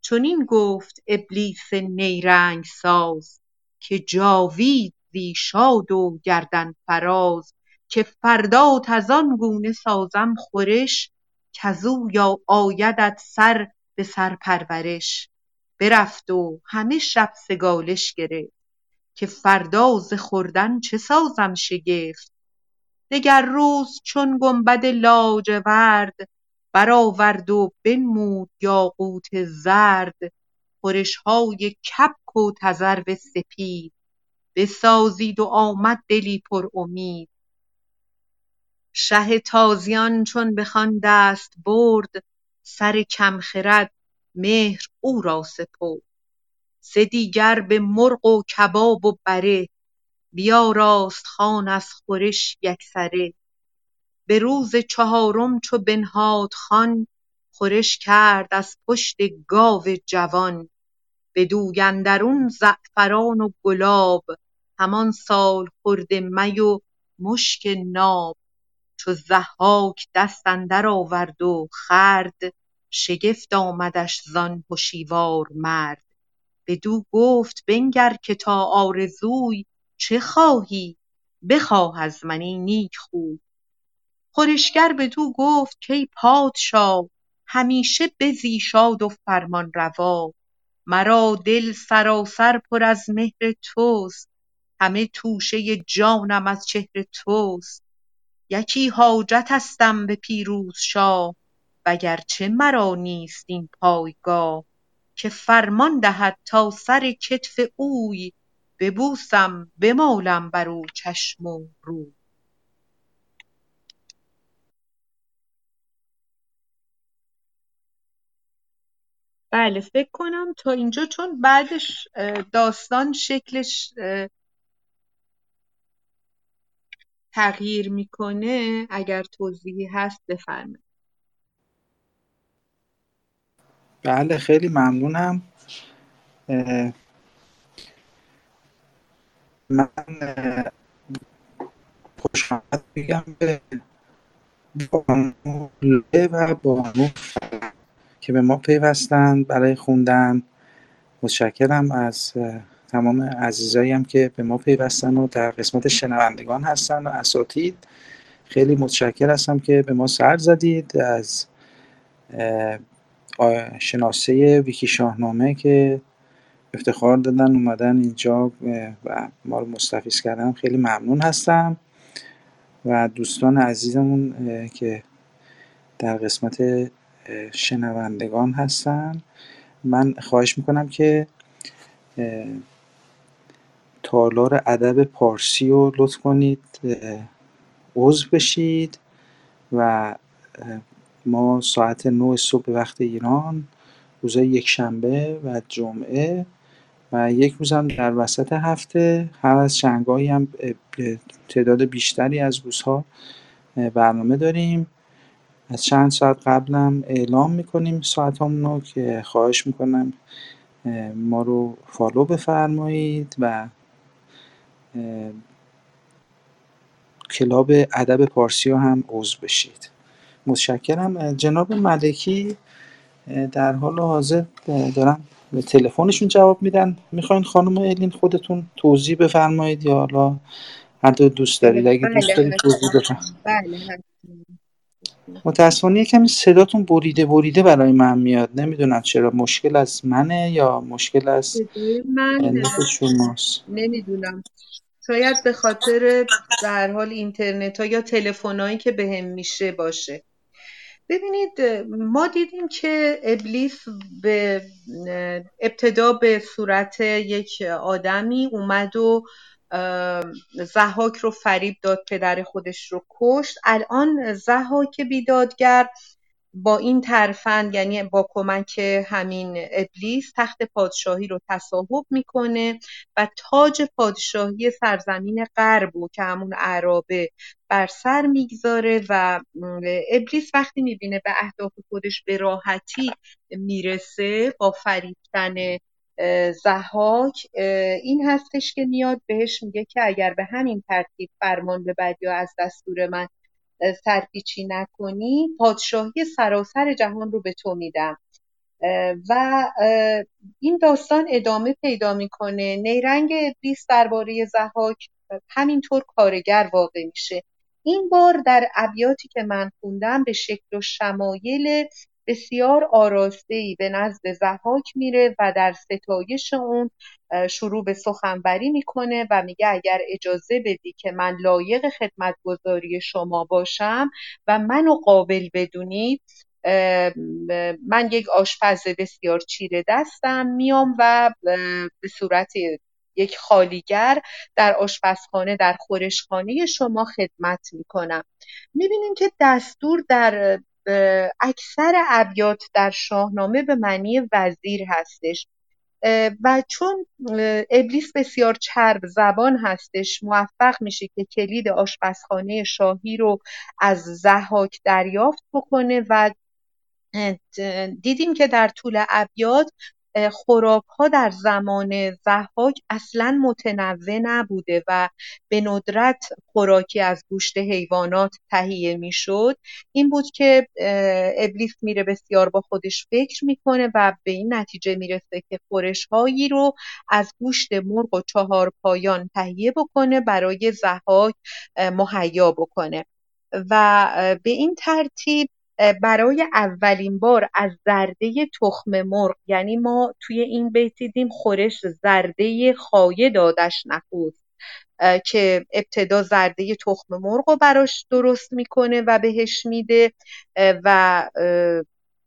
چنین گفت ابلیس نیرنگ ساز که جاوید زی شاد و گردن فراز که فردات از آن گونه سازم خورش کزو یا آیدت سر به سر پرورش برفت و همه شب سگالش گرفت که فردا خوردن چه سازم شگفت. دگر روز چون گنبد لاجورد برآورد و بنمود یاقوت زرد. خورش های کبک و تذرو سپید بسازید و آمد دلی پر امید. شه تازیان چون بخوان دست برد سر کم خرد مهر او را سپرد. سه دیگر به مرغ و کباب و بره. بیاراست خوان از خورش یکسره. به روز چهارم چو بنهاد خوان خورش کرد از پشت گاو جوان. بدوی اندرون زعفران و گلاب همان سالخورده می و مشک ناب. چو ضحاک دست اندر آورد و خورد شگفت آمدش زان هشیوار مرد. بدو گفت بنگر که تا آرزوی چه خواهی؟ بخواه از من ای نیک خوی خورشگر بدو گفت کای پادشا همیشه بزی شاد و فرمانروا مرا دل سراسر پر از مهر توست همه توشه جانم از چهر توست. یکی حاجتستم به پیروز شاه وگرچه مرا نیست این پایگاه. که فرمان دهد تا سر کتف اوی ببوسم بمالم برو چشم و روی. بله فکر کنم تا اینجا چون بعدش داستان شکلش تغییر می‌کنه اگر توضیحی هست بفرمایید. بله خیلی ممنونم. من خوش آمد میگم به بانو و بانو که به ما پیوستند برای خوندن. متشکرم از تمام عزیزایی هم که به ما پیوستن و در قسمت شنوندگان هستن و اساتید. خیلی متشکر هستم که به ما سر زدید از شناسه ویکی شاهنامه که افتخار دادن اومدن اینجا و ما رو مستفیض کردن. خیلی ممنون هستم. و دوستان عزیزمون که در قسمت شنوندگان هستن من خواهش می‌کنم که تالار ادب پارسی رو لطف کنید عضو بشید و ما ساعت 9 صبح به وقت ایران روزای یکشنبه و جمعه و یک روز هم در وسط هفته. هر از شنگاهی هم تعداد بیشتری از روزها برنامه داریم. از چند ساعت قبلم اعلام می‌کنیم ساعت رو که خواهش می‌کنم ما رو فالو بفرمایید و کلاب ادب پارسی رو هم عضو بشید. متشکرم. جناب ملکی در حال حاضر دارم به تلفنشون جواب میدن. می‌خواین خانم الین خودتون توضیح بفرمایید یا حالا هر دو دوست دارید؟ اگه دوست بله، دارید توضیح بفرمایید. بله متاسفانه کمی صداتون بریده بریده برای من میاد. نمی‌دونم چرا. مشکل از منه یا مشکل از من شماست؟ نمی‌دونم. شاید به خاطر به هر حال اینترنت ها یا تلفنایی که بهم میشه باشه. ببینید ما دیدیم که ابلیس به ابتدا به صورت یک آدمی اومد و زحاک رو فریب داد پدر خودش رو کشت. الان زحاک بیدادگر با این ترفند یعنی با کمک همین ابلیس تخت پادشاهی رو تصاحب می‌کنه و تاج پادشاهی سرزمین غرب و که همون عرابه بر سر می‌گذاره و ابلیس وقتی می‌بینه به اهداف خودش به راحتی می‌رسه با فریفتن زحاک این هستش که میاد بهش میگه که اگر به همین ترتیب فرمان ببری یا از دستور من سرپیچی نکنی پادشاهی سراسر جهان رو به تو میدم. و این داستان ادامه پیدا می‌کنه. نیرنگ ابلیس درباره زحاک همینطور کارگر واقع میشه. این بار در ابیاتی که من خوندم به شکل و شمایل بسیار ای به نزد زحاک میره و در ستایش اون شروع به سخنوری می‌کنه و میگه اگر اجازه بدی که من لایق خدمتگذاری شما باشم و منو قابل بدونید من یک آشپز بسیار چیره دستم میام و به صورت یک خالیگر در آشپزخانه در خورشخانه شما خدمت می‌کنم. می‌بینیم که دستور در اکثر ابیات در شاهنامه به معنی وزیر هستش. و چون ابلیس بسیار چرب زبان هستش موفق میشه که کلید آشپزخانه شاهی رو از زحاک دریافت بکنه و دیدیم که در طول ابیات ها در زمان ضحاک اصلا متنوع نبوده و به ندرت خوراکی از گوشت حیوانات تهیه می‌شد. این بود که ابلیس میره بسیار با خودش فکر می‌کنه و به این نتیجه می‌رسه که خورش هایی رو از گوشت مرغ و چهار پایان تهیه بکنه برای ضحاک مهیا بکنه. و به این ترتیب برای اولین بار از زرده تخم مرغ یعنی ما توی این بیت دیدیم خورش زرده خایه دادش نخست که ابتدا زرده تخم مرغ رو براش درست می‌کنه و بهش میده و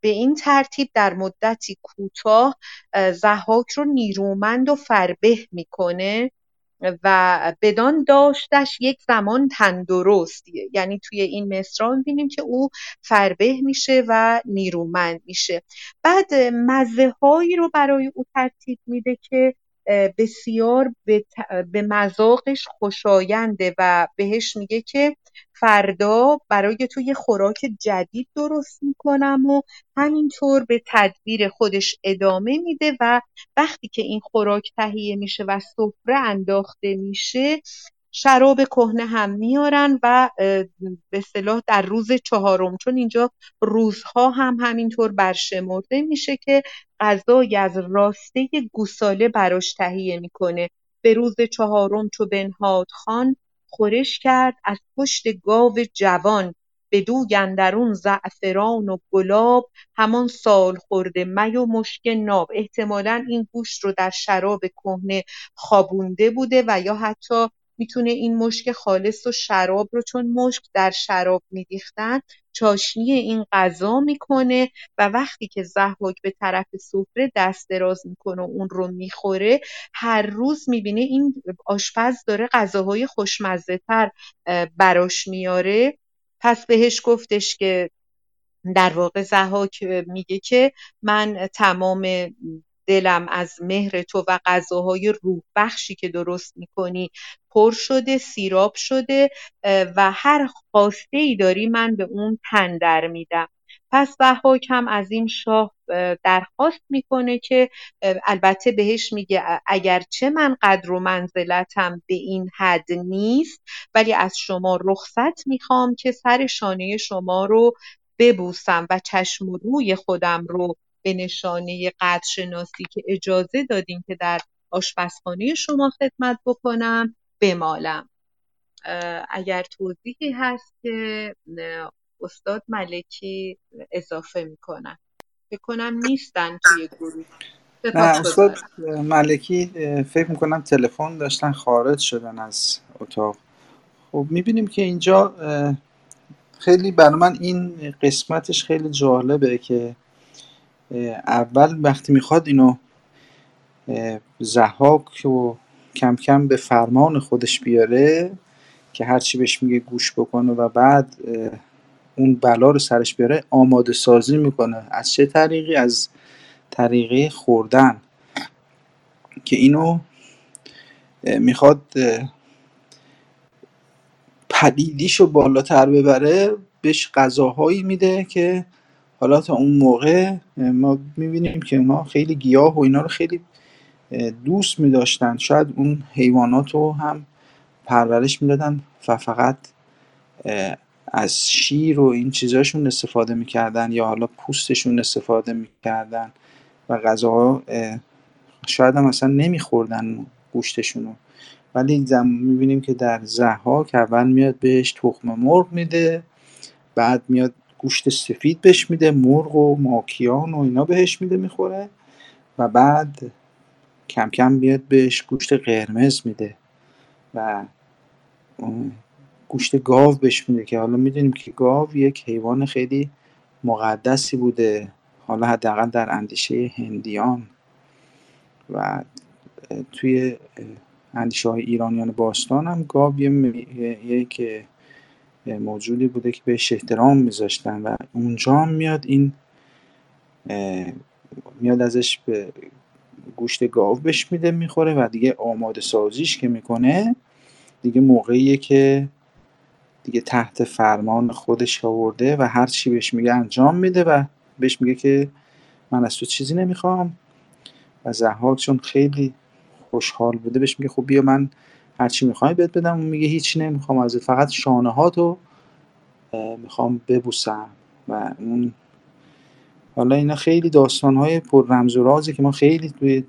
به این ترتیب در مدتی کوتاه زحاک رو نیرومند و فربه می‌کنه. و بدان داشتش یک زمان تندرست یعنی توی این مصرا می‌بینیم که او فربه میشه و نیرومند میشه. بعد مزه هایی رو برای او ترتیب میده که بسیار به مذاقش خوشاینده و بهش میگه که فردا برای تو یه خوراک جدید درست می‌کنم و همینطور به تدبیر خودش ادامه میده و وقتی که این خوراک تهیه میشه و سفره انداخته میشه شراب کهنه هم میارن و به صلاح در روز چهارم چون اینجا روزها هم همینطور برشمرده میشه که غذای از راسته گوساله براش تهیه می‌کنه. به روز چهارم چو بنهاد خان خورش کرد از پشت گاو جوان بدو اندرون زعفران و گلاب همان سال خورده می و مشک ناب. احتمالا این گوشت رو در شراب کهنه خوابونده بوده و یا حتی می‌تونه این مشک خالص و شراب رو چون مشک در شراب میریختن چاشنی این غذا می‌کنه و وقتی که زحاک به طرف سفره دست دراز می‌کنه و اون رو می‌خوره هر روز می‌بینه این آشپز داره غذاهای خوشمزه تر براش میاره پس بهش گفتش که در واقع زحاک میگه که من تمام دلم از مهر تو و غذاهای روح بخشی که درست می‌کنی پر شده سیراب شده و هر خواسته ای داری من به اون تن در میدم. پس ضحاک هم از این شاه درخواست می‌کنه که البته بهش میگه اگرچه من قدر و منزلتم به این حد نیست ولی از شما رخصت می‌خوام که سر شانه شما رو ببوسم و چشم روی خودم رو به نشانه قدرشناسی که اجازه دادین که در آشپزخانه شما خدمت بکنم بمالم. اگر توضیحی هست که استاد ملکی اضافه می‌کنن فکر کنم نیستن توی گروه. نه استاد ملکی فکر می‌کنم تلفن داشتن خارج شدن از اتاق. خب می‌بینیم که اینجا خیلی برای من این قسمتش خیلی جالبه که اول وقتی می‌خواد اینو زحاک و کم کم به فرمان خودش بیاره که هرچی بهش میگه گوش بکنه و بعد اون بلا رو سرش بیاره آماده سازی می‌کنه. از چه طریقی؟ از طریقه خوردن. که اینو می‌خواد پدیدیشو بالاتر ببره بهش غذاهایی میده که حالا تا اون موقع ما می‌بینیم که ما خیلی گیاه و اینا رو خیلی دوست میداشتن. شاید اون حیوانات رو هم پرورش می‌دادن و فقط از شیر و این چیزاشون استفاده می‌کردن یا حالا پوستشون استفاده می‌کردن و غذاها شاید هم اصلا نمیخوردن گوشتشونو ولی می‌بینیم که در که اول میاد بهش تخم مرغ میده بعد میاد گوشت سفید بهش میده مرغ و ماکیان و اینا بهش میده می‌خوره. و بعد کم کم بیاد بهش گوشت قرمز میده. و گوشت گاو بهش میده که حالا می‌دونیم که گاو یک حیوان خیلی مقدسی بوده. حالا حداقل در اندیشه هندیان. و توی اندیشه های ایرانیان باستان هم گاو یک موجودی بوده که بهش احترام میذاشتن و اونجا میاد این میاد ازش به گوشت گاو بهش میده می‌خوره و دیگه آماده سازیش که می‌کنه دیگه موقعیه که دیگه تحت فرمان خودش آورده و هر چی بهش میگه انجام میده و بهش میگه که من از تو چیزی نمی‌خوام و زحاک چون خیلی خوشحال بوده بهش میگه خب بیا من هر چی می‌خوای بهت بدم اون میگه هیچی نمی‌خوام از فقط شانه هاتو می‌خوام ببوسم. و اون حالا اینا خیلی داستان های پر رمز و رازی که ما خیلی توی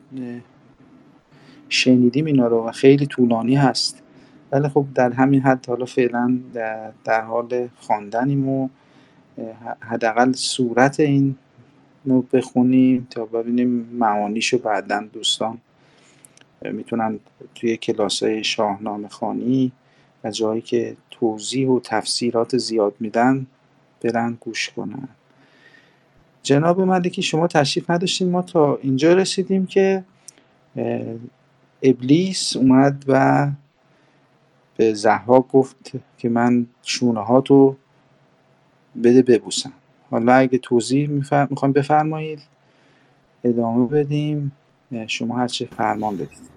شنیدیم اینا رو و خیلی طولانی هست. ولی خب در همین حد حالا فعلا در, در حال خواندنیم و حداقل صورت این رو بخونیم تا ببینیم معانیشو بعدا دوستان می‌تونن توی کلاس های شاهنامه خانی و جایی که توضیح و تفسیرات زیاد میدن برن گوش کنن. جناب ملکی شما تشریف نداشتیم ما تا اینجا رسیدیم که ابلیس اومد و به زهرا گفت که من شونه هاتو بده ببوسم. حالا اگه توضیح می‌خوایم بفرمایید ادامه بدیم. شما هر چه فرمان بدید.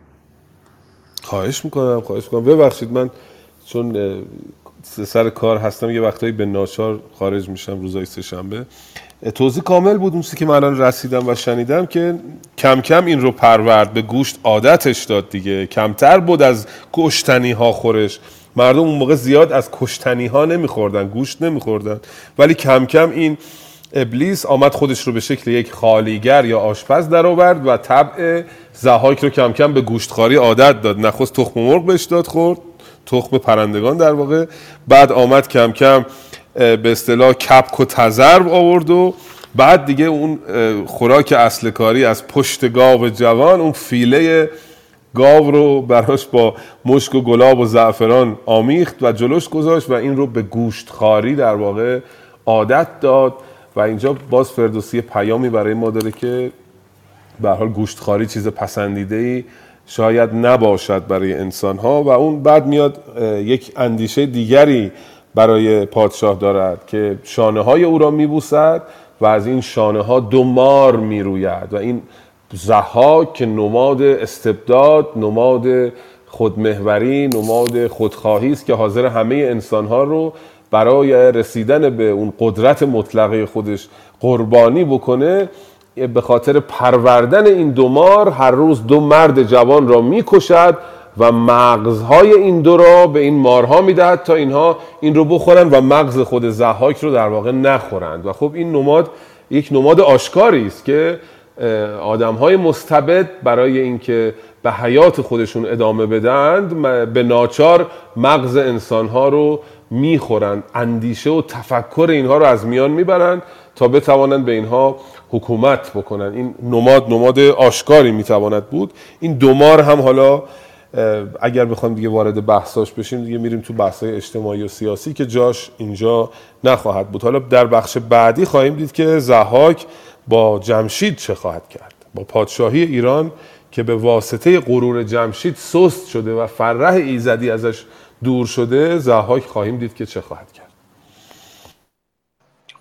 خواهش می‌کنم خواهش می‌کنم. ببخشید من چون سر کار هستم یه وقتایی به ناچار خارج میشم روزای سهشنبه توضیح کامل بود اون که من الان رسیدم و شنیدم که کم کم این رو پرورد به گوشت عادتش داد دیگه. کمتر بود از گشتنی ها خورش. مردم اون موقع زیاد از کشتنی ها نمیخوردن گوشت نمیخوردن. ولی کم کم این ابلیس آمد خودش رو به شکل یک خالیگر یا آشپز در آورد و طبع زهاک رو کم کم به گوشتخاری عادت داد. نخست تخم مرغ بهش داد خورد. تخم پرندگان در واقع. بعد آمد کم کم به اصطلاح کپک و تزرب آورد و بعد دیگه اون خوراک اصل کاری از پشت گاو جوان اون فیله گاو رو براش با مشک و گلاب و زعفران آمیخت و جلوش گذاشت و این رو به گوشت خاری در واقع عادت داد. و اینجا باز فردوسی پیامی برای ما داره که به حال گوشتخاری چیز پسندیده ای شاید نباشد برای انسان ها و اون بعد میاد یک اندیشه دیگری برای پادشاه دارد که شانه های او را میبوسد و از این شانه ها دو مار می‌روید و این زحاک که نماد استبداد نماد خودمهوری نماد خودخواهی است که حاضر همه انسانها رو برای رسیدن به اون قدرت مطلقه خودش قربانی بکنه به خاطر پروردن این دو مار هر روز دو مرد جوان را می‌کشد و مغزهای این دو را به این مارها می‌دهد تا اینها این رو بخورند و مغز خود زحاک رو در واقع نخورند. و خب این نماد یک نماد آشکاری است که آدم های مستبد برای اینکه به حیات خودشون ادامه بدند به ناچار مغز انسان ها رو می‌خورند. اندیشه و تفکر اینها رو از میان می‌برند تا بتوانند به اینها حکومت بکنن این نماد نماد آشکاری می‌تواند بود. این دومار هم حالا اگر بخوام دیگه وارد بحثاش بشیم دیگه میریم تو بحثای اجتماعی و سیاسی که جاش اینجا نخواهد بود. حالا در بخش بعدی خواهیم دید که زحاک با جمشید چه خواهد کرد. با پادشاهی ایران که به واسطه غرور جمشید سست شده و فرح ایزدی ازش دور شده زحاک خواهیم دید که چه خواهد کرد.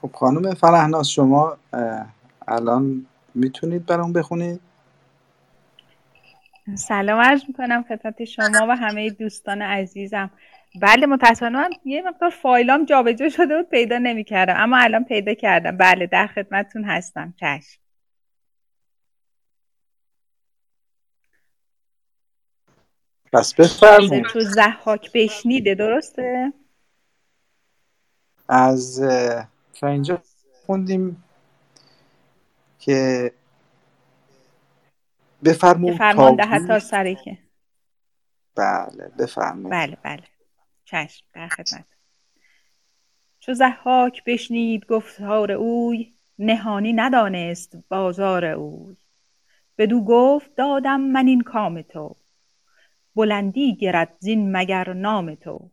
خب خانم فرهناز شما الان می‌تونید برام بخونید؟ سلام عرض می‌کنم خدمت شما و همه دوستان عزیزم. بله متاسفانه من یه مقدار فایلام جابجا شده بود پیدا نمی‌کردم اما الان پیدا کردم. بله در خدمتتون هستم. چشم. پس بفرمایید. تو زحاک بشنیده درسته؟ از تا اینجا خوندیم که بفرمون فرمان دهد تا سری که. بله بفرمون بله بله. چشم در خدمت. چو زحاک بشنید گفتار اوی نهانی ندانست بازار اوی. بدو گفت دادم من این کام تو. بلندی گرد زین مگر نام تو.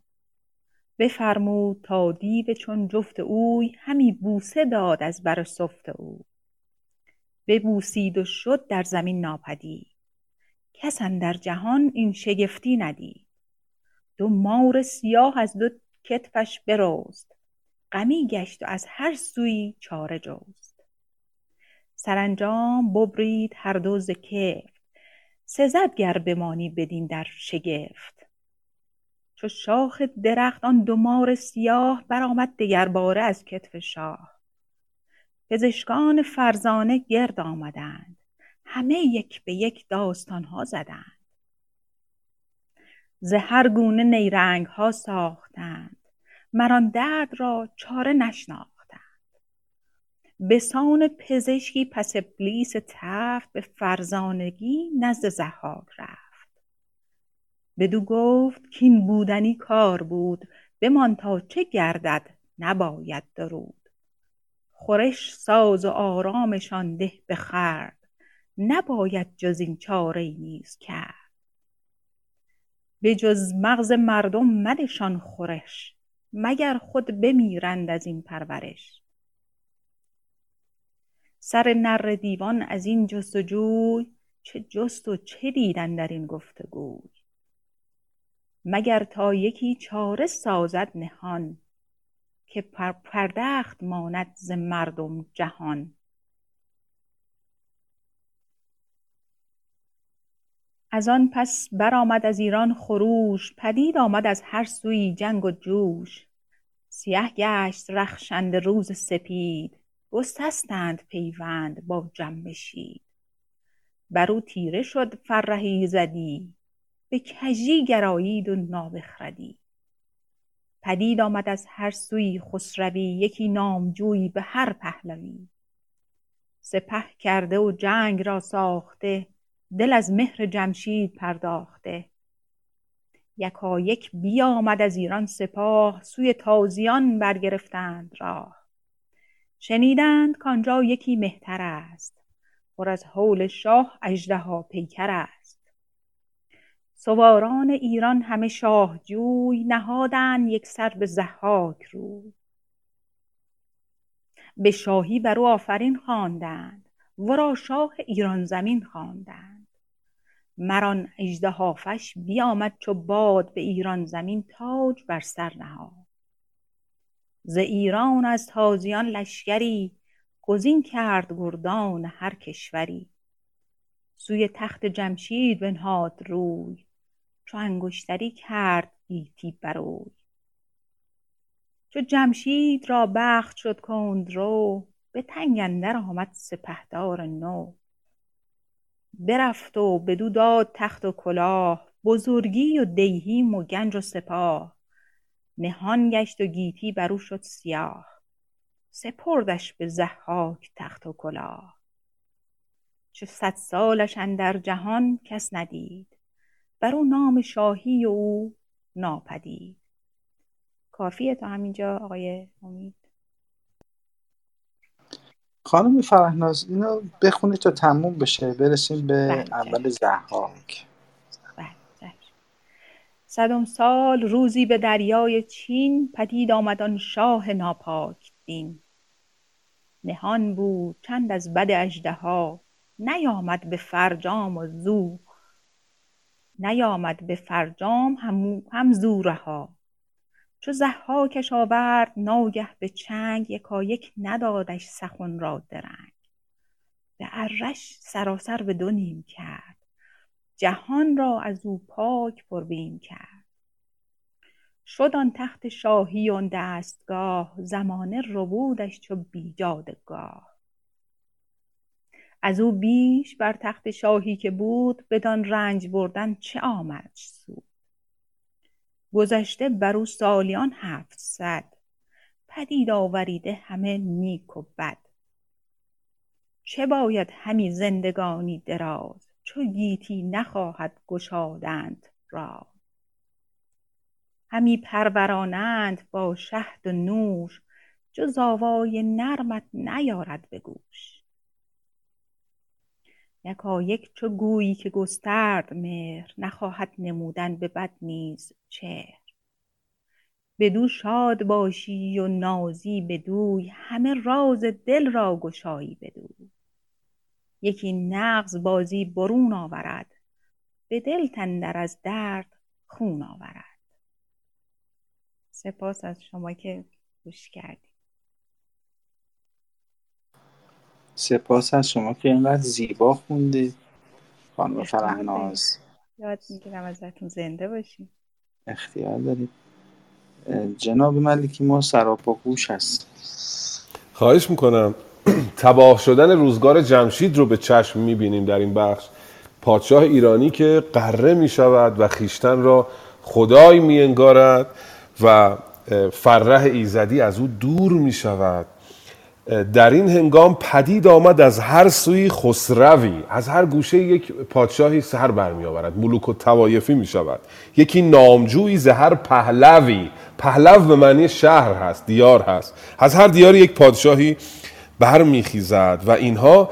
بفرمود تا دیو چون جفت اوی همی بوسه داد از بر سفت اوی ببوسید و شد در زمین ناپدید. کس اندر جهان این شگفتی ندید. دو مار سیاه از دو کتفش برست. غمی گشت و از هر سویی چاره جست. سرانجام ببرید هر دو ز کفت سزد گر بمانی بدین در شگفت. چو شاخ درخت آن دو مار سیاه برآمد دگرباره از کتف شاه. پزشکان فرزانه گرد آمدند. همه یک به یک داستانها زدند. ز هر گونه نیرنگها ساختند. مر آن درد را چاره نشناختند بسان پزشکی پس ابلیس تفت به فرزانگی نزد ضحاک رفت. بدو گفت کاین بودنی کار بود بمان تا چه گردد نباید درود. خورش ساز و آرامشان ده به خورد نباید جز این چاره نیز کرد. بجز مغز مردم مدهشان خورش مگر خود بمیرند از این پرورش. سر نره دیوان از این جست و جوی چه جست و چه دید اندر این گفت و گوی مگر تا یکی چاره سازد نهان که پردخت ماند ز مردم جهان؟ از آن پس برآمد از ایران خروش پدید آمد از هر سویی جنگ و جوش. سیه گشت رخشنده روز سپید گسستند پیوند با جنبشید بر او تیره شد فر ایزدی به کژی گرایید و نابخردی. پدید آمد از هر سویی خسروی یکی نامجوی به هر پهلوی. سپه کرده و جنگ را ساخته دل از مهر جمشید پرداخته. یکایک بیامد از ایران سپاه سوی تازیان برگرفتند راه. شنیدند کآنجا یکی مهتر است. پر از هول شاه اژدها پیکر است. سواران ایران همه شاه جوی نهادند یکسر به ضحاک روی. به شاهی بر او آفرین خواندند. ورا شاه ایران زمین خواندند. مر آن اژدهافش بیامد چو باد به ایران زمین تاج بر سر نهاد. ز ایران از تازیان لشکری گزین کرد گردان هر کشوری. سوی تخت جمشید بنهاد روی چو انگشتری کرد گیتی بروی چو جمشید را بخت شد کندرو به تنگ اندر آمد سپهدار نو. برفت و بدو داد تخت و کلاه بزرگی و دیهیم و گنج و سپاه. نهان گشت و گیتی برو شد سیاه. سپردش به ضحاک تخت و کلاه. چو صد سالش اندر جهان کس ندید. برو نام شاهی و او ناپدید. کافیه تا همینجا آقای امید؟ خانم فرهناز اینو بخونی تا تموم بشه. برسیم به بله اول زحاک. صدم سال روزی به دریای چین پدید آمد آن شاه ناپاک دین. نهان بود چند از بد اژدها نیامد به فرجام و زو. نیامد به فرجام هم, هم زو رها. چو ضحاکش آورد ناگه به چنگ یکایک ندادش سخن را درنگ. به ارش سراسر به دو نیم کرد. جهان را از او پاک پر بیم کرد. شد آن تخت شاهی و دستگاه زمانه ربودش چو بیجادگاه. از او بیش بر تخت شاهی که بود بدان رنج بردن چه آمدش سود گذشته بر او سالیان هفتصد پدید آوریده همه نیک و بد. چه باید همی زندگانی دراز؟ چو گیتی نخواهد گشادنت راز همی پرورانند با شهد و نوش جز آوای نرمت نیارد به گوش. یکایک چو گویی که گسترد مهر نخواهد نمودن به بد نیز چهر. بدو شاد باشی و نازی بدوی همه راز دل را گشایی بدوی. یکی نغز بازی برون آورد. به دلت اندر از درد خون آورد. سپاس از شما که گوش کردید. سپاس از شما که اینقدر زیبا خوندید. خانم فرهناز یاد می‌گیرم ازتون زنده باشین اختیار دارید. جناب ملکی ما سراپا گوش هست خواهش می‌کنم. تباه شدن روزگار جمشید رو به چشم می‌بینیم در این بخش. پادشاه ایرانی که قره می‌شود و خیشتن را خدای میانگارد و فرح ایزدی از او دور می‌شود. در این هنگام پدید آمد از هر سوی خسروی. از هر گوشه یک پادشاهی سر برمی آورد ملوک و توایفی می شود یکی نامجویی ز هر پهلوی. پهلو به معنی شهر هست دیار هست. از هر دیاری یک پادشاهی برمیخیزد. و اینها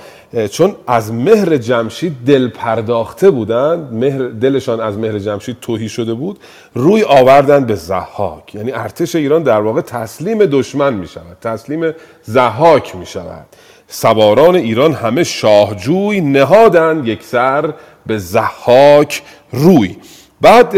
چون از مهر جمشید دل پرداخته بودند مهر دلشان از مهر جمشید توهی شده بود روی آوردن به زحاک یعنی ارتش ایران در واقع تسلیم دشمن می شود تسلیم زحاک می شود سواران ایران همه شاهجوی نهادن یک سر به زحاک روی. بعد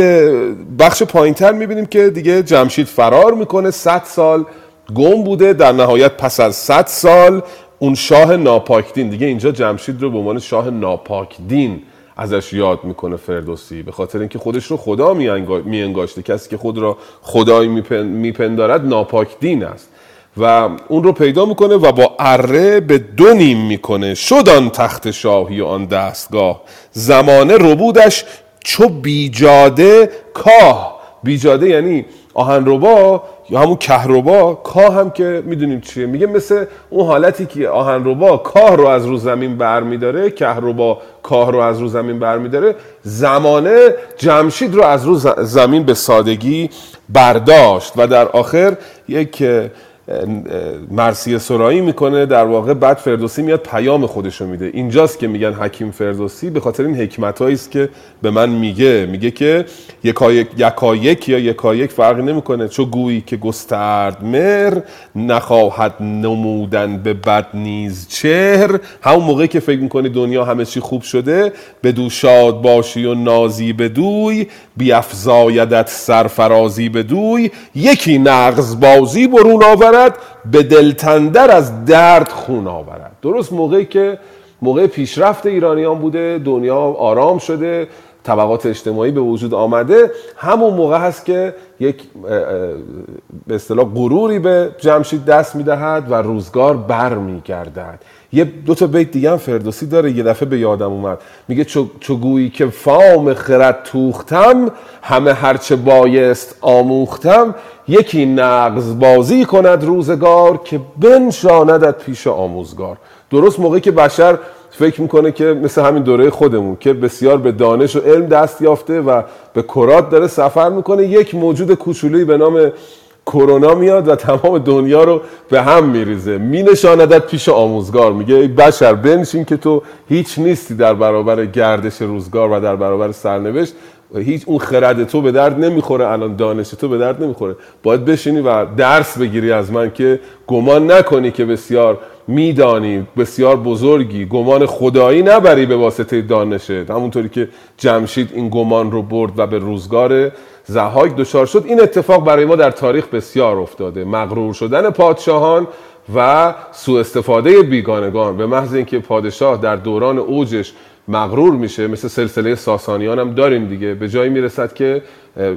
بخش پایینتر می‌بینیم که دیگه جمشید فرار می‌کنه 100 سال گم بوده در نهایت پس از 100 سال اون شاه ناپاکدین. دیگه اینجا جمشید رو به عنوان شاه ناپاکدین ازش یاد می‌کنه فردوسی به خاطر اینکه خودش رو خدا میانگا- میانگاشته. کسی که خود را خدای میپن- میپندارد ناپاکدین است. و اون رو پیدا می‌کنه و با اره به دو نیم می‌کنه. شد آن تخت شاهی و آن دستگاه. زمانه ربودش چو بیجاده کاه. بیجاده یعنی آهنربا یا همون کهربا کاه هم که می‌دونیم چیه. میگه مثل اون حالتی که آهنربا کاه رو از رو زمین برمیداره کهربا کاه رو از رو زمین برمیداره زمانه جمشید رو از رو زمین به سادگی برداشت. و در آخر یک مرسیه سرایی می‌کنه. در واقع بعد فردوسی میاد پیام خودشو میده. اینجاست که میگن حکیم فردوسی به خاطر این حکمت است که به من میگه. میگه که یکایک یکایک یا یکایک فرق نمی‌کنه. چو گویی که گسترد مر نخواهد نمودن به بد نیز چهر. همون موقعی که فکر می‌کنی دنیا همه چی خوب شده بدو شاد باشی و نازی بدوی بیافزایدت سرفرازی بدوی یکی نغز بازی برون آورد. به دلتندر از درد خون آورد. درست موقعی که موقع پیشرفت ایرانیان بوده دنیا آرام شده طبقات اجتماعی به وجود آمده همون موقع هست که یک به اصطلاح غروری به جمشید دست می‌دهد و روزگار بر میگردد یه دو تا بیت دیگه هم فردوسی داره یه دفعه به یادم اومد. میگه چو گویی که فام خرد توختم همه هرچه بایست آموختم. یکی نقض بازی کند روزگار که بنشاندت پیش آموزگار. درست موقعی که بشر فکر می‌کنه که مثل همین دوره خودمون که بسیار به دانش و علم دست یافته و به کرات داره سفر می‌کنه یک موجود کوچولویی به نام کرونا میاد و تمام دنیا رو به هم میریزه. مینشاندت پیش آموزگار. میگه ای بشر بنشین که تو هیچ نیستی در برابر گردش روزگار و در برابر سرنوشت. هیچ اون خرد تو به درد نمی‌خوره الان دانش تو به درد نمی‌خوره. باید بشینی و درس بگیری از من که گمان نکنی که بسیار میدانی بسیار بزرگی. گمان خدایی نبری به واسطه دانشت. همونطوری که جمشید این گمان رو برد و به روزگار زهاک دچار شد. این اتفاق برای ما در تاریخ بسیار افتاده. مغرور شدن پادشاهان و سوء استفاده بیگانگان. به محض اینکه پادشاه در دوران اوجش مغرور میشه مثل سلسله ساسانیان هم داریم دیگه. به جایی می‌رسد که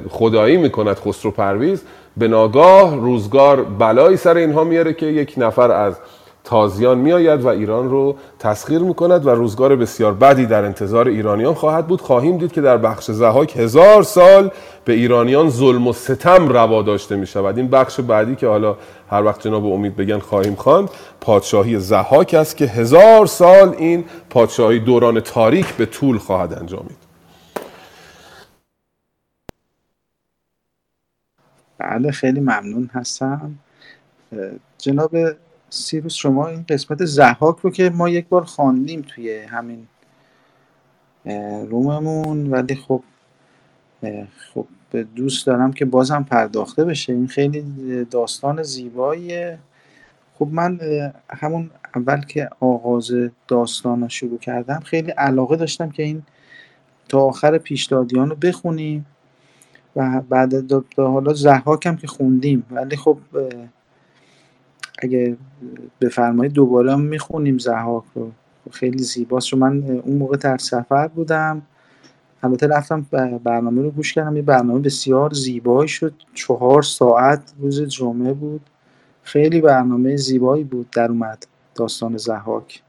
خدایی می‌کند خسرو پرویز. به ناگاه روزگار بلایی سر اینها میاره که یک نفر از تازیان میآید و ایران رو تسخیر می‌کند و روزگار بسیار بدی در انتظار ایرانیان خواهد بود. خواهیم دید که در بخش زهاک هزار سال به ایرانیان ظلم و ستم روا داشته می شود این بخش بعدی که حالا هر وقت جناب امید بگن خواهیم خواند پادشاهی زهاک است که هزار سال این پادشاهی دوران تاریک به طول خواهد انجامید. بله خیلی ممنون هستم. جناب سیروس شما این قسمت زحاک رو که ما یک بار خواندیم توی همین روممون ولی خب خب دوست دارم که بازم پرداخته بشه. این خیلی داستان زیباییه. خب من همون اول که آغاز داستان رو شروع کردم خیلی علاقه داشتم که این تا آخر پیشدادیان رو بخونیم و بعد حالا زحاک هم که خوندیم. ولی خب اگه بفرمایید دوباره هم می‌خونیم زحاک رو. خیلی زیباست. چون من اون موقع در سفر بودم. البته رفتم برنامه رو گوش کردم. یه برنامه بسیار زیبایی شد. چهار ساعت روز جمعه بود. خیلی برنامه زیبایی بود در اومد داستان زحاک.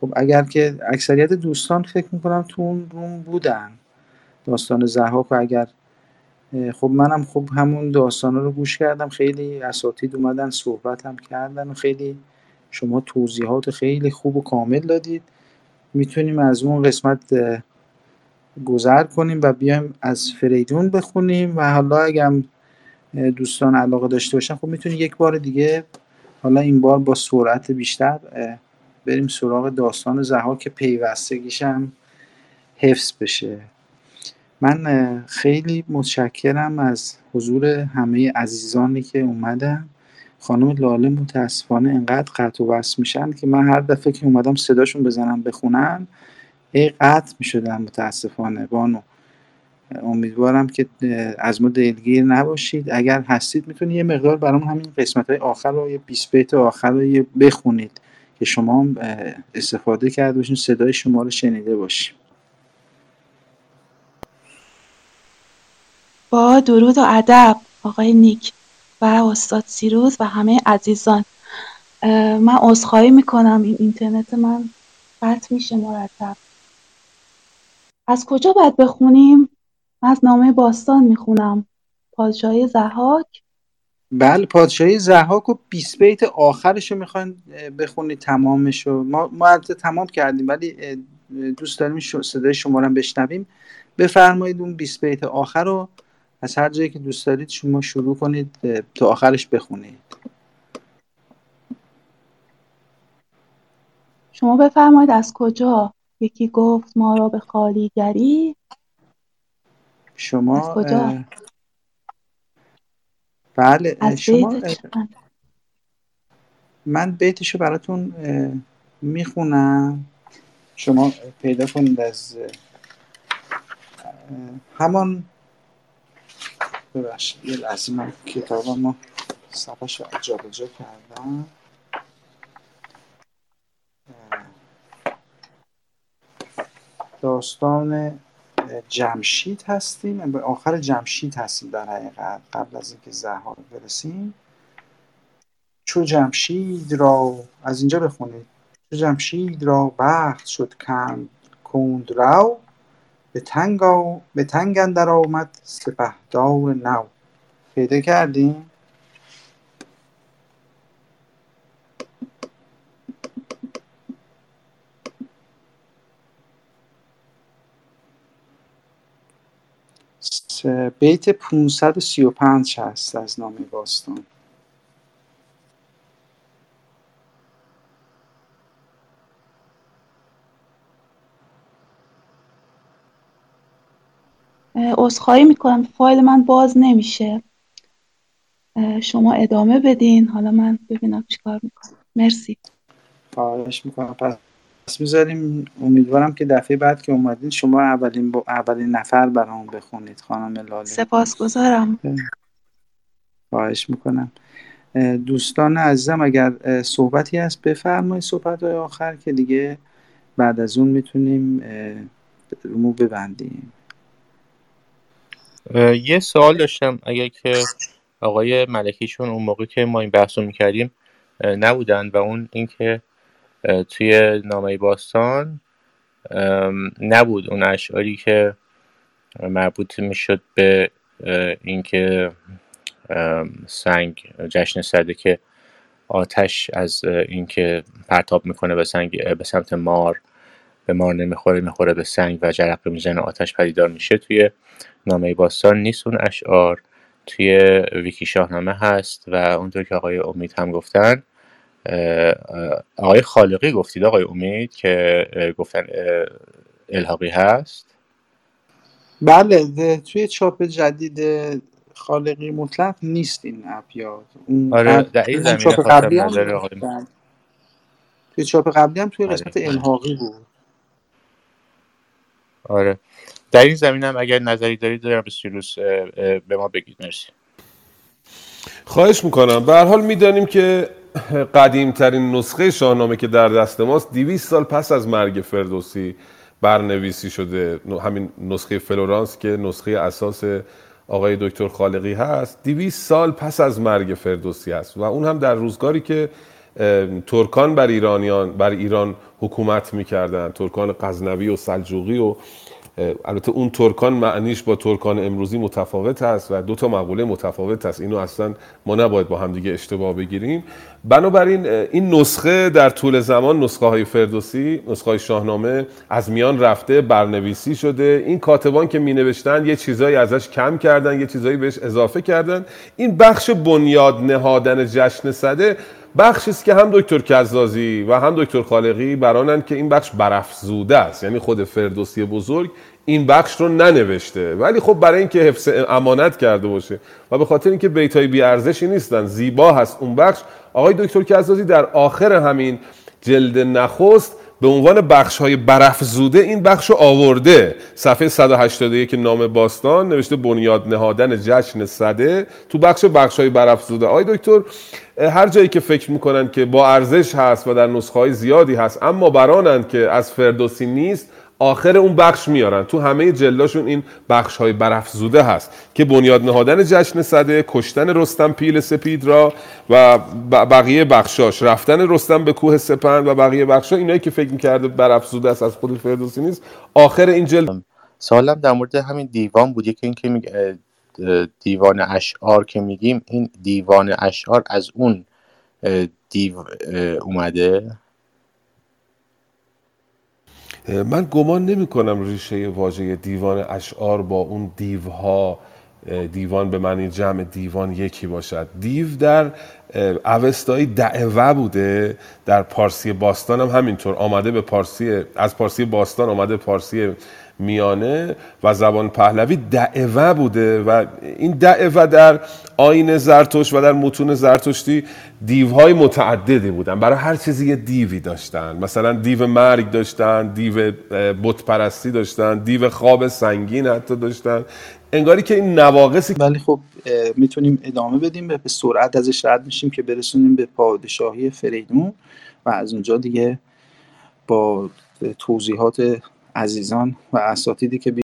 خب اگر که اکثریت دوستان فکر می‌کنم تو اون روم بودن داستان زحاک و اگر خب منم خب همون داستانا رو گوش کردم. خیلی اساتید اومدن صحبت هم کردن و خیلی شما توضیحات خیلی خوب و کامل دادید. می‌تونیم از اون قسمت گذر کنیم و بیایم از فریدون بخونیم و حالا اگم دوستان علاقه داشته باشن خب می‌تونیم یک بار دیگه حالا این بار با سرعت بیشتر بریم سراغ داستان زها که پیوستگیش حفظ بشه. من خیلی متشکرم از حضور همه عزیزانی که اومدن. خانم لاله متاسفانه انقدر قطع و وصل میشن که من هر دفعه که اومدم صداشون بزنم بخونن ای قطع می‌شدن متاسفانه. بانو امیدوارم که از ما دلگیر نباشید. اگر هستید می‌تونید یه مقدار برام همین قسمت های آخر رو یه 20 بیت آخر رو بخونید که شما استفاده کرده باشین صدای شما رو شنیده باشیم با درود و ادب آقای نیک و استاد سیروز و همه عزیزان. من عذرخواهی می‌کنم. این اینترنت من قطع میشه مرتب. از کجا باید بخونیم؟ از نامه باستان می‌خونم. پادشاهی زحاک؟ بله پادشاهی زحاک و 20 بیت آخرش رو می‌خواین بخونید تمامش رو ما ما تمام کردیم ولی دوست داریم صدای شما رو بشنویم. بفرمایید اون 20 بیت آخر رو. از هر جایی که دوست دارید شما شروع کنید تا آخرش بخونید. شما بفرمایید از کجا؟ یکی گفت ما را به خالیگری. شما از کجا؟ بله از شما من بیتشو براتون می‌خونم. شما پیدا کنید از همان ببخشید. یه لحظه من کتابم ما صفحش رو جا کردم. داستان جمشید هستیم. به آخر جمشید هستیم در حقیقت قبل از اینکه زهار برسیم. چو جمشید را از اینجا بخونید. چو جمشید را بخت شد کند کند رو. به تنگ, به تنگ اندر آمد سپهدار نو. پیدا کردیم؟ بیت 535 هست از نام باستان. عذرخواهی می‌کنم. فایل من باز نمیشه. شما ادامه بدین. حالا من ببینم چیکار می‌کنم. مرسی. خواهش می‌کنم. پس می‌ذاریم. امیدوارم که دفعه بعد که اومدین شما اولین با اولین نفر برام بخونید خانم لاله سپاسگزارم. خواهش می‌کنم. دوستان عزیزم اگر صحبتی هست بفرمایید صحبت های آخر که دیگه بعد از اون می‌تونیم رومو ببندیم. یه سوال داشتم. اگر که آقای ملکیشون اون موقع که ما این بحث رو می‌کردیم نبودن و اون اینکه توی نامه باستان نبود اون اشعاری که مربوط می‌شد به اینکه سنگ جشن سده که آتش از اینکه پرتاب می‌کنه به سنگ به سمت مار به مار نمی‌خوره می‌خوره به سنگ و جرقه می‌زنه آتش پدیدار میشه توی نامه باستان نیست اون اشعار توی ویکی شاهنامه هست و اونطور که آقای امید هم گفتن آقای خالقی گفتید آقای امید که گفتن الحاقی هست. بله توی چاپ جدید خالقی مطلق نیست این ابیات. آره در این زمینه چاپ قبلی هم توی چاپ قبلی هم توی قسمت الحاقی بود. آره. در این زمینه هم اگر نظری دارید دارم به سیروس به ما بگید. مرسی. خواهش می‌کنم. به هر حال می‌دانیم که قدیمترین نسخه شاهنامه که در دست ماست 200 سال پس از مرگ فردوسی برنویسی شده. همین نسخه فلورانس که نسخه اساس آقای دکتر خالقی هست. 200 سال پس از مرگ فردوسی است و اون هم در روزگاری که ترکان بر ایرانیان بر ایران حکومت می‌کردن ترکان غزنوی و سلجوقی و البته اون ترکان معنیش با ترکان امروزی متفاوت است و دو تا مقوله متفاوت است اینو اصلا ما نباید با هم دیگه اشتباه بگیریم. بنابراین این نسخه در طول زمان نسخه های فردوسی نسخه های شاهنامه از میان رفته برنویسی شده. این کاتبان که می نوشتن یه چیزایی ازش کم کردن یه چیزایی بهش اضافه کردن. این بخش بنیاد نهادن جشن صده بخشی است که هم دکتر کزازی و هم دکتر خالقی برانن که این بخش برافزوده است. یعنی خود فردوسی بزرگ این بخش رو ننوشته. ولی خب برای اینکه حفظ امانت کرده باشه و به خاطر اینکه بیتای بی ارزشی نیستن زیبا هست اون بخش آقای دکتر کزازی در آخر همین جلد نخست به عنوان بخش های برافزوده این بخش رو آورده. صفحه 181 نام باستان نوشته بنیاد نهادن جشن صده تو بخش بخش های برافزوده. آقای دکتر هر جایی که فکر می‌کنن که با ارزش هست و در نسخه های زیادی هست اما برانند که از فردوسی نیست آخر اون بخش میارن. تو همه جلداشون این بخش های برافزوده هست که بنیاد نهادن جشن صده کشتن رستم پیل سپید را و بقیه بخشاش. رفتن رستم به کوه سپند و بقیه بخشا. اینایی که فکر می‌کرده برافزوده است از خود فردوسی نیست. آخر این جلد سوالم در مورد همین دیوان بود. یکی اینکه میگه دیوان اشعار که میگیم این دیوان اشعار از اون دیو اومده؟ من گمان نمی کنم ریشه واژه دیوان اشعار با اون دیوها دیوان به معنی جمع دیوان یکی باشد. دیو در اوستایی دعوه بوده در پارسی باستان هم همینطور. آمده به پارسی از پارسی باستان آمده پارسی میانه و زبان پهلوی دعوه بوده و این دعوه در آین زرتشت و در متون زرتشتی دیوهای متعددی بودن. برای هر چیزی یه دیوی داشتن. مثلا دیو مرگ داشتن دیو بت پرستی داشتن دیو خواب سنگین حتی داشتن. انگاری که این نواقصی ولی خب می‌تونیم ادامه بدیم به سرعت ازش رد میشیم که برسونیم به پادشاهی فریدون. و از اونجا دیگه با توضیحات عزیزان و اساتیدی که